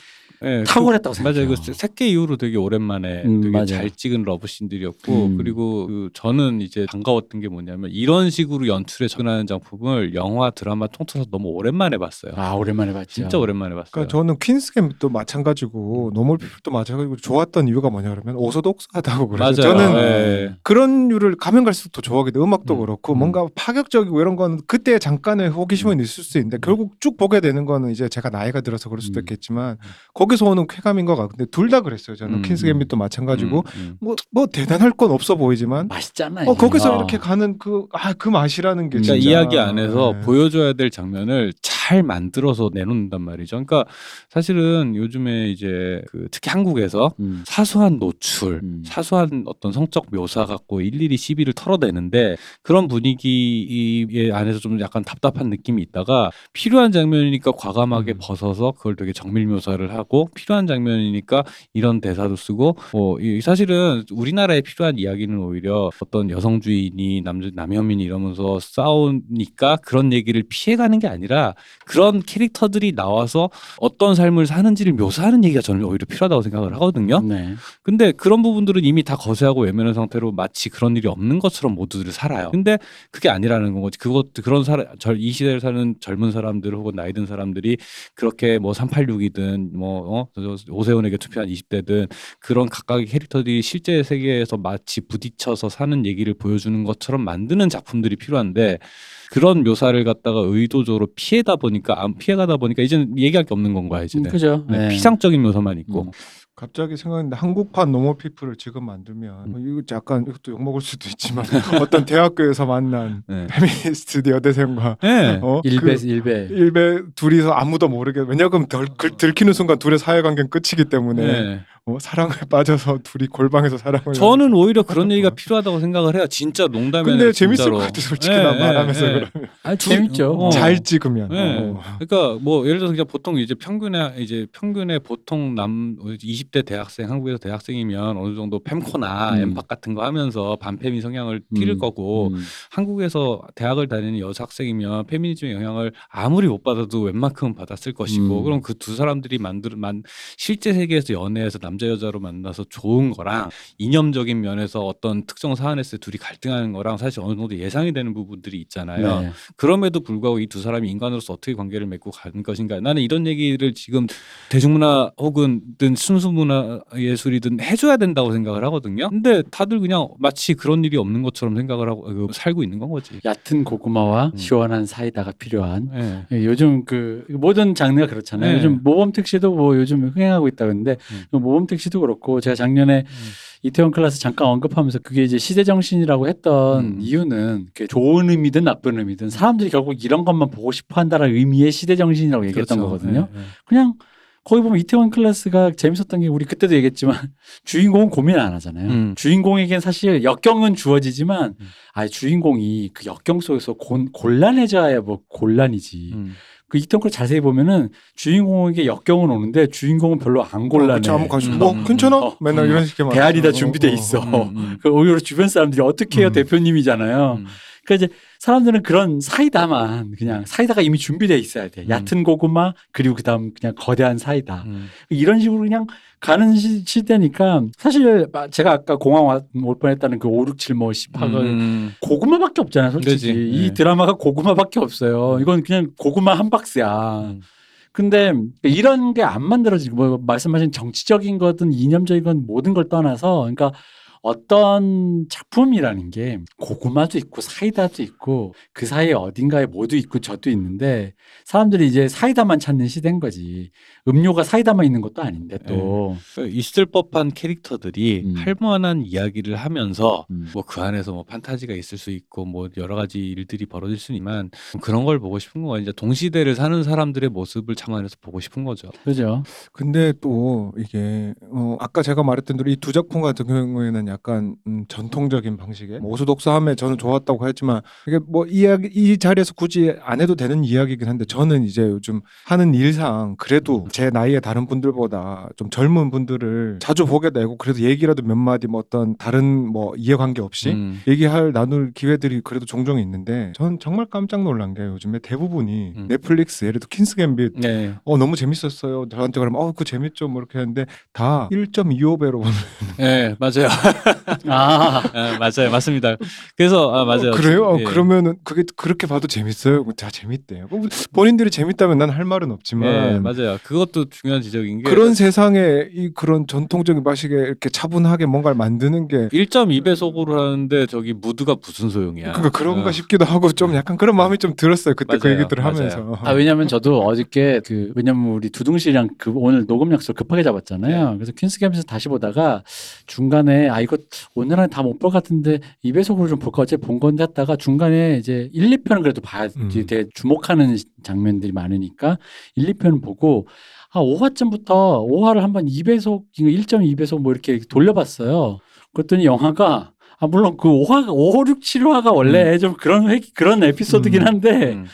C: 예,
A: 탁월했다고
C: 그,
A: 생각해요.
C: 맞아요. 그 새끼 이후로 되게 오랜만에
A: 음,
C: 되게
A: 맞아요.
C: 잘 찍은 러브씬들이었고
A: 음.
C: 그리고 그 저는 이제 반가웠던 게 뭐냐면 이런 식으로 연출에 접근하는 작품을 영화 드라마 통틀어서 너무 오랜만에 봤어요.
A: 아 오랜만에 봤죠.
C: 진짜 오랜만에 봤어요.
B: 그러니까 저는 퀸스겜도 마찬가지고 노멀 피플도 마찬가지고 좋았던 이유가 뭐냐 그러면 orthodox하다고 그래서
C: 맞아요.
B: 저는
C: 예.
B: 그런 류를 가면 갈수록 더 좋아하게 돼. 음악도
C: 음,
B: 그렇고
C: 음.
B: 뭔가 파격적이고 이런 거는 그때 잠깐의 호기심은 있을 수 있는데 결국 쭉 보게 되는 거는 이제 제가 나이가 들어서 그럴 수도
A: 음.
B: 있겠지만 거기 서 오는 쾌감인 것 같은데 둘 다 그랬어요. 저는
C: 음,
B: 퀸스 갬빗도 마찬가지고
C: 음, 음.
B: 뭐뭐 대단할 건 없어 보이지만
A: 맛있잖아요.
B: 어 거기서
A: 어.
B: 이렇게 가는 그 아그 맛이라는 게
A: 음.
C: 그러니까
B: 진짜
C: 이야기 안에서
B: 네.
C: 보여줘야 될 장면을 잘 만들어서 내놓는단 말이죠. 그러니까 사실은 요즘에 이제 그 특히 한국에서
A: 음.
C: 사소한 노출,
A: 음.
C: 사소한 어떤 성적 묘사 갖고 일일이 시비를 털어대는데 그런 분위기 안에서 좀 약간 답답한 느낌이 있다가 필요한 장면이니까 과감하게
A: 음.
C: 벗어서 그걸 되게 정밀 묘사를 하고 필요한 장면이니까 이런 대사도 쓰고 뭐 이- 사실은 우리나라에 필요한 이야기는 오히려 어떤 여성주의니 남자 남혐이니 이러면서 싸우니까 그런 얘기를 피해가는 게 아니라 그런 캐릭터들이 나와서 어떤 삶을 사는지를 묘사하는 얘기가 저는 오히려 필요하다고 생각을 하거든요.
A: 네.
C: 근데 그런 부분들은 이미 다 거세하고 외면한 상태로 마치 그런 일이 없는 것처럼 모두들 살아요. 근데 그게 아니라는 거지. 그것 그런 사람 이 시대를 사는 젊은 사람들 혹은 나이 든 사람들이 그렇게 뭐 386이든 뭐 어? 오세훈에게 투표한 20대든 그런 각각의 캐릭터들이 실제 세계에서 마치 부딪혀서 사는 얘기를 보여주는 것처럼 만드는 작품들이 필요한데 그런 묘사를 갖다가 의도적으로 피해다 보니까 안 피해가다 보니까 이제는 얘기할 게 없는 건 거야 이제.
A: 음, 그죠.
C: 네,
A: 네.
C: 피상적인 묘사만 있고.
A: 음.
B: 갑자기 생각했는데 한국판 노멀 피플을 지금 만들면 뭐 이거 약간 이것도 욕 먹을 수도 있지만 어떤 대학교에서 만난
C: 네.
B: 페미니스트 여대생과
C: 네.
B: 어?
A: 일베
B: 그
A: 일베.
B: 일베 둘이서 아무도 모르게 왜냐하면 덜, 그, 들키는 순간 둘의 사회관계는 끝이기 때문에
C: 네.
B: 어, 사랑에 빠져서 둘이 골방에서 사랑을
C: 저는 오히려 그런 얘기가. 필요하다고 생각을 해요. 진짜 농담이
B: 근데 재밌을
C: 진짜로.
B: 것 같아 솔직히
C: 예,
B: 나
C: 예,
B: 말하면서
C: 예.
B: 그러면
A: 아 재밌죠.
C: 어.
B: 잘 찍으면
C: 네.
B: 어.
C: 그러니까 뭐 예를 들어서 그냥 보통 이제 평균에 이제 평균의 보통 남 20대 대학생 한국에서 대학생이면 어느 정도 fem코나
A: 음.
C: 엠팍 같은 거 하면서 반페미 성향을 띠를
A: 음.
C: 거고
A: 음.
C: 한국에서 대학을 다니는 여학생이면 페미니즘의 영향을 아무리 못 받아도 웬만큼은 받았을 것이고
A: 음.
C: 그럼 그 두 사람들이 만들 만 실제 세계에서 연애해서 남자 남자 여자로 만나서 좋은 거랑 이념적인 면에서 어떤 특정 사안에 서 둘이 갈등하는 거랑 사실 어느 정도 예상이 되는 부분들이 있잖아요.
A: 네.
C: 그럼에도 불구하고 이 두 사람이 인간으로서 어떻게 관계를 맺고 가는 것인가. 나는 이런 얘기를 지금 대중문화 혹은 든 순수문화 예술이든 해줘야 된다고 생각을 하거든요. 근데 다들 그냥 마치 그런 일이 없는 것처럼 생각을 하고 그, 살고 있는 건 거지.
A: 얕은 고구마와
C: 음.
A: 시원한 사이다가 필요한
C: 예.
A: 예, 요즘 그 모든 장르가 그렇잖아요.
C: 네.
A: 요즘 모범 택시도 뭐 요즘 흥행하고 있다 그러는데
C: 음.
A: 모범 택시도 그렇고 제가 작년에 이태원 클래스 잠깐 언급하면서 그게 이제 시대 정신이라고 했던
C: 음.
A: 이유는 좋은 의미든 나쁜 의미든 사람들이 결국 이런 것만 보고 싶어 한다는 의미의 시대 정신이라고 얘기했던
C: 그렇죠.
A: 거거든요.
C: 예, 예.
A: 그냥 거기 보면 이태원 클래스가 재밌었던 게 우리 그때도 얘기했지만 주인공은 고민 안 하잖아요.
C: 음.
A: 주인공에겐 사실 역경은 주어지지만
C: 음.
A: 아 주인공이 그 역경 속에서 곤, 곤란해져야 뭐 곤란이지.
C: 음.
A: 그 클래스 자세히 보면은 주인공에게 역경은 오는데 주인공은 별로 안
B: 한번 가지고
C: 음.
B: 뭐
C: 음.
B: 괜찮아?
A: 어.
B: 맨날
A: 음.
B: 이런 식의
A: 대안이 다
B: 말하죠.
A: 준비돼
B: 어, 어.
A: 있어.
C: 음, 음.
A: 그 오히려 주변 사람들이 어떻게 해요
B: 음.
A: 대표님이잖아요.
C: 음.
A: 그러니까 이제 사람들은 그런 사이다만 그냥 사이다가 이미 준비돼 있어야 돼.
C: 음.
A: 얕은 고구마 그리고 그다음 그냥 거대한 사이다.
C: 음.
A: 이런 식으로 그냥 가는 시, 시대니까 사실 제가 아까 공항 와- 올 뻔했다는 그 5, 6, 7, 뭐 18가
C: 음.
A: 고구마밖에 없잖아요, 솔직히.
C: 그지,
A: 이
C: 네.
A: 드라마가 고구마밖에 없어요. 이건 그냥 고구마 한 박스야.
C: 음.
A: 근데 이런 게 안 만들어지고 뭐 말씀하신 정치적인 거든 이념적인 건 모든 걸 떠나서 그러니까 어떤 작품이라는 게 고구마도 있고 사이다도 있고 그 사이에 어딘가에 뭐도 있고 저도 있는데 사람들이 이제 사이다만 찾는 시대인 거지. 음료가 사이다만 있는 것도 아닌데 또.
C: 그 있을 법한 캐릭터들이
A: 음.
C: 할 만한 이야기를 하면서
A: 음.
C: 뭐그 안에서 뭐 판타지가 있을 수 있고 뭐 여러 가지 일들이 벌어질 수 있지만 그런 걸 보고 싶은 거예요. 이제 동시대를 사는 사람들의 모습을 참아내서 보고 싶은 거죠.
A: 그죠?
B: 근데 또 이게 어 아까 제가 말했던 대로 이 두 작품 같은 경우에는 약간 음, 전통적인 방식의 뭐 오소독스함에 저는 좋았다고 했지만 이게 뭐 이야기 이 자리에서 굳이 안 해도 되는 이야기긴 한데 저는 이제 요즘 하는 일상 그래도 제 나이의 다른 분들보다 좀 젊은 분들을 자주 보게 되고 그래도 얘기라도 몇 마디 뭐 어떤 다른 뭐 이해관계 없이
C: 음.
B: 얘기할 나눌 기회들이 그래도 종종 있는데 전 정말 깜짝 놀란 게 요즘에 대부분이
C: 음.
B: 넷플릭스 예를 들어 킨스 갬빗
C: 네.
B: 어 너무 재밌었어요. 저한테 그러면 어 그거 재밌죠 뭐 이렇게 하는데 다 1.25배로 보는
C: 네, 맞아요.
A: 아.
C: 아, 맞아요. 맞습니다. 그래서 아, 맞아요.
B: 그래요? 어,
C: 예.
B: 그러면은 그게 그렇게 봐도 재밌어요. 다 재밌대요. 뭐 본인들이 재밌다면 난 할 말은 없지만
C: 예, 맞아요. 그것도 중요한 지적인 게
B: 그런 세상에 이 그런 전통적인 방식에 이렇게 차분하게 뭔가를 만드는 게
C: 1.2배속으로 하는데 저기 무드가 무슨 소용이야.
B: 그러니까 그런가
C: 어.
B: 싶기도 하고 좀 약간 그런 마음이 좀 들었어요. 그때 그
C: 맞아요.
B: 얘기들을
C: 맞아요.
B: 하면서.
A: 아 왜냐면 저도 어저께 그 왜냐면 우리 두둥실이랑 그 오늘 녹음 약속 급하게 잡았잖아요. 그래서 퀸스 캠에서 다시 보다가 중간에 아이 거 오늘 안에 다 못 볼 것 같은데 2배속으로 좀 볼까 어제 본 건데 했다가 중간에 이제 1, 2편은 그래도 봐야
B: 음.
A: 되게 주목하는 장면들이 많으니까 1, 2편 보고 아 5화쯤부터 5화를 한번 2배속 1.2배속 뭐 이렇게 돌려봤어요. 그랬더니 영화가 아 물론 그 5화 5, 6, 7화가 원래 좀 그런 회, 그런 에피소드긴
B: 음.
A: 한데
C: 음.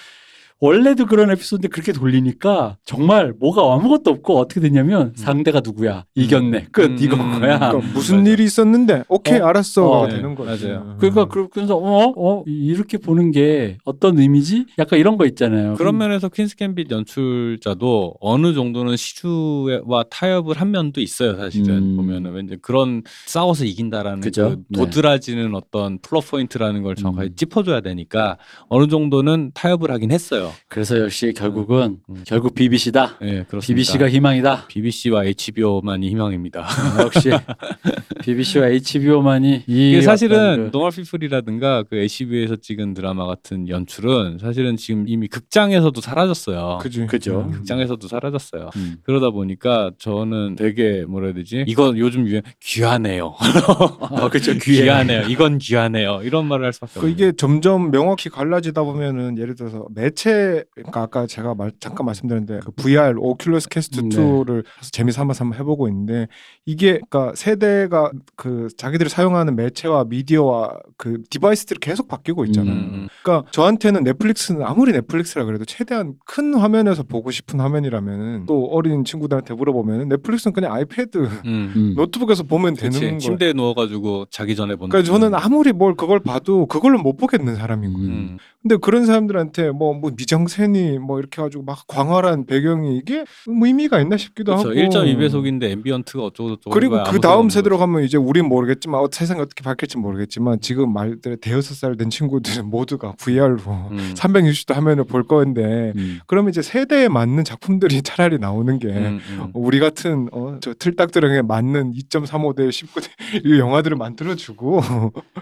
A: 원래도 그런 에피소드인데 그렇게 돌리니까 정말 뭐가 아무것도 없고 어떻게 됐냐면 상대가 누구야 이겼네 끝
C: 음,
A: 이건
C: 음,
A: 거야.
B: 그러니까
C: 음,
B: 무슨
C: 맞아.
B: 일이 있었는데 오케이
A: 어?
B: 알았어
A: 어,
B: 되는 거죠.
C: 맞아요.
A: 그러니까 그- 그래서 어? 어? 이렇게 보는 게 어떤 의미지? 약간 이런 거 있잖아요.
C: 그런 면에서 퀸스 갬빗 연출자도 어느 정도는 시류와 타협을 한 면도 있어요. 사실은
A: 음.
C: 보면은 왠지 그런 싸워서 이긴다라는
A: 그죠?
C: 그 도드라지는 어떤 플롯 포인트라는 걸 정확하게
A: 음.
C: 짚어줘야 되니까 어느 정도는 타협을 하긴 했어요.
A: 그래서 역시 결국은
C: 음.
A: 결국 BBC다.
C: 예, 그렇습니다.
A: BBC가 희망이다.
C: BBC와 HBO만이 희망입니다.
A: 어, 역시 BBC와 HBO만이 이
C: 사실은
A: 어떤 그-
C: 노멀 피플이라든가 그 HBO에서 찍은 드라마 같은 연출은 사실은 지금 이미 극장에서도 사라졌어요.
A: 그죠.
B: 음.
C: 극장에서도 사라졌어요.
A: 음.
C: 그러다 보니까 저는 되게 뭐라 해야 되지? 이거 요즘 유행 귀하네요.
A: 어, 그렇죠.
C: 귀하네요. 이건 귀하네요. 이런 말을 할 수밖에
B: 그
C: 없어요.
B: 이게 점점 명확히 갈라지다 보면은 예를 들어서 매체 그러니까 아까 제가 말, 잠깐 말씀드렸는데 그 VR 오큘러스 퀘스트
A: 네.
B: 2를 재미 삼아서 한번 해보고 있는데 이게 그러니까 세대가 그 자기들이 사용하는 매체와 미디어와 그 device들이 계속 바뀌고 있잖아요.
C: 음,
B: 그러니까 저한테는 넷플릭스는 아무리 넷플릭스라 그래도 최대한 큰 화면에서 보고 싶은 화면이라면은 또 어린 친구들한테 물어보면은 넷플릭스는 그냥 아이패드
C: 음.
A: 음.
B: 노트북에서 보면 되는
C: 그치.
B: 거예요.
C: 침대에 누워가지고 자기 전에 보는.
B: 그러니까 저는 아무리 뭘 그걸 봐도 그걸로 못 보겠는 사람인 거예요.
C: 음.
B: 근데 그런 사람들한테 뭐, 뭐 미장센이 뭐 이렇게 가지고 막 광활한 배경이 이게 뭐 의미가 있나 싶기도
C: 그렇죠.
B: 하고
C: 1.2배속인데 ambient가 어쩌고 저쩌고
B: 그리고. 그 다음 세대로
C: 거지.
B: 가면 이제 우린 모르겠지만 어, 세상이 어떻게 바뀔지 모르겠지만 지금 말대로 대여섯 살 된 친구들은 모두가 VR로
C: 음.
B: 360도 화면을 볼 건데
A: 음.
B: 그러면 이제 세대에 맞는 작품들이 차라리 나오는 게
C: 음, 음.
B: 우리 같은 어, 저 틀딱들에게 맞는 2.35대 19대 이 영화들을 만들어주고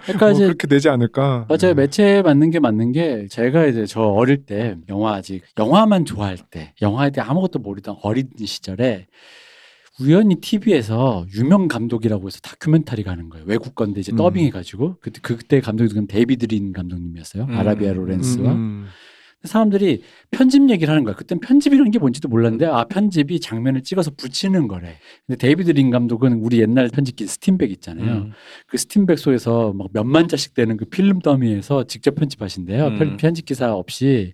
A: 그러니까
B: 뭐
A: 이제
B: 그렇게 되지 않을까.
A: 맞아요. 매체에 맞는 게 맞는 게 제가 이제 저 어릴 때 영화 아직 영화만 좋아할 때 영화에 대해 아무것도 모르던 어린 시절에 우연히 TV에서 유명 감독이라고 해서 다큐멘터리가 하는 거예요. 외국 건데 이제
B: 음.
A: 더빙해가지고 그때 그때 감독이 지금 데이비드 린 감독님이었어요.
C: 음.
A: 아라비아 로렌스와
B: 음,
A: 사람들이 편집 얘기를 하는 거야. 그땐 편집이라는 게 뭔지도 몰랐는데 아 편집이 장면을 찍어서 붙이는 거래. 근데 데이비드 린 감독은 우리 옛날 편집기 스틴벡 있잖아요.
C: 음.
A: 그 스틴벡 속에서 막 몇만 자씩 되는 그 필름 더미에서 직접 편집하신대요.
C: 음.
A: 편- 편집 기사 없이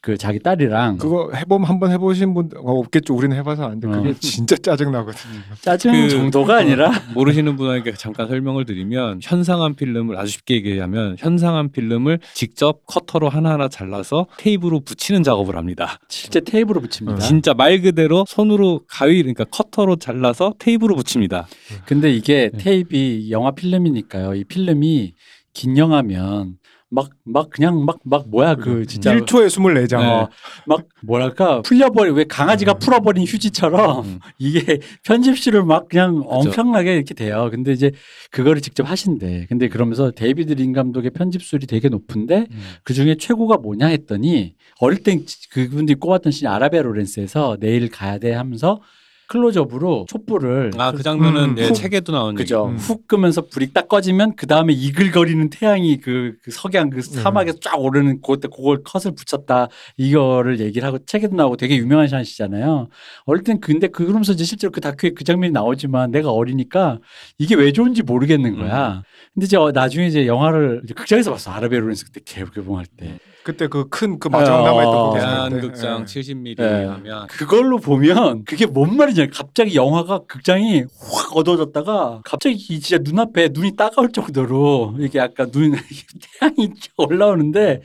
A: 그 자기 딸이랑
B: 그거 해보면 한번 해보신 분 어, 없겠죠. 우리는 해봐서 아는데 그게
A: 어.
B: 진짜 짜증 나거든요.
A: 짜증
C: 그-
A: 정도가 아니라
C: 모르시는 분에게 잠깐 설명을 드리면 현상한 필름을 아주 쉽게 얘기하면 현상한 필름을 직접 커터로 하나하나 잘라서 테이프로 붙이는 작업을 합니다.
A: 실제 테이프로 붙입니다.
B: 어.
C: 진짜 말 그대로 손으로 가위 그러니까 커터로 잘라서 테이프로 붙입니다.
A: 근데 이게
C: 네.
A: 테이프 영화 필름이니까요. 이 필름이 긴 영화면 막 막 그냥 막 막 뭐야 그 진짜
B: 1초에 24장.
C: 네.
A: 어, 막 뭐랄까 풀려버리 왜 강아지가 풀어버린 휴지처럼
C: 음.
A: 이게 편집실을 막 그냥 엄청나게 이렇게 돼요. 근데 이제 그거를 직접 하신대. 근데 그러면서 데이비드 린 감독의 편집술이 되게 높은데
C: 음.
A: 그 중에 최고가 뭐냐 했더니 어릴 땐 그분들이 꼽았던 씬이 아라비아 로렌스에서 내일 가야 돼 하면서 클로즈업으로 촛불을
C: 아 그 장면은
B: 음,
C: 예,
B: 후-
C: 책에도 나오는
A: 그죠.
B: 음.
A: 훅 끄면서 불이 딱 꺼지면 그 다음에 이글거리는 태양이 그, 그 석양 그 사막에 서 쫙 오르는 그때 그걸 컷을 붙였다 이거를 얘기를 하고 책에도 나오고 되게 유명한 샷이잖아요. 어릴 땐 근데 그러면서 이제 실제로 그 다큐에 그 장면이 나오지만 내가 어리니까 이게 왜 좋은지 모르겠는 거야. 근데 이제 어, 나중에 이제 영화를 이제 극장에서 봤어. 아라비아 로렌스 그때 개- 개봉할 때.
B: 그때 그 큰그 마지막
A: 어,
B: 남아있던
A: 어,
B: 거
A: 어.
C: 대한극장
B: 예.
C: 70mm
A: 예.
C: 하면
A: 그걸로 보면 그게 뭔 말이냐. 갑자기 영화가 극장이 확 어두워졌다가 갑자기 이 진짜 눈앞에 눈이 따가울 정도로 이게 약간 눈 태양이 올라오는데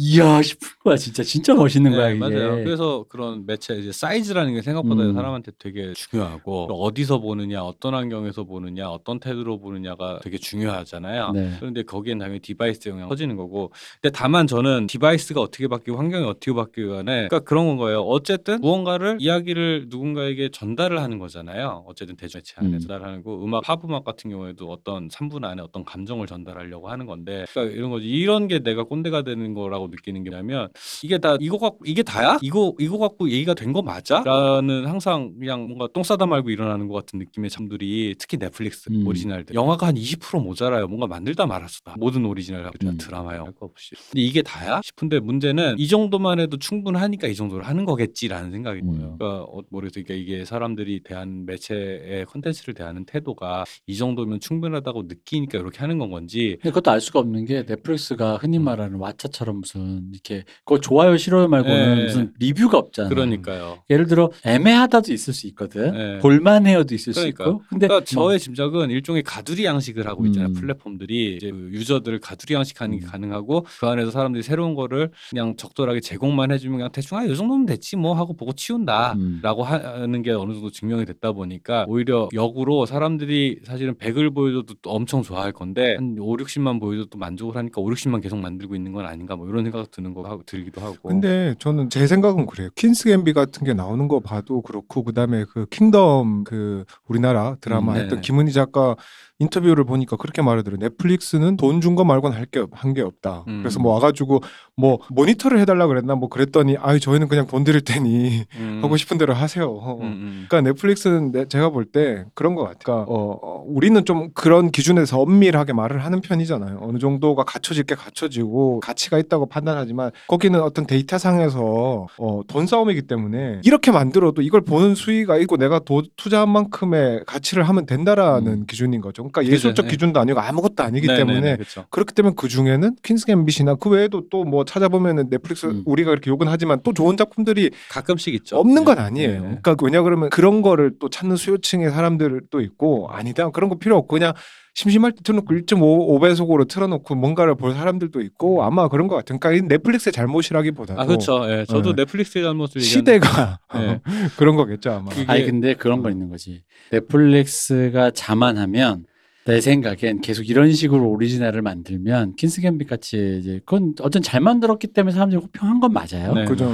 A: 이야 싶은 거야 진짜 진짜 멋있는 거야
C: 네,
A: 이게.
C: 맞아요. 그래서 그런 매체 이제 사이즈라는 게 생각보다
A: 음.
C: 사람한테 되게 중요하고 어디서 보느냐, 어떤 환경에서 보느냐, 어떤 태도로 보느냐가 되게 중요하잖아요.
A: 네.
C: 그런데 거기엔 당연히 device 영향이 커지는 거고. 근데 다만 저는 device가 어떻게 바뀌고 환경이 어떻게 바뀌고 간에 그러니까 그런 건 거예요. 어쨌든 무언가를 이야기를 누군가에게 전달을 하는 거잖아요. 어쨌든 대중매체 안에
A: 음.
C: 전달하는 거. 음악 팝 음악 같은 경우에도 어떤 3분 안에 어떤 감정을 전달하려고 하는 건데 그러니까 이런 거지. 이런 게 내가 꼰대가 되는 거라고 느끼는 게 뭐냐면 이게 다 이거 갖고 이게 다야? 이거 이거 갖고 얘기가 된 거 맞아? 라는 항상 그냥 뭔가 똥 싸다 말고 일어나는 것 같은 느낌의 작품들이 특히 넷플릭스
A: 음.
C: 오리지널들 영화가 한 20% 모자라요. 뭔가 만들다 말았어. 다. 모든 오리지널
A: 음.
C: 드라마 영화 할거 없이. 근데 이게 다야? 싶은데 문제는 이 정도만 해도 충분하니까 이 정도를 하는 거겠지라는 생각이
A: 음.
C: 들어요. 그러니까 어, 모르겠어요. 그러니까 이게 사람들이 대한 매체의 콘텐츠를 대하는 태도가 이 정도면 충분하다고 느끼니까 이렇게 하는 건 건지
A: 근데 그것도 알 수가 없는 게 넷플릭스가 흔히 말하는 왓챠처럼 무슨 이렇게 그거 좋아요 싫어요 말고는
C: 네.
A: 무슨 리뷰가 없잖아.
C: 그러니까요.
A: 예를 들어 애매하다도 있을 수 있거든.
C: 네.
A: 볼만해요도 있을
C: 그러니까요.
A: 수 있고. 근데
C: 그러니까 저의 짐작은 일종의 가두리 양식을 하고 있잖아요.
A: 음.
C: 플랫폼들이 이제 그 유저들을 가두리 양식하는 게
A: 음.
C: 가능하고 그 안에서 사람들이 새로운 거를 그냥 적절하게 제공만 해주면 그냥 대충 아이 정도면 됐지 뭐 하고 보고 치운다.
A: 음.
C: 라고 하는 게 어느 정도 증명이 됐다 보니까 오히려 역으로 사람들이 사실은 100을 보여줘도 또 엄청 좋아할 건데 한 5, 60만 보여줘도 또 만족을 하니까 5, 60만 계속 만들고 있는 건 아닌가 뭐 이런 생각 드는 거 하고 들기도 하고
B: 근데 저는 제 생각은 그래요. 퀸스 갬빗 같은 게 나오는 거 봐도 그렇고 그다음에 그 킹덤 그 우리나라 드라마
C: 음,
B: 했던
C: 네네.
B: 김은희 작가 인터뷰를 보니까 그렇게 말하더라고요. 넷플릭스는 돈 준 거 말고는 할 게 한게 없다.
C: 음.
B: 그래서 뭐 와가지고 뭐 모니터를 해달라 그랬나 뭐 그랬더니 아이 저희는 그냥 돈 드릴 테니
C: 음.
B: 하고 싶은 대로 하세요. 어.
C: 음, 음.
B: 그러니까 넷플릭스는 내- 제가 볼 때 그런 것 같아요. 그러니까 어, 어, 우리는 좀 그런 기준에서 엄밀하게 말을 하는 편이잖아요. 어느 정도가 갖춰질 게 갖춰지고 가치가 있다고 판단하지만 거기는 어떤 데이터 상에서 어, 돈 싸움이기 때문에 이렇게 만들어도 이걸 보는 수요가 있고 내가 도, 투자한 만큼의 가치를 하면 된다라는
A: 음.
B: 기준인 거죠. 그러니까 예술적
C: 네.
B: 기준도 아니고 아무것도 아니기
C: 네네네,
B: 때문에
C: 그쵸.
B: 그렇기 때문에 그 중에는 퀸스 갬빗이나 그 외에도 또뭐 찾아보면은 넷플릭스
A: 음.
B: 우리가 이렇게 욕은 하지만 또 좋은 작품들이
C: 가끔씩 있죠.
B: 없는 건
C: 네.
B: 아니에요.
C: 네.
B: 그러니까 왜냐 그러면 그런 거를 또 찾는 수요층의 사람들도 있고 아니다 그런 거 필요 없고 그냥 심심할 때 틀어놓고 1.5 5배속으로 틀어놓고 뭔가를 볼 사람들도 있고 아마 그런 것 같아요. 그러니까 이 넷플릭스의 잘못이라기보다도
C: 아 그렇죠. 예, 저도
B: 네.
C: 넷플릭스의 잘못을
B: 시대가
C: 네.
B: 그런 거겠죠 아마.
C: 그게-
A: 아니 근데 그런 거 있는 거지. 넷플릭스가 자만하면 내 생각엔 계속 이런 식으로 오리지널을 만들면 퀸스 갬빗 같이 이제 그건 어떤 잘 만들었기 때문에 사람들이 호평한 건 맞아요.
C: 네.
B: 그죠.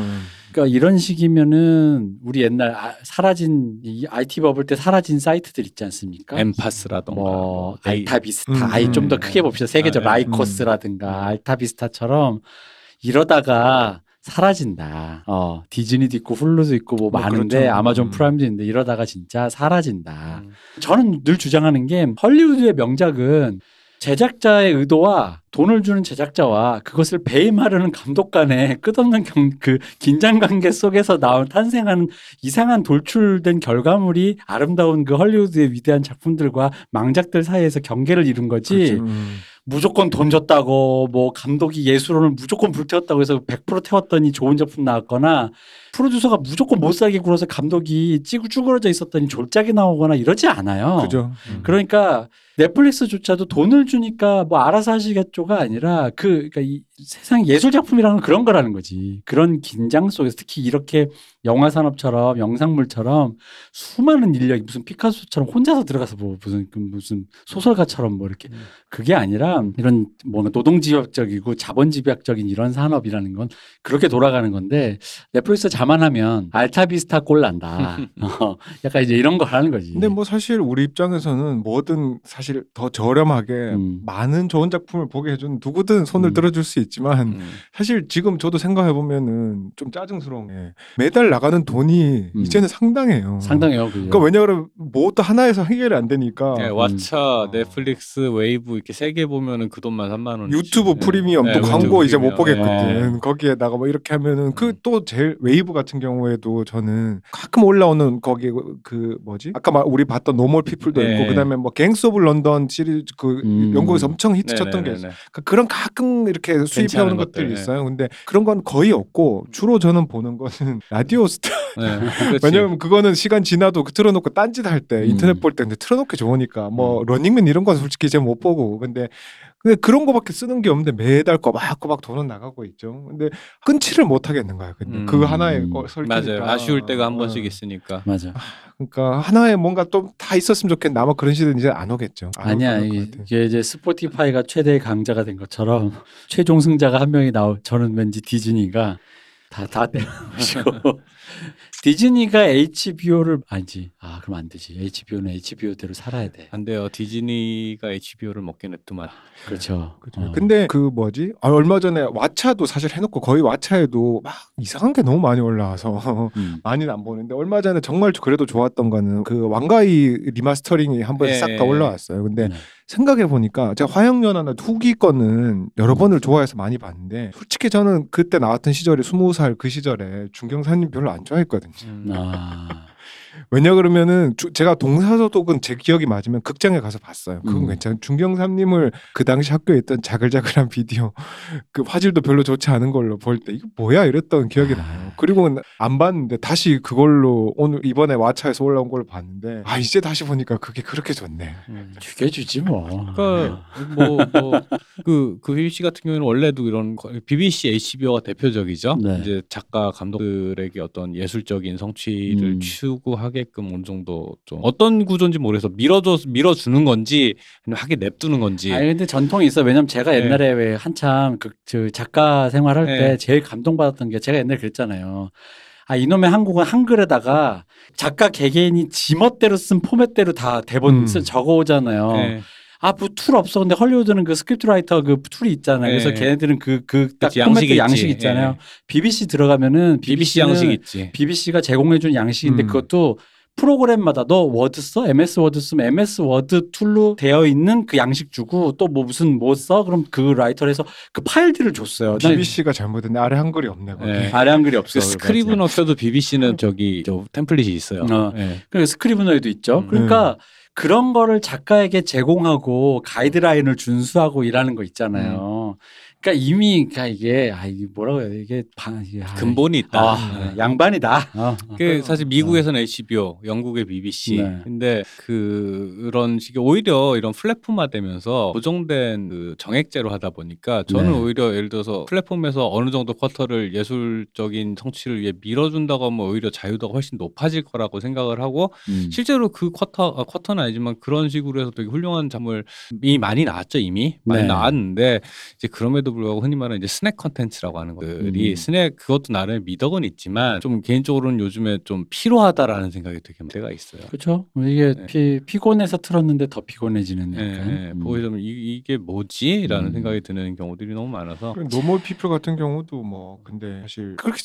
A: 그러니까 이런 식이면은 우리 옛날 아- 사라진 이 IT bubble 때 사라진 사이트들 있지 않습니까?
C: 엠파스라던가 뭐뭐
A: 알타비스타,
B: 음,
A: 아예 좀더
B: 음.
A: 크게 봅시다. 세계적
C: 아, 네.
A: 라이코스라든가 알타비스타처럼 이러다가 사라진다. 어 디즈니도 있고 훌루도 있고 뭐,
B: 뭐
A: 많은데
B: 그렇죠.
A: 아마존
B: 음.
A: 프라임도 있는데 이러다가 진짜 사라진다.
C: 음.
A: 저는 늘 주장하는 게 헐리우드의 명작은 제작자의 의도와 돈을 주는 제작자와 그것을 배임하려는 감독 간의 끝없는 경, 그 긴장 관계 속에서 나온 탄생하는 이상한 돌출된 결과물이 아름다운 그 헐리우드의 위대한 작품들과 망작들 사이에서 경계를 이룬 거지.
B: 그렇죠. 음.
A: 무조건 돈 줬다고 뭐 감독이 예술원을 무조건 불태웠다고 해서 100% 태웠더니 좋은 작품 나왔거나 프로듀서가 무조건 못 살게 굴어서 감독이 찌고 쭈그러져 있었더니 졸작이 나오거나 이러지 않아요.
B: 그죠.
C: 음.
A: 그러니까 넷플릭스조차도 돈을 주니까 뭐 알아서 하시겠죠가 아니라 그 그러니까 이 세상 예술 작품이라는 건 그런 거라는 거지. 그런 긴장 속에서 특히 이렇게 영화 산업처럼 영상물처럼 수많은 인력이 무슨 피카소처럼 혼자서 들어가서 뭐 무슨 그 무슨 소설가처럼 뭐 이렇게
C: 음.
A: 그게 아니라 이런 뭔가 노동집약적이고 자본 집약적인 이런 산업이라는 건 그렇게 돌아가는 건데 넷플릭스 자만하면 알타비스타 꼴 난다. 어, 약간 이제 이런 걸 하는 거지.
B: 근데 뭐 사실 우리 입장에서는 뭐든 사실 더 저렴하게
A: 음.
B: 많은 좋은 작품을 보게 해준 누구든 손을
A: 음.
B: 들어줄 수 있지만
C: 음.
B: 사실 지금 저도 생각해 보면은 좀 짜증스러운 게 매달 나가는 돈이
A: 음.
B: 이제는 상당해요.
A: 상당해요. 그게.
B: 그러니까 왜냐하면 뭐또 하나에서 해결이 안 되니까
C: 네, 왓챠, 넷플릭스, 웨이브 이렇게 세 개 보면은 그 돈만 3만 원.
B: 유튜브 프리미엄 또 광고 이제 못 보겠거든.
A: 네.
B: 거기에다가 뭐 이렇게 하면은 그
C: 음.
B: 또 제일 웨이브 같은 경우에도 저는 가끔 올라오는 거기 그 뭐지? 아까 말 우리 봤던 노멀 피플도
C: 네.
B: 있고 그다음에 뭐 갱스 오브 런던 시리즈 그
A: 음.
B: 영국에서 엄청 히트쳤던 게 있어요. 그러니까 그런 가끔 이렇게 수입해 오는 것들이
C: 것들, 예.
B: 있어요. 근데 그런 건 거의 없고 주로 저는 보는 거는 라디오 스타.
C: 네.
B: 왜냐면 그거는 시간 지나도 그 틀어놓고 딴짓 할때
A: 음.
B: 인터넷 볼 때 근데 틀어놓기 좋으니까 뭐
C: 음.
B: 러닝맨 이런 건 솔직히 제가 못 보고 근데 근데 그런 거밖에 쓰는 게 없는데 매달 꼬박꼬박 돈은 나가고 있죠. 근데 끊지를 못 하겠는 거야. 근데
C: 음.
B: 그거 하나에 거- 설키니까
C: 맞아요. 아쉬울 때가 한 번씩
B: 어.
C: 있으니까.
A: 맞아.
B: 그러니까 하나에 뭔가 또다 있었으면 좋겠는데 아마 그런 시대는 이제 안 오겠죠. 안
A: 아니야. 이게, 이제 스포티파이가 최대의 강자가 된 것처럼 최종 승자가 한 명이 나올 저는 왠지 디즈니가 다다 때려치고 디즈니가 HBO를 아니지. 아, 그럼 안 되지. HBO는 HBO대로 살아야 돼.
C: 안 돼요. 디즈니가 HBO를 먹게 냅두면.
A: 그렇죠.
B: 그죠.
A: 어.
B: 근데 그 뭐지? 아, 얼마 전에 왓챠도 사실 해놓고 거의 왓챠에도 막 이상한 게 너무 많이 올라와서
A: 음.
B: 많이는 안 보는데 얼마 전에 정말 그래도 좋았던 거는 그 왕가위 remastering이 한 번에
C: 예,
B: 싹
C: 예,
B: 다
C: 예.
B: 올라왔어요. 근데
A: 네.
B: 생각해 보니까 제가 화양연화나 후기 거는 여러 번을 좋아해서 많이 봤는데 솔직히 저는 그때 나왔던 시절에 스무 살 그 시절에 중경삼림 별로 안 좋아했거든요.
C: 음.
A: 아.
B: 왜냐 그러면은 주- 제가 동사소독은 제 기억이 맞으면 극장에 가서 봤어요. 그건
A: 음.
B: 괜찮아요. 중경삼님을 그 당시 학교에 있던 자글자글한 비디오 그 화질도 별로 좋지 않은 걸로 볼 때 이거 뭐야 이랬던 기억이
A: 아.
B: 나요. 그리고 안 봤는데 다시 그걸로 오늘 이번에 왓챠에서 올라온 걸 봤는데 아 이제 다시 보니까 그게 그렇게 좋네.
C: 음.
A: 죽여주지 뭐.
C: 그러니까 뭐뭐그그 휘씨 같은 경우에는 원래도 이런 거- BBC, HBO가 대표적이죠.
A: 네.
C: 이제 작가 감독들에게 어떤 예술적인 성취를
A: 음.
C: 추구하 게끔 어느 정도 좀 어떤 구조인지 모르겠어 밀어줘 밀어주는 건지 아니면 하게 냅두는 건지.
A: 아니 근데 전통이 있어. 왜냐면 제가
C: 네.
A: 옛날에 왜 한참 그, 저 작가 생활할 때
C: 네.
A: 제일 감동받았던 게 제가 옛날에 그랬잖아요. 아 이놈의 한국은 한글에다가 작가 개개인이 지멋대로 쓴 포맷대로 다 대본
B: 음.
A: 쓰 적어오잖아요.
C: 네.
A: 아, 뭐 tool 없어. 근데 헐리우드는 그 script writer 그 tool이 있잖아요. 그래서
C: 네.
A: 걔네들은 그, 그, 딱
C: 그치,
A: 포맷
C: 양식이
A: 양식. 있잖아요.
C: 예.
A: BBC 들어가면은
C: BBC 양식 있지.
A: BBC가 제공해준 양식인데
B: 음.
A: 그것도 프로그램마다 너 워드 써? MS 워드 쓰면 MS 워드 툴로 되어 있는 그 양식 주고 또 뭐 무슨 뭐 써? 그럼 그 writer를 해서 그 파일들을 줬어요. 난
B: BBC가 잘못했네. 아래 한글이 없네. 거기.
C: 네.
A: 아래 한글이 없어.
C: 그 스크리브너 켜도 BBC는 저기 저 template이 있어요.
A: 어.
C: 네.
A: 그리고 스크리브너에도 있죠.
C: 음.
A: 그러니까 그런 거를 작가에게 제공하고 가이드라인을 준수하고 일하는 거 있잖아요. 그러니까 이미 그러니까 이게 아 이게 뭐라고 해야 돼 이게 방 이게 아,
C: 근본이 있다.
A: 아,
C: 네.
A: 양반이다. 어.
C: 그 사실 미국에서는 HBO, 영국의 BBC.
A: 네.
C: 근데 그런 식의 오히려 이런 플랫폼화되면서 고정된 그 정액제로 하다 보니까 저는
A: 네.
C: 오히려 예를 들어서 플랫폼에서 어느 정도 쿼터를 예술적인 성취를 위해 밀어준다고 하면 오히려 자유도가 훨씬 높아질 거라고 생각을 하고
A: 음.
C: 실제로 그 쿼터 아, 쿼터는 아니지만 그런 식으로 해서 되게 훌륭한 작품이 많이 나왔죠 이미 많이
A: 네.
C: 나왔는데 이제 그럼에도 불구하고 흔히 말하는 이제 스낵 컨텐츠라고 하는 것들이
A: 음.
C: 스낵 그것도 나름 미덕은 있지만 좀 개인적으로는 요즘에 좀 필요하다라는 생각이 되게 많을 때가 있어요.
A: 그렇죠. 이게
C: 네.
A: 피, 피곤해서 틀었는데 더 피곤해지는
C: 예,
A: 약간.
C: 예.
A: 음.
C: 있으면 이, 이게 뭐지라는
A: 음.
C: 생각이 드는 경우들이 너무 많아서
B: 노멀 피플 같은 경우도 뭐 근데 사실 그렇게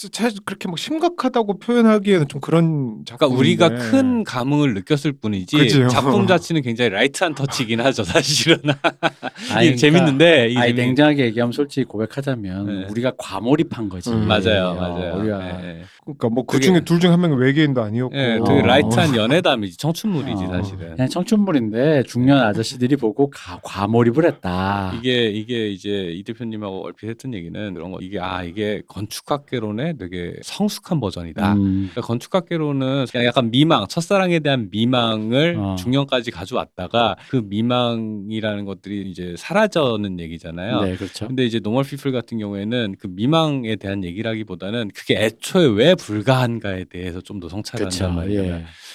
B: 그렇게 막 심각하다고 표현하기에는 좀 그런 작품.
C: 그러니까 우리가 큰 감흥을 느꼈을 뿐이지
B: 그죠.
C: 작품 자체는 굉장히 light한 터치긴 하죠 사실은
A: 아니,
C: 이게 재밌는데
A: 아니
C: 재밌-
A: 냉정하게 얘기하면 솔직히 고백하자면
C: 네.
A: 우리가 과몰입한 거지.
B: 음.
C: 맞아요
A: 어,
C: 맞아요
A: 우리가
C: 예, 예.
B: 그러니까 뭐 그
C: 그게-
B: 중에 둘 중 한 명은 외계인도 아니었고.
C: 예, 되게
A: 어.
C: light한 연애담이지 청춘물이지
A: 어,
C: 사실은
A: 그냥 청춘물인데 중년 아저씨들이 보고 가, 과몰입을 했다.
C: 이게 이게 이제 이 대표님하고 얼핏 했던 얘기는 그런 거 이게 아 이게 건축학개론의 되게 성숙한 버전이다.
A: 음,
C: 그러니까 건축학개론은 약간 미망, 첫사랑에 대한 미망을
A: 어.
C: 중년까지 가져왔다가 그 미망이라는 것들이 이제 사라지는 얘기잖아요.
A: 네, 그렇죠.
C: 근데 이제 Normal People 같은 경우에는 그 미망에 대한 얘기라기보다는 그게 애초에 왜 불가한가에 대해서 좀 더 성찰한단. 말이에요.
A: 예.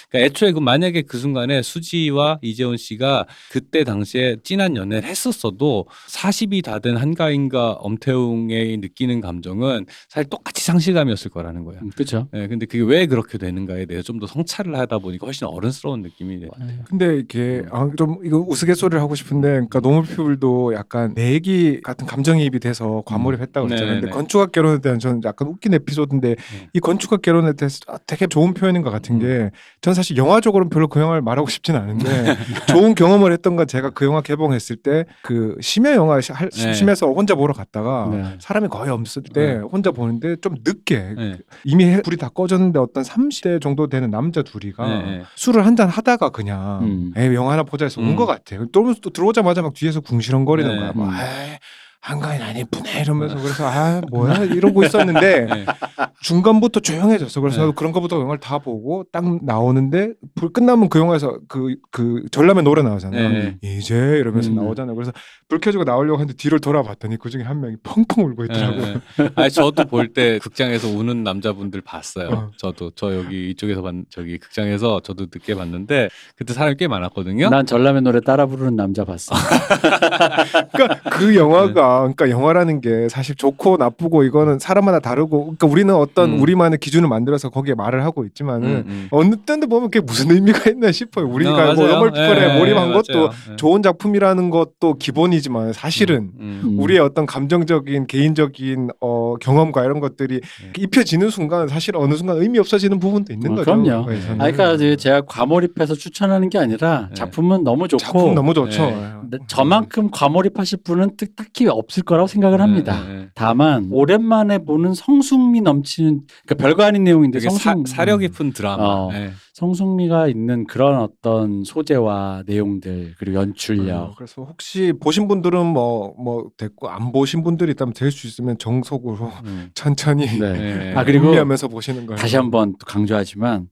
C: 그러니까 애초에 그 만약에 그 순간에 수지와 이제훈 씨가 그때 당시에 진한 연애를 했었어도 40이 다 된 한가인과 엄태웅의 느끼는 감정은 사실 똑같이 상실감이었을 거라는 거예요.
A: 음, 그렇죠.
C: 예, 근데 그게 왜 그렇게 되는가에 대해서 좀 더 성찰을 하다 보니까 훨씬 어른스러운 느낌이 돼요.
B: 근데 이게 아, 좀 이거 우스갯소리를 하고 싶은데 그러니까 Normal People도 약간 내 얘기 같은 감정 이입이 돼서 과몰입 했다고
C: 음.
B: 그랬잖아요. 근데
C: 네네네.
B: 건축학 개론에 대한 저는 약간 웃긴 에피소드인데 이 건축학 개론에 대해서 아, 되게 좋은 표현인 것 같은 게전 사실 영화적으로는 별로 그 영화를 말하고 싶진 않은데 좋은 경험을 했던 건 제가 그 영화 개봉했을 때 그 심야 영화 시- 할-
C: 네.
B: 심해서 혼자 보러 갔다가
A: 네.
B: 사람이 거의 없을 때
C: 네.
B: 혼자 보는데 좀 늦게
C: 네.
B: 이미 해- 불이 다 꺼졌는데 어떤 30대 정도 되는 남자 둘이가
C: 네, 네.
B: 술을 한 잔 하다가 그냥
A: 음.
B: 에이 영화 하나 보자 해서 온
C: 음.
B: 것 같아요. 또, 또 들어오자마자 막 뒤에서 궁시렁거리는
C: 네.
B: 거야. 막
A: 음.
B: 에이, 한가인 안 예쁘네 이러면서 그래서 아 뭐야 이러고 있었는데
C: 네.
B: 중간부터 조용해졌어. 그래서
C: 네.
B: 그런 거부터 영화를 다 보고 딱 나오는데 불 끝나면 그 영화에서 그 그 전람회 노래 나오잖아요.
C: 네.
B: 이제 이러면서
A: 음.
B: 나오잖아요. 그래서 불 켜지고 나오려고 하는데 뒤를 돌아봤더니 그 중에 한 명이 펑펑 울고 있더라고요.
C: 네, 네. 아니 저도 볼 때 극장에서 우는 남자분들 봤어요.
B: 어.
C: 저도 저 여기 이쪽에서 봤 저기 극장에서 저도 늦게 봤는데 그때 사람이 꽤 많았거든요.
A: 난 전람회 노래 따라 부르는 남자 봤어.
B: 그러니까 그 영화가 그러니까 영화라는 게 사실 좋고 나쁘고 이거는 사람마다 다르고 그러니까 우리는 어떤
C: 음.
B: 우리만의 기준을 만들어서 거기에 말을 하고 있지만은
C: 음, 음.
B: 어느 때인데 보면 그게 무슨 의미가 있나 싶어요. 우리가
C: 어,
B: 뭐
C: 맞아요.
B: 영월 피플에
C: 예,
B: 몰입한
C: 예,
B: 것도
C: 맞아요. 예.
B: 좋은 작품이라는 것도 기본이지만 사실은
C: 음,
A: 음.
B: 우리의 어떤 감정적인 개인적인 어, 경험과 이런 것들이
C: 네.
B: 입혀지는 순간 사실 어느 순간 의미 없어지는 부분도 있는
A: 어,
B: 거죠.
A: 그럼요.
B: 네.
A: 아, 그러니까 제가 과몰입해서 추천하는 게 아니라
C: 네.
A: 작품은 너무 좋고
B: 작품 너무 좋죠.
C: 네.
A: 저만큼 과몰입하실 분은 특- 딱히 없을 거라고 생각을 합니다.
C: 네, 네.
A: 다만 오랜만에 보는 성숙미 넘치는 그러니까 별거 아닌 내용인데
C: 되게 사,
A: 성숙
C: 사 려 깊은 드라마.
A: 어.
C: 예.
A: 성숙미가 있는 그런 어떤 소재와 내용들 그리고
B: 어,
A: 연출력
B: 그래서 혹시 보신 분들은 뭐뭐 됐고 안 보신 분들이 있다면 될 수 있으면 정석으로
C: 음.
B: 천천히
A: 네.
C: 예.
A: 아, 그리고
B: 음미하면서 보시는 거예요.
A: 다시 한번 또 강조하지만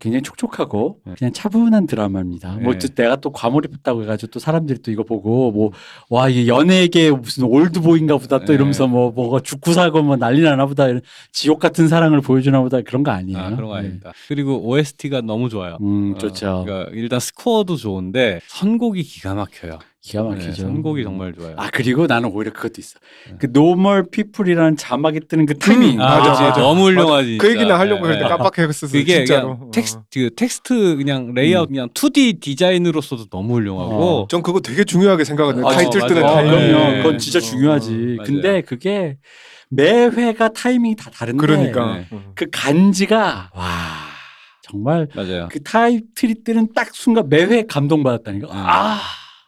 A: 굉장히 촉촉하고
C: 네.
A: 그냥 차분한 드라마입니다. 뭐
C: 네.
A: 또 내가 또 과몰입했다고 해가지고 또 사람들이 또 이거 보고 뭐 와 이게 연예계 무슨 올드보인가 보다 또
C: 네.
A: 이러면서 뭐 뭐가 죽고 사고 뭐 난리 나나 보다 이런 지옥 같은 사랑을 보여주나 보다 그런 거 아니에요.
C: 아, 그런 거
A: 네.
C: 아닙니다. 그리고 OST가 너무 좋아요.
A: 음
C: 어,
A: 좋죠.
C: 그러니까 일단 스코어도 좋은데 선곡이 기가 막혀요.
A: 기가
C: 네,
A: 막히죠.
C: 선곡이 정말 좋아요.
A: 아 그리고 나는 오히려 그것도 있어.
C: 네.
A: 그 Normal People이라는 자막이 뜨는 그 타이밍.
B: 음,
C: 아,
B: 맞아,
C: 그치.
B: 맞아.
C: 너무 훌륭하지.
B: 그. 얘기는 하려고
C: 예,
B: 했는데
C: 예.
B: 깜빡했었어.
C: 그게
B: 진짜로.
C: 그냥 텍스트, 텍스트 그냥 레이아웃 그냥 2D 디자인으로서도 너무 훌륭하고
A: 어.
B: 전 그거 되게 중요하게 생각하거든요.
C: 아,
B: 타이틀
C: 맞아요.
B: 뜨는
C: 어,
B: 타이밍.
A: 그럼요.
C: 네.
A: 그건 진짜
B: 어,
A: 중요하지.
C: 맞아요.
A: 근데 그게 매 회가 타이밍이 다 다른데
B: 그러니까.
C: 네.
B: 음.
A: 그 간지가 와 정말
C: 맞아요.
A: 그 타이틀이 뜨는 딱 순간 매회 감동받았다니까.
C: 음.
A: 아.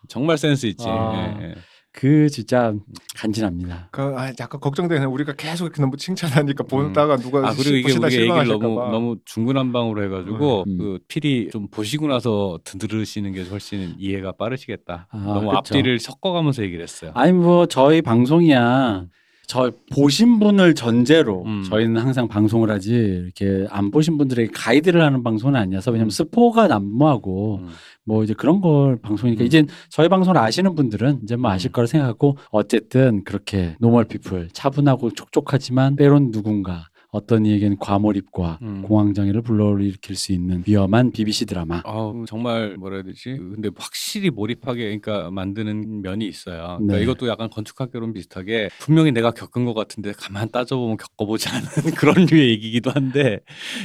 C: 정말 센스 있지.
A: 아.
C: 예, 예.
A: 그 진짜 간지납니다.
B: 그 아, 약간 걱정되네. 우리가 계속 이렇게 너무 칭찬하니까 보다가 누가
C: 아 그리고 이게 우리가 얘기를 너무
B: 봐.
C: 너무 중구난방으로 해가지고
A: 음.
C: 그 필히 좀 보시고 나서 들으시는 게 훨씬 이해가 빠르시겠다.
A: 아,
C: 너무
A: 그쵸.
C: 앞뒤를 섞어가면서 얘기를 했어요.
A: 아니 뭐 저희 방송이야. 저 보신 분을 전제로
C: 음.
A: 저희는 항상 방송을 하지 이렇게 안 보신 분들에게 가이드를 하는 방송은 아니어서 왜냐면 스포가 난무하고
C: 음.
A: 뭐 이제 그런 걸 방송이니까
C: 음.
A: 이제 저희 방송을 아시는 분들은 이제 뭐 아실
C: 음.
A: 거라 생각하고 어쨌든 그렇게 Normal People 차분하고 촉촉하지만 때론 누군가 어떤 이에게는 과몰입과
C: 음.
A: 공황장애를 불러일으킬 수 있는 위험한 BBC 드라마.
C: 아우 정말 뭐라 해야 되지? 근데 확실히 몰입하게 그러니까 만드는 면이 있어요. 그러니까
A: 네.
C: 이것도 약간 건축학개론 비슷하게 분명히 내가 겪은 것 같은데 가만 따져보면 겪어보지 않은 그런 류의 얘기기도 한데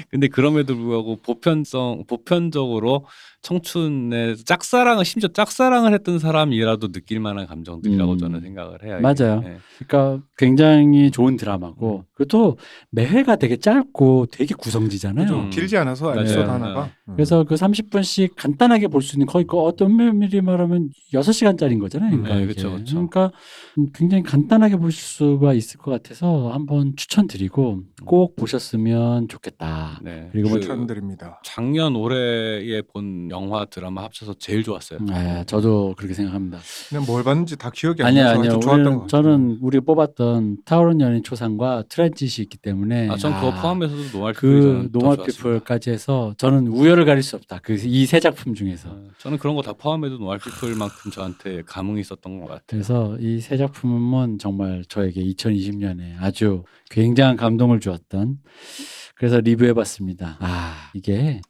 C: 근데 그럼에도 불구하고 보편성 보편적으로 청춘의 짝사랑을 심지어 짝사랑을 했던 사람이라도 느낄 만한 감정들이라고
A: 음.
C: 저는 생각을 해요.
A: 맞아요.
C: 네.
A: 그러니까 굉장히 좋은 드라마고
C: 음.
A: 또 매회가 되게 짧고 되게 구성지잖아요.
C: 그죠.
B: 길지 않아서
C: 맞아요.
B: 에피소드
C: 네.
B: 하나가. 음.
A: 그래서 그 30분씩 간단하게 볼 수 있는 거의 그 어떤 면밀히 말하면 6시간짜리인 거잖아요. 그러니까,
C: 네. 그쵸, 그쵸.
A: 그러니까 굉장히 간단하게 보실 수가 있을 것 같아서 한번 추천드리고 꼭 보셨으면 좋겠다.
C: 네.
A: 그리고
C: 뭐그
B: 추천드립니다.
C: 작년 올해에 본 영화 드라마 합쳐서 제일 좋았어요.
A: 네, 저도 그렇게 생각합니다.
B: 그냥 뭘 봤는지 다 기억이 안
A: 아니요,
B: 나서
A: 아니요. 우리는,
B: 거.
A: 저는 우리 뽑았던 타오르는 여인 초상과 트랜짓이 있기 때문에
C: 아, 전 그거
A: 아,
C: 포함해서도 Normal
A: 그 Normal People까지 해서 저는 우열을 가릴 수 없다. 그 이 세 작품 중에서.
C: 어, 저는 그런 거 다 포함해도 Normal People만큼 저한테 감흥이 있었던 것 같아요.
A: 그래서 이 세 작품은 정말 저에게 2020년에 아주 굉장한 감동을 주었던 그래서 리뷰해봤습니다. 아 이게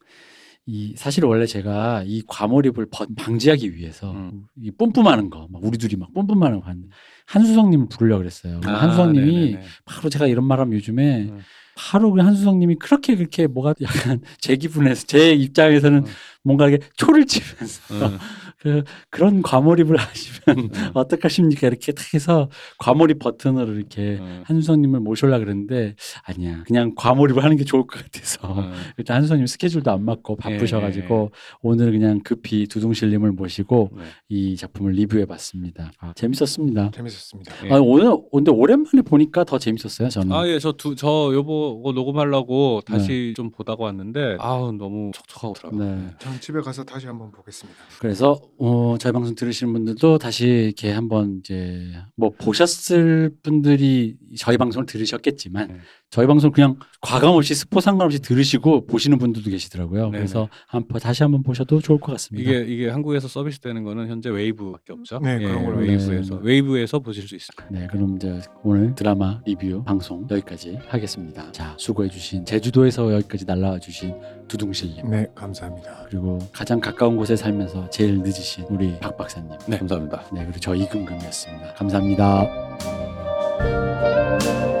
A: 이 사실 원래 제가 이 과몰입을 버- 방지하기 위해서
C: 음.
A: 이 뿜뿜하는 거, 막 우리 둘이 막 뿜뿜하는 거 하는데 한수성님을 부르려고 그랬어요.
C: 아,
A: 한수성님이
C: 네네네.
A: 바로 제가 이런 말하면 요즘에
C: 음.
A: 바로 그 한수성님이 그렇게 그렇게 뭐가 약간 제 기분에서 제 입장에서는
C: 음.
A: 뭔가 이렇게 초를 치면서
C: 음,
A: 그 그런 과몰입을 하시면
C: 음.
A: 어떡하십니까 이렇게 딱 해서 과몰입 버튼으로 이렇게
C: 음.
A: 한수성님을 모셔라 그랬는데 아니야 그냥 과몰입을 하는 게 좋을 것 같아서
C: 음.
A: 일단 한수성님 스케줄도 안 맞고 바쁘셔가지고 오늘 그냥 급히 두둥실님을 모시고
C: 네.
A: 이 작품을 리뷰해봤습니다. 아, 재밌었습니다.
B: 재밌었습니다.
C: 예.
A: 아, 오늘 근데 오랜만에 보니까 더 재밌었어요 저는.
C: 아, 예, 저 두, 저 요거 거 녹음하려고 다시
A: 네.
C: 좀 보다가 왔는데, 아우, 너무 촉촉하더라고요.
A: 네.
B: 전 집에 가서 다시 한번 보겠습니다.
A: 그래서 어, 저희 방송 들으시는 분들도 다시 이렇게 한번 이제 뭐 보셨을 분들이 저희 방송을 들으셨겠지만
C: 네.
A: 저희 방송 그냥 가감 없이 스포 상관없이 들으시고 보시는 분들도 계시더라고요.
C: 네네.
A: 그래서 한번 다시 한번 보셔도 좋을 것 같습니다.
C: 이게 이게 한국에서 서비스되는 거는 현재 웨이브밖에 없죠.
B: 네, 그런 걸로
C: 웨이브에서
A: 네.
C: 웨이브에서 보실 수 있습니다.
A: 네, 그럼 이제 오늘 드라마 리뷰 방송 여기까지 하겠습니다. 자, 수고해 주신 제주도에서 여기까지 날라와 주신 두둥실 님
B: 네, 감사합니다.
A: 그리고 가장 가까운 곳에 살면서 제일 늦으신 우리 박 박사님.
C: 네, 감사합니다.
A: 네, 그리고 저 이금금이었습니다. 감사합니다. Música